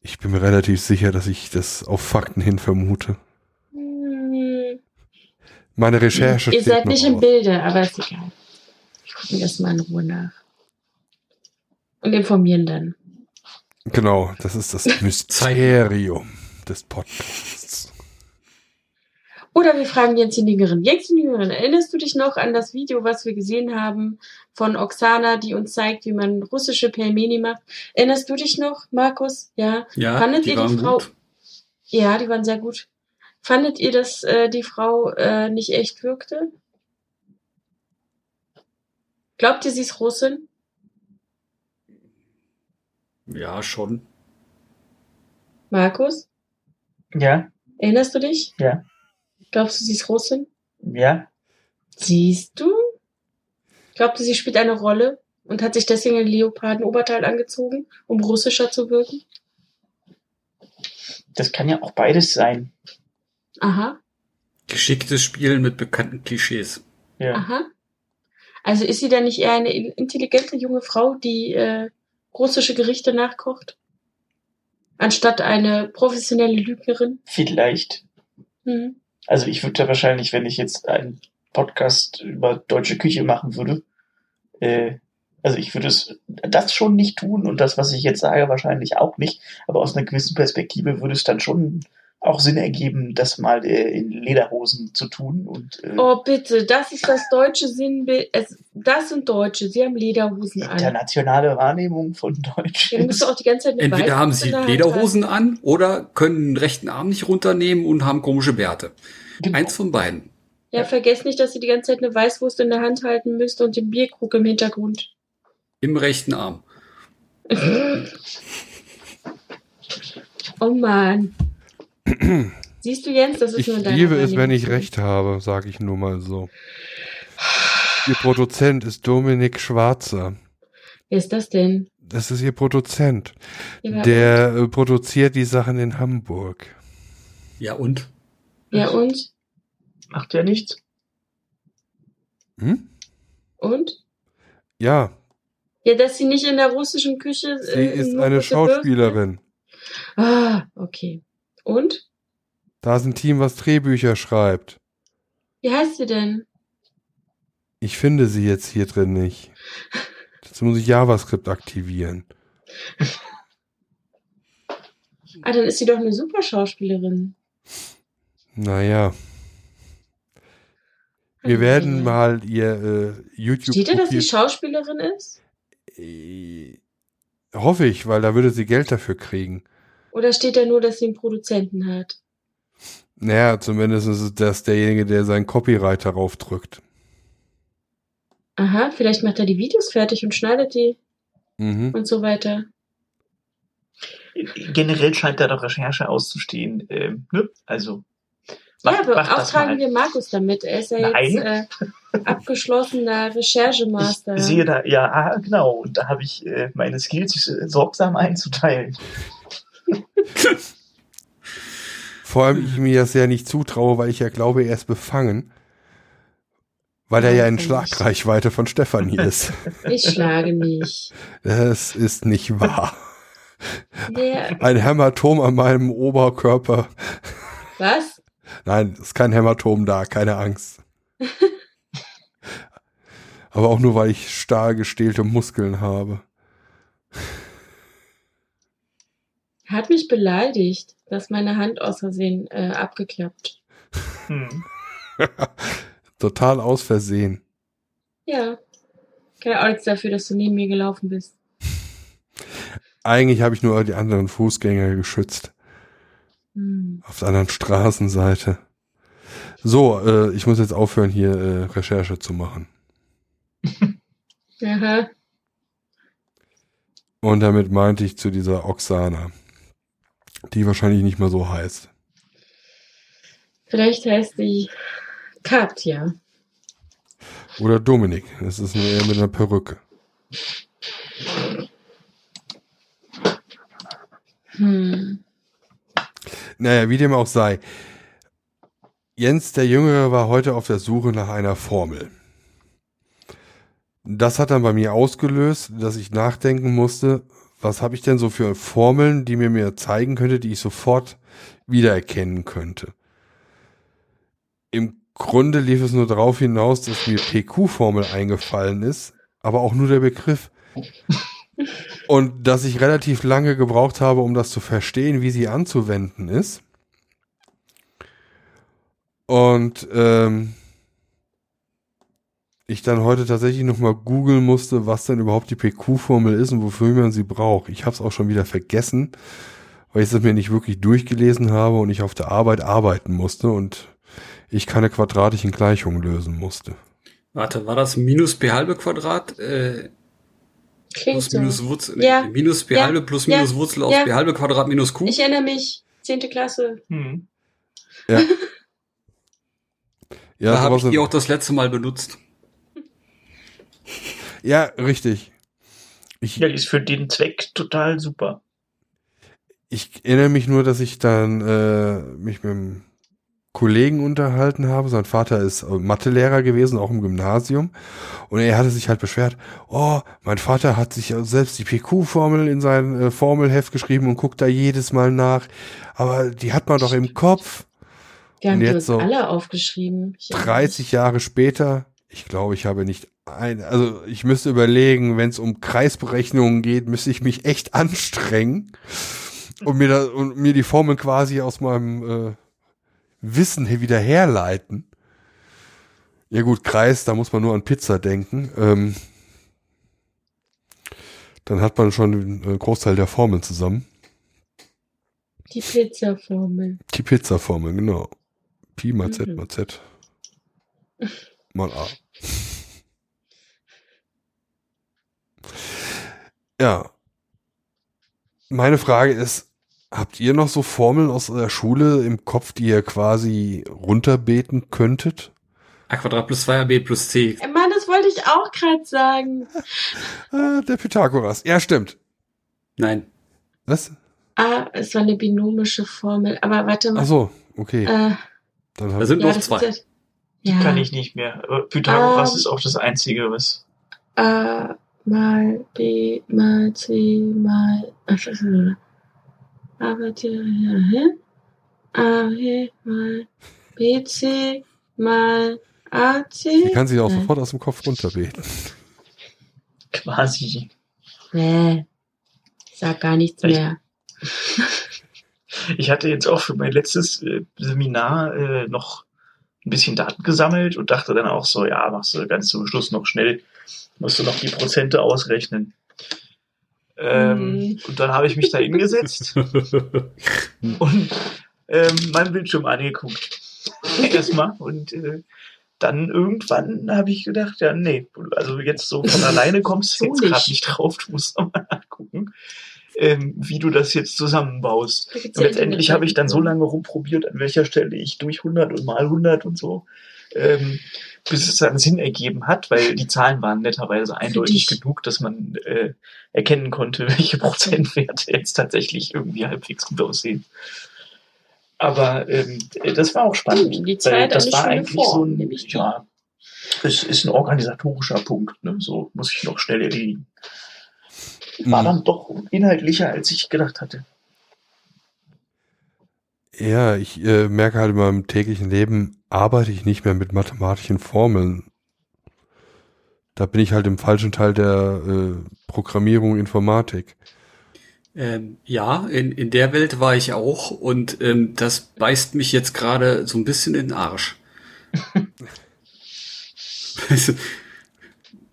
Ich bin mir relativ sicher, dass ich das auf Fakten hin vermute. Hm, Meine Recherche Ihr seid nicht im. Bilde, aber ist egal. Wir gucken das mal in Ruhe nach. Und informieren dann. Genau, das ist das Mysterium des Podcasts. Oder wir fragen Jens die. Jens die Niggerin, erinnerst du dich noch an das Video, was wir gesehen haben von Oksana, die uns zeigt, wie man russische Pelmeni macht? Erinnerst du dich noch, Markus? Ja. Ja, Fandet die ihr die waren Frau- gut. Ja, die waren sehr gut. Fandet ihr, dass äh, die Frau äh, nicht echt wirkte? Glaubt ihr, sie ist Russin? Ja, schon. Markus? Ja, Erinnerst du dich? Ja. Glaubst du, sie ist Russin? ja. Siehst du? Glaubt ihr, sie spielt eine Rolle und hat sich deswegen ein Leopardenoberteil angezogen, um russischer zu wirken? Das kann ja auch beides sein. Aha, Geschicktes Spielen mit bekannten Klischees. Ja. aha. Also ist sie dann nicht eher eine intelligente junge Frau, die äh, russische Gerichte nachkocht? Anstatt eine professionelle Lügnerin? Vielleicht. Hm. Also ich würde da wahrscheinlich, wenn ich jetzt einen Podcast über deutsche Küche machen würde, äh, also ich würde es das schon nicht tun und das, was ich jetzt sage, wahrscheinlich auch nicht. Aber aus einer gewissen Perspektive würde es dann schon auch Sinn ergeben, das mal äh, in Lederhosen zu tun und äh, Oh bitte, das ist das deutsche Sinnbild. Es, das sind Deutsche, sie haben Lederhosen an. internationale Wahrnehmung von Deutsch. Ja, Entweder haben sie. Lederhosen an oder können den rechten Arm nicht runternehmen und haben komische Bärte. Genau. Eins von beiden. Ja, vergesst nicht, dass ihr die ganze Zeit eine Weißwurst in der Hand halten müsst und den Bierkrug im Hintergrund. Im rechten Arm. Oh Mann. Siehst du, Jens, das ist Ich nur deine liebe es, wenn ich recht habe, sage ich nur mal so. Ihr Produzent ist Dominik Schwarzer. Wer ist das denn? Das ist ihr Produzent. Ja, Der äh, produziert die Sachen in Hamburg. Ja, und? Ja, und? Macht ja nichts. Hm? Und? Ja, Ja, dass sie nicht in der russischen Küche sie äh, ist eine Schauspielerin. Ah, okay. Und? Da ist ein Team, was Drehbücher schreibt. Wie heißt sie denn? Ich finde sie jetzt hier drin nicht. Jetzt muss ich JavaScript aktivieren. Ah, dann ist sie doch eine super Schauspielerin. Naja. Wir Ah, werden mal ihr äh, YouTube. Steht da, dass sie Schauspielerin ist? Äh, Hoffe ich, weil da würde sie Geld dafür kriegen. Oder steht da nur, dass sie einen Produzenten hat? Naja, zumindest ist das derjenige, der seinen Copyright darauf drückt. Aha, vielleicht macht er die Videos fertig und schneidet die Mhm. und so weiter. Generell scheint da doch Recherche auszustehen. Ähm, ne? Also ja, macht das beauftragen wir Markus damit. Er ist ja Nein. jetzt äh, abgeschlossener Recherchemaster. Ich sehe da, ja, ah, genau. Und da habe ich äh, meine Skills sorgsam einzuteilen. Vor allem ich mir das ja nicht zutraue, weil ich ja glaube, er ist befangen. Weil er ja in Ja, Schlagreichweite von Stefanie ist. Ich schlage mich. Das ist nicht wahr. Der, Ein Hämatom an meinem Oberkörper. was? Nein, ist kein Hämatom da, keine Angst. Aber auch nur, weil ich starr gestählte Muskeln habe. Hat mich beleidigt, dass meine Hand aus Versehen äh, abgeklappt. Hm. Total aus Versehen. Ja. Auch nichts dafür, dass du neben mir gelaufen bist. Eigentlich habe ich nur die anderen Fußgänger geschützt. Hm. Auf der anderen Straßenseite. So, äh, ich muss jetzt aufhören, hier äh, Recherche zu machen. Aha. Und damit meinte ich zu dieser Oksana, die wahrscheinlich nicht mehr so heißt. Vielleicht heißt sie Katja. Oder Dominik. Das ist nur eher mit einer Perücke. Hm. Naja, wie dem auch sei. Jens der Jüngere war heute auf der Suche nach einer Formel. Das hat dann bei mir ausgelöst, dass ich nachdenken musste, was habe ich denn so für Formeln, die mir mir zeigen könnte, die ich sofort wiedererkennen könnte. Im Grunde lief es nur darauf hinaus, dass mir PQ-Formel eingefallen ist, aber auch nur der Begriff. Und dass ich relativ lange gebraucht habe, um das zu verstehen, wie sie anzuwenden ist. Und ähm, ich dann heute tatsächlich nochmal googeln musste, was denn überhaupt die PQ-Formel ist und wofür man sie braucht. Ich habe es auch schon wieder vergessen, weil ich es mir nicht wirklich durchgelesen habe und ich auf der Arbeit arbeiten musste und ich keine quadratischen Gleichungen lösen musste. Warte, war das minus p halbe Quadrat? Äh, Klingt plus so. minus Wurzel, Ja. nee, minus p Ja. halbe plus Ja. minus Wurzel aus Ja. p halbe Quadrat minus q? Ich erinnere mich. Zehnte Klasse. Hm. Ja. ja, da habe ich die auch das letzte Mal benutzt. ja, richtig. Ich, Ja, die ist für den Zweck total super. ich erinnere mich nur, dass ich dann äh, mich mit einem Kollegen unterhalten habe. Sein Vater ist äh, Mathelehrer gewesen, auch im Gymnasium. Und er hatte sich halt beschwert, oh, mein Vater hat sich selbst die PQ-Formel in sein äh, Formelheft geschrieben und guckt da jedes Mal nach. Aber die hat man doch im Kopf. Wir haben Und die jetzt so alle aufgeschrieben. Ich erinnere 30 Jahre später, ich glaube, ich habe nicht ein, also ich müsste überlegen, wenn es um Kreisberechnungen geht, müsste ich mich echt anstrengen und mir da, und mir die Formeln quasi aus meinem äh, Wissen hier wieder herleiten. Ja gut, Kreis, da muss man nur an Pizza denken. Ähm, dann hat man schon einen Großteil der Formeln zusammen. Die Pizza-Formel. Die Pizza-Formel, genau. Pi mal Z Mhm. mal Z mal A. Ja. Meine Frage ist, habt ihr noch so Formeln aus der Schule im Kopf, die ihr quasi runterbeten könntet? a Quadrat plus 2ab plus c. Mann, das wollte ich auch gerade sagen. Ah, der Pythagoras. Ja, stimmt. Nein. Was? Ah, es war eine binomische Formel. Aber warte mal. Ach so, okay. Äh, Dann Da sind ja, noch zwei. ja, ja. Kann ich nicht mehr. Aber Pythagoras Ähm. ist auch das Einzige, was. A mal B mal C mal. Ach, das ist nur. Aber die. Ja, hä? A B mal B C mal A C. die kann sich auch Nein. sofort aus dem Kopf runterbeten. Quasi. Nee. Ich sag gar nichts Echt? mehr. Ich hatte jetzt auch für mein letztes äh, Seminar äh, noch ein bisschen Daten gesammelt und dachte dann auch so, ja, machst du ganz zum Schluss noch schnell, musst du noch die Prozente ausrechnen. Ähm, Mhm. Und dann habe ich mich da hingesetzt und ähm, meinen Bildschirm angeguckt. Erstmal. Und äh, dann irgendwann habe ich gedacht, ja, nee, also jetzt so von alleine kommst du So jetzt gerade nicht. drauf, du musst nochmal nachgucken, ähm, wie du das jetzt zusammenbaust. Und letztendlich habe ich dann so lange rumprobiert, an welcher Stelle ich durch 100 und mal 100 und so, ähm, bis es dann Sinn ergeben hat, weil die Zahlen waren netterweise eindeutig genug, dass man äh, erkennen konnte, welche Prozentwerte jetzt tatsächlich irgendwie halbwegs gut aussehen. Aber ähm, das war auch spannend. Die zwei weil das war eigentlich so Form, ein, nämlich die. ja, es ist ein organisatorischer Punkt. Ne? So muss ich noch schnell erledigen. War Mhm. dann doch inhaltlicher, als ich gedacht hatte. Ja, ich äh, merke halt in meinem täglichen Leben, arbeite ich nicht mehr mit mathematischen Formeln. Da bin ich halt im falschen Teil der äh, Programmierung Informatik. Ähm, ja, in, in der Welt war ich auch und ähm, das beißt mich jetzt gerade so ein bisschen in den Arsch.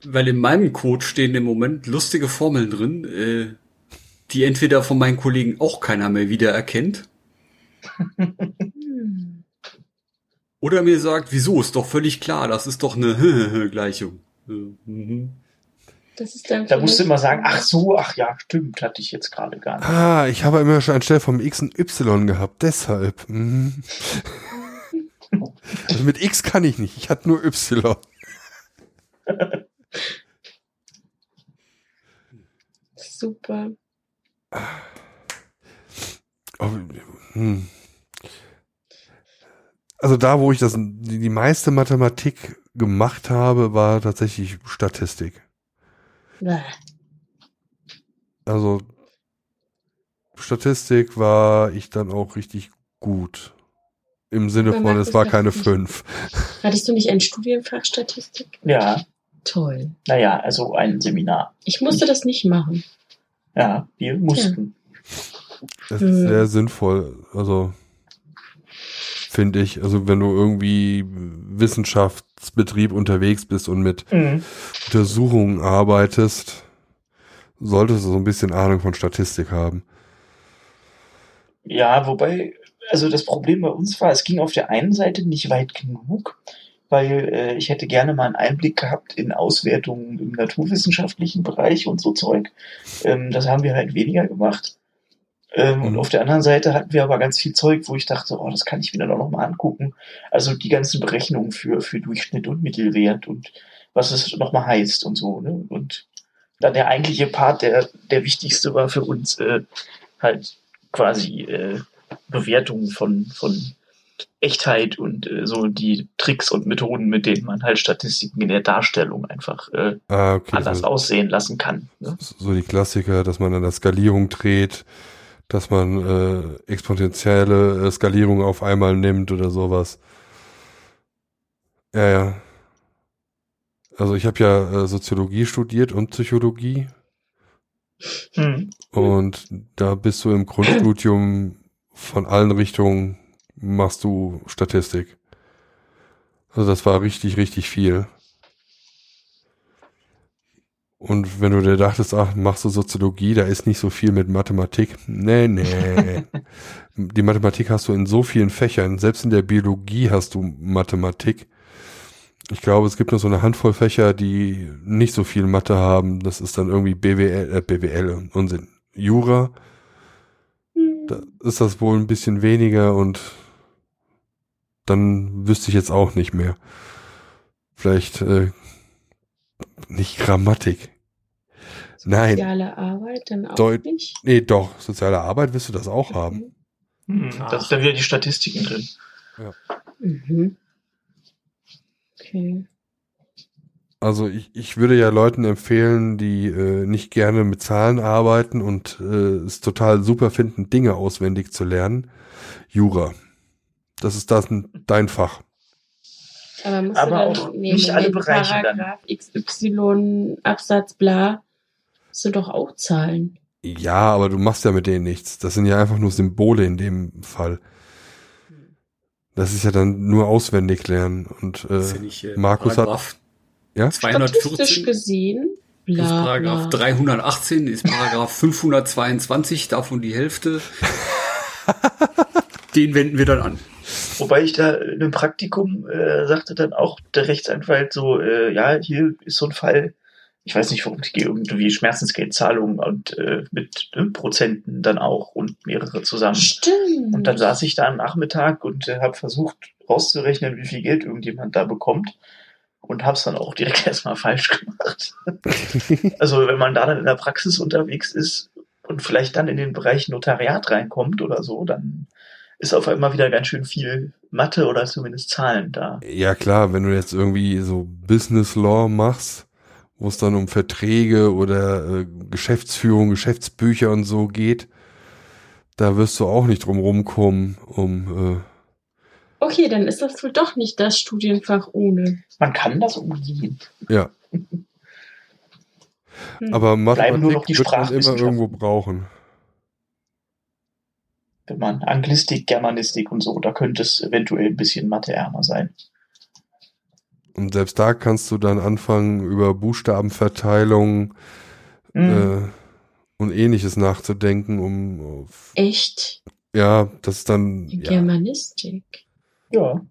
Weil in meinem Code stehen im Moment lustige Formeln drin, äh, die entweder von meinen Kollegen auch keiner mehr wiedererkennt. oder mir sagt, wieso, ist doch völlig klar, das ist doch eine Gleichung. Mhm. Das ist dann Da musst du immer sagen, ach so, ach ja, stimmt, hatte ich jetzt gerade gar nicht. Ah, ich habe immer schon anstelle vom X ein Y gehabt, deshalb. Mhm. Also mit X kann ich nicht, ich hatte nur Y. Super. Aber, hm. Also da, wo ich das, die, die meiste Mathematik gemacht habe, war tatsächlich Statistik. Bäh. Also Statistik war ich dann auch richtig gut. Im Sinne von, es war keine nicht. fünf. Hattest du nicht ein Studienfach Statistik? Ja, Toll. naja, also ein Seminar. Ich musste das nicht machen. Ja, wir mussten. Das ist sehr sinnvoll. Also, finde ich. Also, wenn du irgendwie Wissenschaftsbetrieb unterwegs bist und mit Mhm. Untersuchungen arbeitest, solltest du so ein bisschen Ahnung von Statistik haben. Ja, wobei, also das Problem bei uns war, es ging auf der einen Seite nicht weit genug, weil äh, ich hätte gerne mal einen Einblick gehabt in Auswertungen im naturwissenschaftlichen Bereich und so Zeug. Ähm, das haben wir halt weniger gemacht. Ähm, Und Mhm. auf der anderen Seite hatten wir aber ganz viel Zeug, wo ich dachte, oh, das kann ich mir dann auch noch mal angucken. Also die ganzen Berechnungen für, für Durchschnitt und Mittelwert und was es nochmal heißt und so. Ne? Und dann der eigentliche Part, der, der wichtigste war für uns, äh, halt quasi äh, Bewertungen von, von Echtheit und äh, so die Tricks und Methoden, mit denen man halt Statistiken in der Darstellung einfach äh, Ah, okay. anders So, aussehen lassen kann. Ne? so die Klassiker, dass man an der Skalierung dreht, dass man äh, exponentielle äh, Skalierung auf einmal nimmt oder sowas. Ja, ja. Also ich habe ja äh, Soziologie studiert und Psychologie Hm. und da bist du im Grundstudium von allen Richtungen machst du Statistik. Also das war richtig, richtig viel. Und wenn du dir dachtest, ach, machst du Soziologie, da ist nicht so viel mit Mathematik. Nee, nee. Die Mathematik hast du in so vielen Fächern. Selbst in der Biologie hast du Mathematik. Ich glaube, es gibt nur so eine Handvoll Fächer, die nicht so viel Mathe haben. Das ist dann irgendwie BWL, äh, BWL, Unsinn. Jura, da ist das wohl ein bisschen weniger und dann wüsste ich jetzt auch nicht mehr. Vielleicht äh, nicht Grammatik. Nein, Soziale Arbeit dann auch Deut- nicht. nee, doch, soziale Arbeit wirst du das auch haben. Hm. Da sind dann wieder die Statistiken drin. Mhm. Okay. Also ich, ich würde ja Leuten empfehlen, die äh, nicht gerne mit Zahlen arbeiten und äh, es total super finden, Dinge auswendig zu lernen. Jura. Das ist das dein Fach. Aber musst Aber du dann, auch nicht alle Bereiche dann. Paragraph XY Absatz bla, musst du doch auch zahlen. Ja, aber du machst ja mit denen nichts. Das sind ja einfach nur Symbole in dem Fall. Das ist ja dann nur auswendig lernen. Und äh, ja nicht, äh, Markus hat- Paragraph Ja? Statistisch 214 gesehen, plus bla, Paragraph bla. 318 ist Paragraph 522, davon die Hälfte. Den wenden wir dann an. Wobei ich da in einem Praktikum äh, sagte dann auch der Rechtsanwalt so, äh, ja, hier ist so ein Fall, ich weiß nicht, warum es geht, irgendwie Schmerzensgeldzahlungen und äh, mit ne, Prozenten dann auch und mehrere zusammen. Stimmt. Und dann saß ich da am Nachmittag und äh, habe versucht rauszurechnen, wie viel Geld irgendjemand da bekommt. Und habe es dann auch direkt erstmal falsch gemacht. also wenn man da dann in der Praxis unterwegs ist und vielleicht dann in den Bereich Notariat reinkommt oder so, dann ist auf einmal wieder ganz schön viel Mathe oder zumindest Zahlen da. Ja klar, wenn du jetzt irgendwie so Business Law machst, wo es dann um Verträge oder äh, Geschäftsführung, Geschäftsbücher und so geht, da wirst du auch nicht drum rumkommen, um Okay, dann ist das wohl doch nicht das Studienfach ohne. Man kann das umgehen. äh, ja. Hm. Aber Bleiben nur noch Mathematik die wird man immer irgendwo brauchen. Wenn man Anglistik, Germanistik und so, da könnte es eventuell ein bisschen matheärmer sein. Und selbst da kannst du dann anfangen, über Buchstabenverteilung Mhm. äh, und ähnliches nachzudenken, um auf, Echt? ja, das ist dann ja, Germanistik. ja.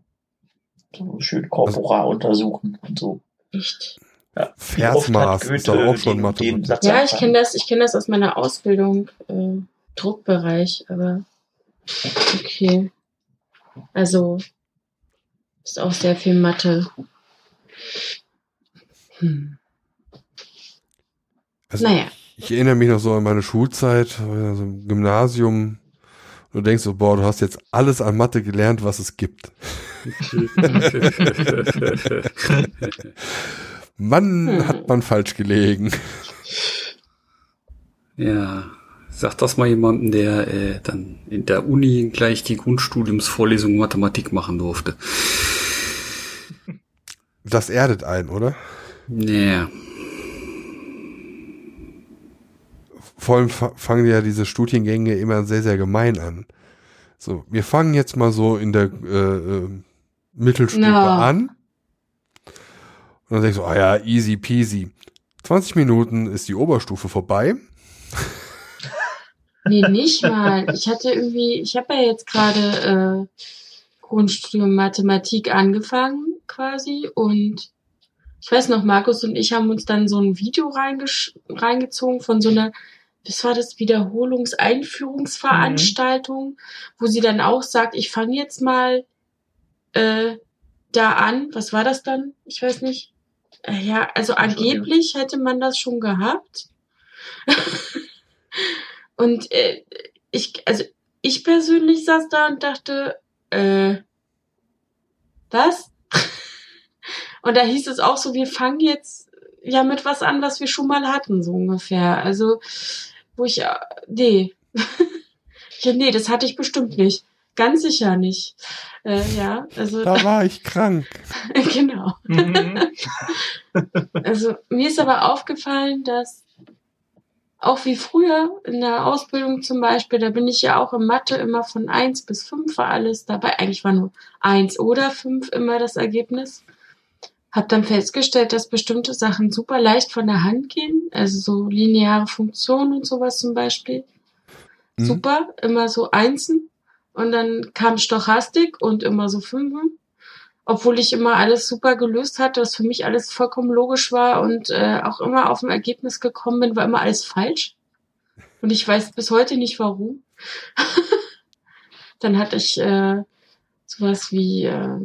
So schön Corpora untersuchen und so. Echt? Ja. Versmaß ist doch auch schon den und den Mathematik. Ja, ich kenne das, ich kenne das aus meiner Ausbildung, äh, Druckbereich, aber okay. Also ist auch sehr viel Mathe. Hm. Also Naja. Ich erinnere mich noch so an meine Schulzeit, also im Gymnasium. Und du denkst so, boah, du hast jetzt alles an Mathe gelernt, was es gibt. Mann, Hm. hat man falsch gelegen. ja. Sag das mal jemandem, der äh, dann in der Uni gleich die Grundstudiumsvorlesung Mathematik machen durfte. Das erdet ein, oder? Nee. Vor allem fa- fangen ja diese Studiengänge immer sehr, sehr gemein an. So, wir fangen jetzt mal so in der äh, äh, Mittelstufe Ja. an. Und dann denkst du, ah ja, easy peasy. 20 Minuten ist die Oberstufe vorbei. Nee, nicht mal. Ich hatte irgendwie, ich habe ja jetzt gerade äh, Grundstudium Mathematik angefangen quasi und ich weiß noch, Markus und ich haben uns dann so ein Video reingezogen von so einer, was war das, Wiederholungseinführungsveranstaltung, wo sie dann auch sagt, ich fange jetzt mal äh, da an. Was war das dann? Ich weiß nicht. Äh, ja, also angeblich hätte man das schon gehabt. Und äh, ich, also ich persönlich saß da und dachte, äh, was? Und da hieß es auch so, wir fangen jetzt ja mit was an, was wir schon mal hatten, so ungefähr. Also, wo ich, äh, nee. ja, nee, das hatte ich bestimmt nicht. Ganz sicher nicht. Äh, ja, also, Da war ich krank. genau. Mhm. Also mir ist aber aufgefallen, dass auch wie früher in der Ausbildung zum Beispiel, da bin ich ja auch in Mathe immer von eins bis fünf war alles dabei. Eigentlich war nur eins oder fünf immer das Ergebnis. Hab dann festgestellt, dass bestimmte Sachen super leicht von der Hand gehen, also so lineare Funktionen und sowas zum Beispiel. Mhm. Super, immer so Einsen. Und dann kam Stochastik und immer so Fünfen obwohl ich immer alles super gelöst hatte, was für mich alles vollkommen logisch war und äh, auch immer auf ein Ergebnis gekommen bin, war immer alles falsch. Und ich weiß bis heute nicht warum. Dann hatte ich äh, sowas wie, äh,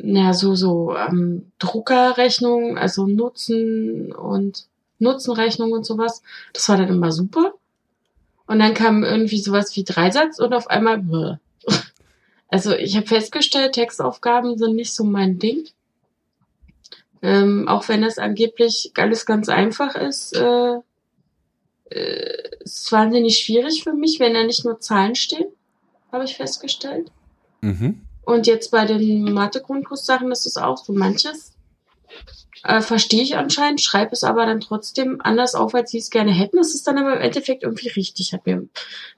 naja, so, so ähm, Druckerrechnung, also Nutzen und Nutzenrechnung und sowas. Das war dann immer super. Und dann kam irgendwie sowas wie Dreisatz und auf einmal, bäh. Also ich habe festgestellt, Textaufgaben sind nicht so mein Ding. Ähm, auch wenn es angeblich alles ganz einfach ist, äh, äh, ist es wahnsinnig schwierig für mich, wenn da nicht nur Zahlen stehen, habe ich festgestellt. Mhm. Und jetzt bei den Mathe-Grundkurssachen ist es auch so manches. Äh, verstehe ich anscheinend, schreibe es aber dann trotzdem anders auf, als sie es gerne hätten. Es ist dann aber im Endeffekt irgendwie richtig, hat mir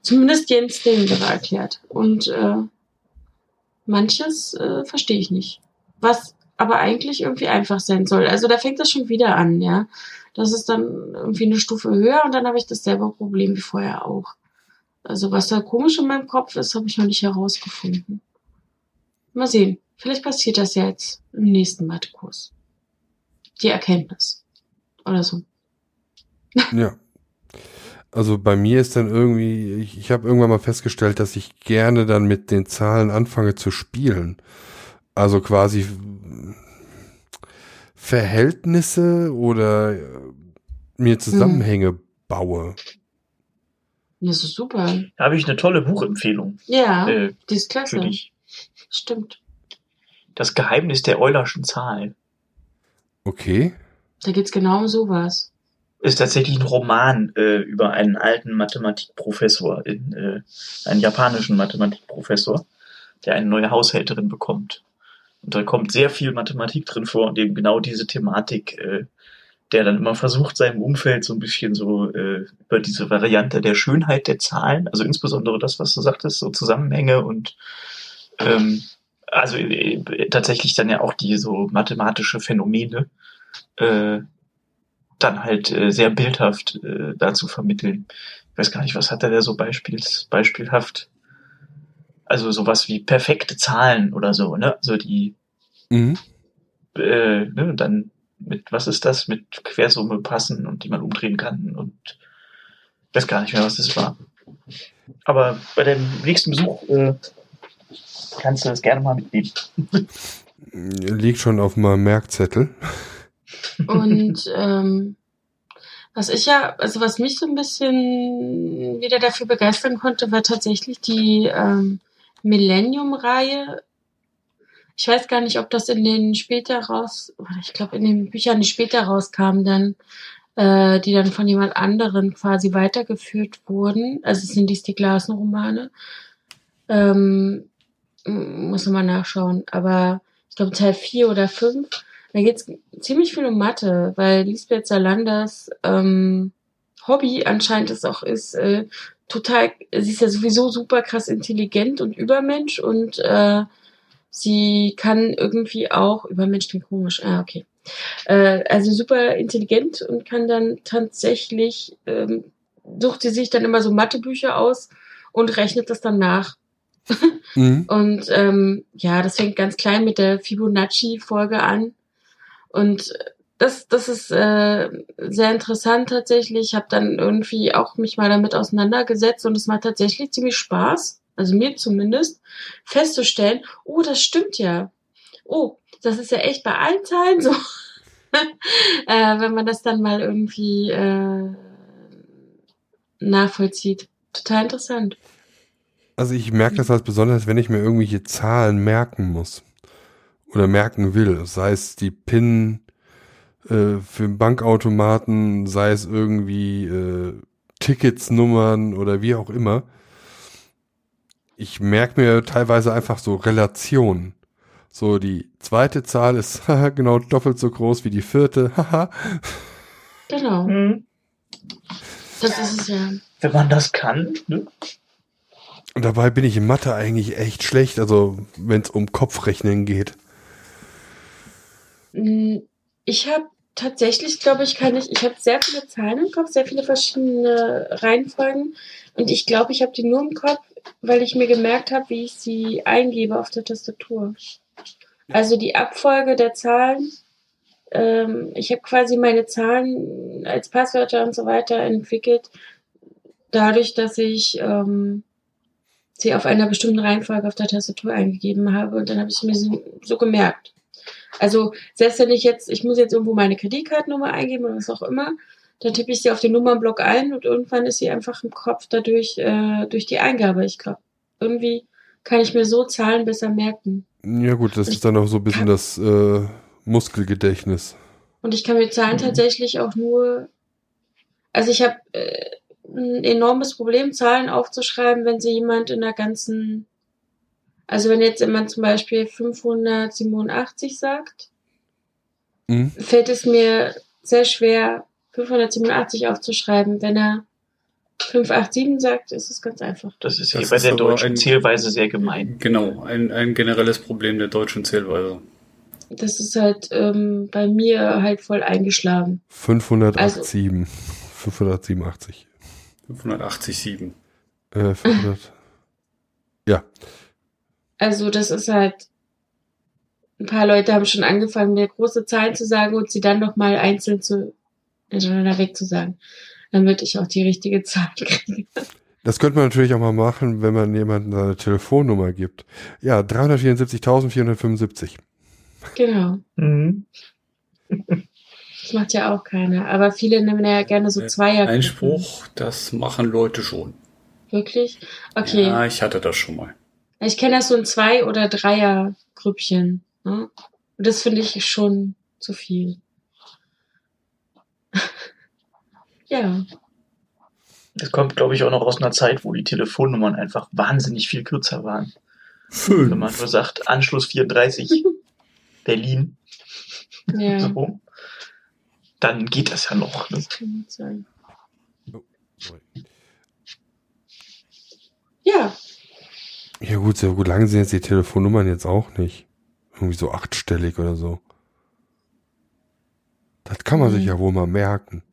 zumindest Jens Degengerer erklärt. Und äh, manches äh, verstehe ich nicht. Was aber eigentlich irgendwie einfach sein soll. Also da fängt das schon wieder an, ja. Das ist dann irgendwie eine Stufe höher und dann habe ich dasselbe Problem wie vorher auch. Also was da komisch in meinem Kopf ist, habe ich noch nicht herausgefunden. Mal sehen. Vielleicht passiert das ja jetzt im nächsten Mathekurs. Die Erkenntnis. Oder so. Ja. Also bei mir ist dann irgendwie, ich, ich habe irgendwann mal festgestellt, dass ich gerne dann mit den Zahlen anfange zu spielen. Also quasi Verhältnisse oder äh, mir Zusammenhänge baue. Das ist super. Da habe ich eine tolle Buchempfehlung Ja, äh, die ist klasse. für dich. Stimmt. Das Geheimnis der Eulerschen Zahl. Okay. Da geht's genau um sowas. Ist tatsächlich ein Roman äh, über einen alten Mathematikprofessor, in, äh, einen japanischen Mathematikprofessor, der eine neue Haushälterin bekommt. Und da kommt sehr viel Mathematik drin vor und eben genau diese Thematik, äh, der dann immer versucht, seinem Umfeld so ein bisschen so äh, über diese Variante der Schönheit der Zahlen, also insbesondere das, was du sagtest, so Zusammenhänge und ähm, also äh, tatsächlich dann ja auch die so mathematische Phänomene äh, dann halt äh, sehr bildhaft äh, dazu vermitteln. Ich weiß gar nicht, was hat er da so beispiels, beispielhaft? Also sowas wie perfekte Zahlen oder so, ne? Also die Mhm. äh, ne, dann mit, was ist das, mit Quersumme passen und die man umdrehen kann und ich weiß gar nicht mehr, was das war. Aber bei deinem nächsten Besuch äh, kannst du das gerne mal mitnehmen. Liegt schon auf meinem Merkzettel. Und ähm, was ich ja, also was mich so ein bisschen wieder dafür begeistern konnte, war tatsächlich die ähm, Millennium-Reihe. Ich weiß gar nicht, ob das in den später raus, ich glaube in den Büchern, die später rauskamen, dann äh, die dann von jemand anderen quasi weitergeführt wurden. Also es sind dies die Glasenromane. Ähm, muss man mal nachschauen. Aber ich glaube Teil 4 oder 5, da geht es ziemlich viel um Mathe, weil Lisbeth Salanders ähm, Hobby anscheinend es auch ist, äh, total, sie ist ja sowieso super krass intelligent und Übermensch und äh, sie kann irgendwie auch, Übermensch klingt komisch, ah, okay. Äh, also super intelligent und kann dann tatsächlich, ähm, sucht sie sich dann immer so Mathebücher aus und rechnet das dann nach. mhm. Und ähm, ja, das fängt ganz klein mit der Fibonacci-Folge an. Und das, das ist äh, sehr interessant tatsächlich. Ich habe dann irgendwie auch mich mal damit auseinandergesetzt und es macht tatsächlich ziemlich Spaß, also mir zumindest, festzustellen, oh, das stimmt ja. Oh, das ist ja echt bei allen Zahlen so. äh, wenn man das dann mal irgendwie äh, nachvollzieht. Total interessant. Also ich merke das als besonders, wenn ich mir irgendwelche Zahlen merken muss oder merken will. Sei es die PIN äh, für Bankautomaten, sei es irgendwie äh, Ticketsnummern oder wie auch immer. Ich merke mir teilweise einfach so Relationen. So, die zweite Zahl ist genau doppelt so groß wie die vierte. genau. Mhm. Das ist es ja. Wenn man das kann, ne? Und dabei bin ich in Mathe eigentlich echt schlecht, also wenn es um Kopfrechnen geht. Ich habe tatsächlich, glaube ich, kann ich, ich habe sehr viele Zahlen im Kopf, sehr viele verschiedene Reihenfolgen und ich glaube, ich habe die nur im Kopf, weil ich mir gemerkt habe, wie ich sie eingebe auf der Tastatur. Also die Abfolge der Zahlen, ähm, ich habe quasi meine Zahlen als Passwörter und so weiter entwickelt, dadurch, dass ich ähm, sie auf einer bestimmten Reihenfolge auf der Tastatur eingegeben habe und dann habe ich mir so, so gemerkt. Also selbst wenn ich jetzt, ich muss jetzt irgendwo meine Kreditkartennummer eingeben oder was auch immer, dann tippe ich sie auf den Nummernblock ein und irgendwann ist sie einfach im Kopf dadurch äh, durch die Eingabe. Ich glaube, irgendwie kann ich mir so Zahlen besser merken. Ja gut, das ich ist dann auch so ein bisschen das äh, Muskelgedächtnis. Und ich kann mir Zahlen mhm. tatsächlich auch nur, also ich habe äh, ein enormes Problem, Zahlen aufzuschreiben, wenn sie jemand in der ganzen also wenn jetzt jemand zum Beispiel 587 sagt, mhm. fällt es mir sehr schwer, 587 aufzuschreiben. Wenn er 587 sagt, ist es ganz einfach. Das ist ja das bei der deutschen ein, Zählweise sehr gemein. Genau, ein, ein generelles Problem der deutschen Zählweise. Das ist halt ähm, bei mir halt voll eingeschlagen. 587. Also, 587. 587. Äh, 500. ja. Also das ist halt, ein paar Leute haben schon angefangen, mir große Zahlen zu sagen und sie dann nochmal einzeln zu hintereinander wegzusagen, damit ich auch die richtige Zahl kriege. Das könnte man natürlich auch mal machen, wenn man jemandem seine Telefonnummer gibt. Ja, 374.475. Genau. Mhm. Das macht ja auch keiner. Aber viele nehmen ja gerne so Zweier. Einspruch, das machen Leute schon. Wirklich? Okay. Ja, ich hatte das schon mal. Ich kenne das so in Zwei- oder Dreier-Grüppchen. Ne? Und das finde ich schon zu viel. ja. Das kommt, glaube ich, auch noch aus einer Zeit, wo die Telefonnummern einfach wahnsinnig viel kürzer waren. Fünf. Wenn man nur sagt, Anschluss 34, Berlin. Ja. So, dann geht das ja noch. Ne? Das kann sein. Oh, ja, ja gut, so gut lang sind jetzt die Telefonnummern jetzt auch nicht. Irgendwie so achtstellig oder so. Das kann man mhm. sich ja wohl mal merken.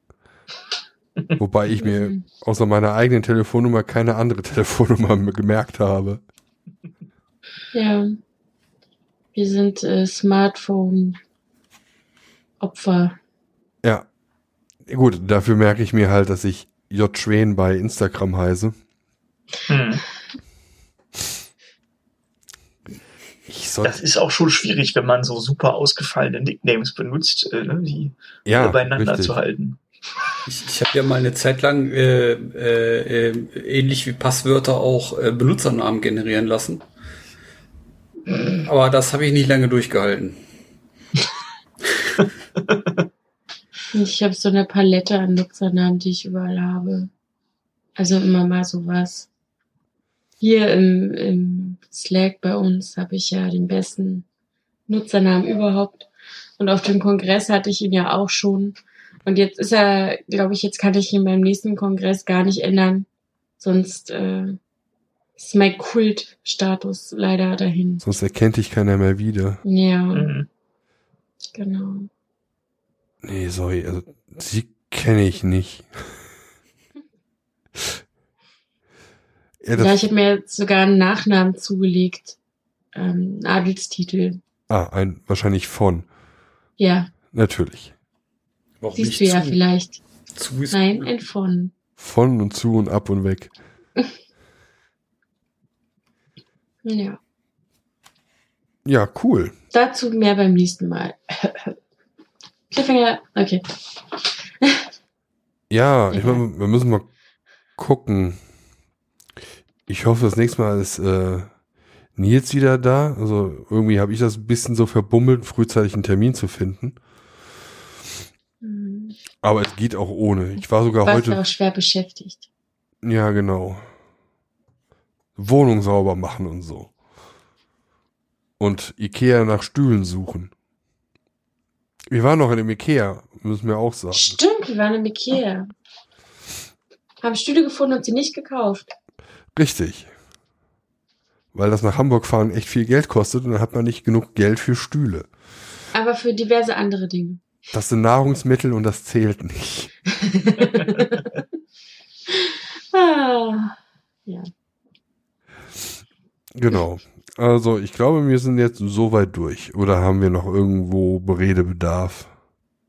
Wobei ich mir mhm. außer meiner eigenen Telefonnummer keine andere Telefonnummer gemerkt habe. Ja. Wir sind äh, Smartphone-Opfer. Ja. Gut, dafür merke ich mir halt, dass ich J. Schwen bei Instagram heiße. Hm. Das ist auch schon schwierig, wenn man so super ausgefallene Nicknames benutzt, äh, ne, die ja, beieinander richtig. zu halten. Ich, ich habe ja mal eine Zeit lang äh, äh, äh, ähnlich wie Passwörter auch äh, Benutzernamen generieren lassen. Aber das habe ich nicht lange durchgehalten. Ich habe so eine Palette an Nutzernamen, die ich überall habe. Also immer mal sowas. Hier im, im Slack bei uns habe ich ja den besten Nutzernamen überhaupt. Und auf dem Kongress hatte ich ihn ja auch schon. Und jetzt ist er, glaube ich, jetzt kann ich ihn beim nächsten Kongress gar nicht ändern. Sonst äh, ist mein Kultstatus leider dahin. Sonst erkennt dich keiner mehr wieder. Ja, Mhm. genau. Nee, sorry, also sie kenne ich nicht. Ja, das, Ja, ich habe mir jetzt sogar einen Nachnamen zugelegt. Ähm, Adelstitel. ah, ein wahrscheinlich von. Ja, Natürlich. Warum siehst du ja zu? vielleicht. Zu ist Nein, ein von. Von und zu und ab und weg. Ja. Ja, cool. Dazu mehr beim nächsten Mal. Cliffhanger, okay. Ja, ich Ja. meine, wir müssen mal gucken. Ich hoffe, das nächste Mal ist äh, Nils wieder da. Also irgendwie habe ich das ein bisschen so verbummelt, frühzeitig einen Termin zu finden. Hm. Aber es geht auch ohne. Ich war sogar Warst ja heute. auch schwer beschäftigt. Ja, genau. Wohnung sauber machen und so. Und Ikea nach Stühlen suchen. Wir waren noch in dem Ikea, müssen wir auch sagen. Stimmt, wir waren im Ikea. Haben Stühle gefunden und sie nicht gekauft. Richtig. Weil das nach Hamburg fahren echt viel Geld kostet und dann hat man nicht genug Geld für Stühle. Aber für diverse andere Dinge. Das sind Nahrungsmittel und das zählt nicht. ah, ja. Genau. Also ich glaube, wir sind jetzt soweit durch. Oder haben wir noch irgendwo Beredebedarf?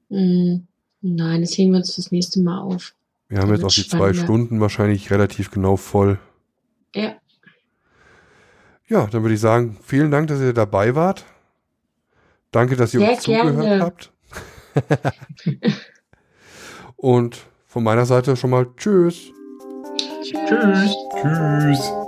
Hm. Nein, das heben wir uns fürs nächste Mal auf. Wir haben jetzt auch die zwei. Stunden wahrscheinlich relativ genau voll. Ja. Ja, dann würde ich sagen, vielen Dank, dass ihr dabei wart. Danke, dass ihr Sehr uns zugehört gerne. habt. Und von meiner Seite schon mal Tschüss. Tschüss. Tschüss. Thank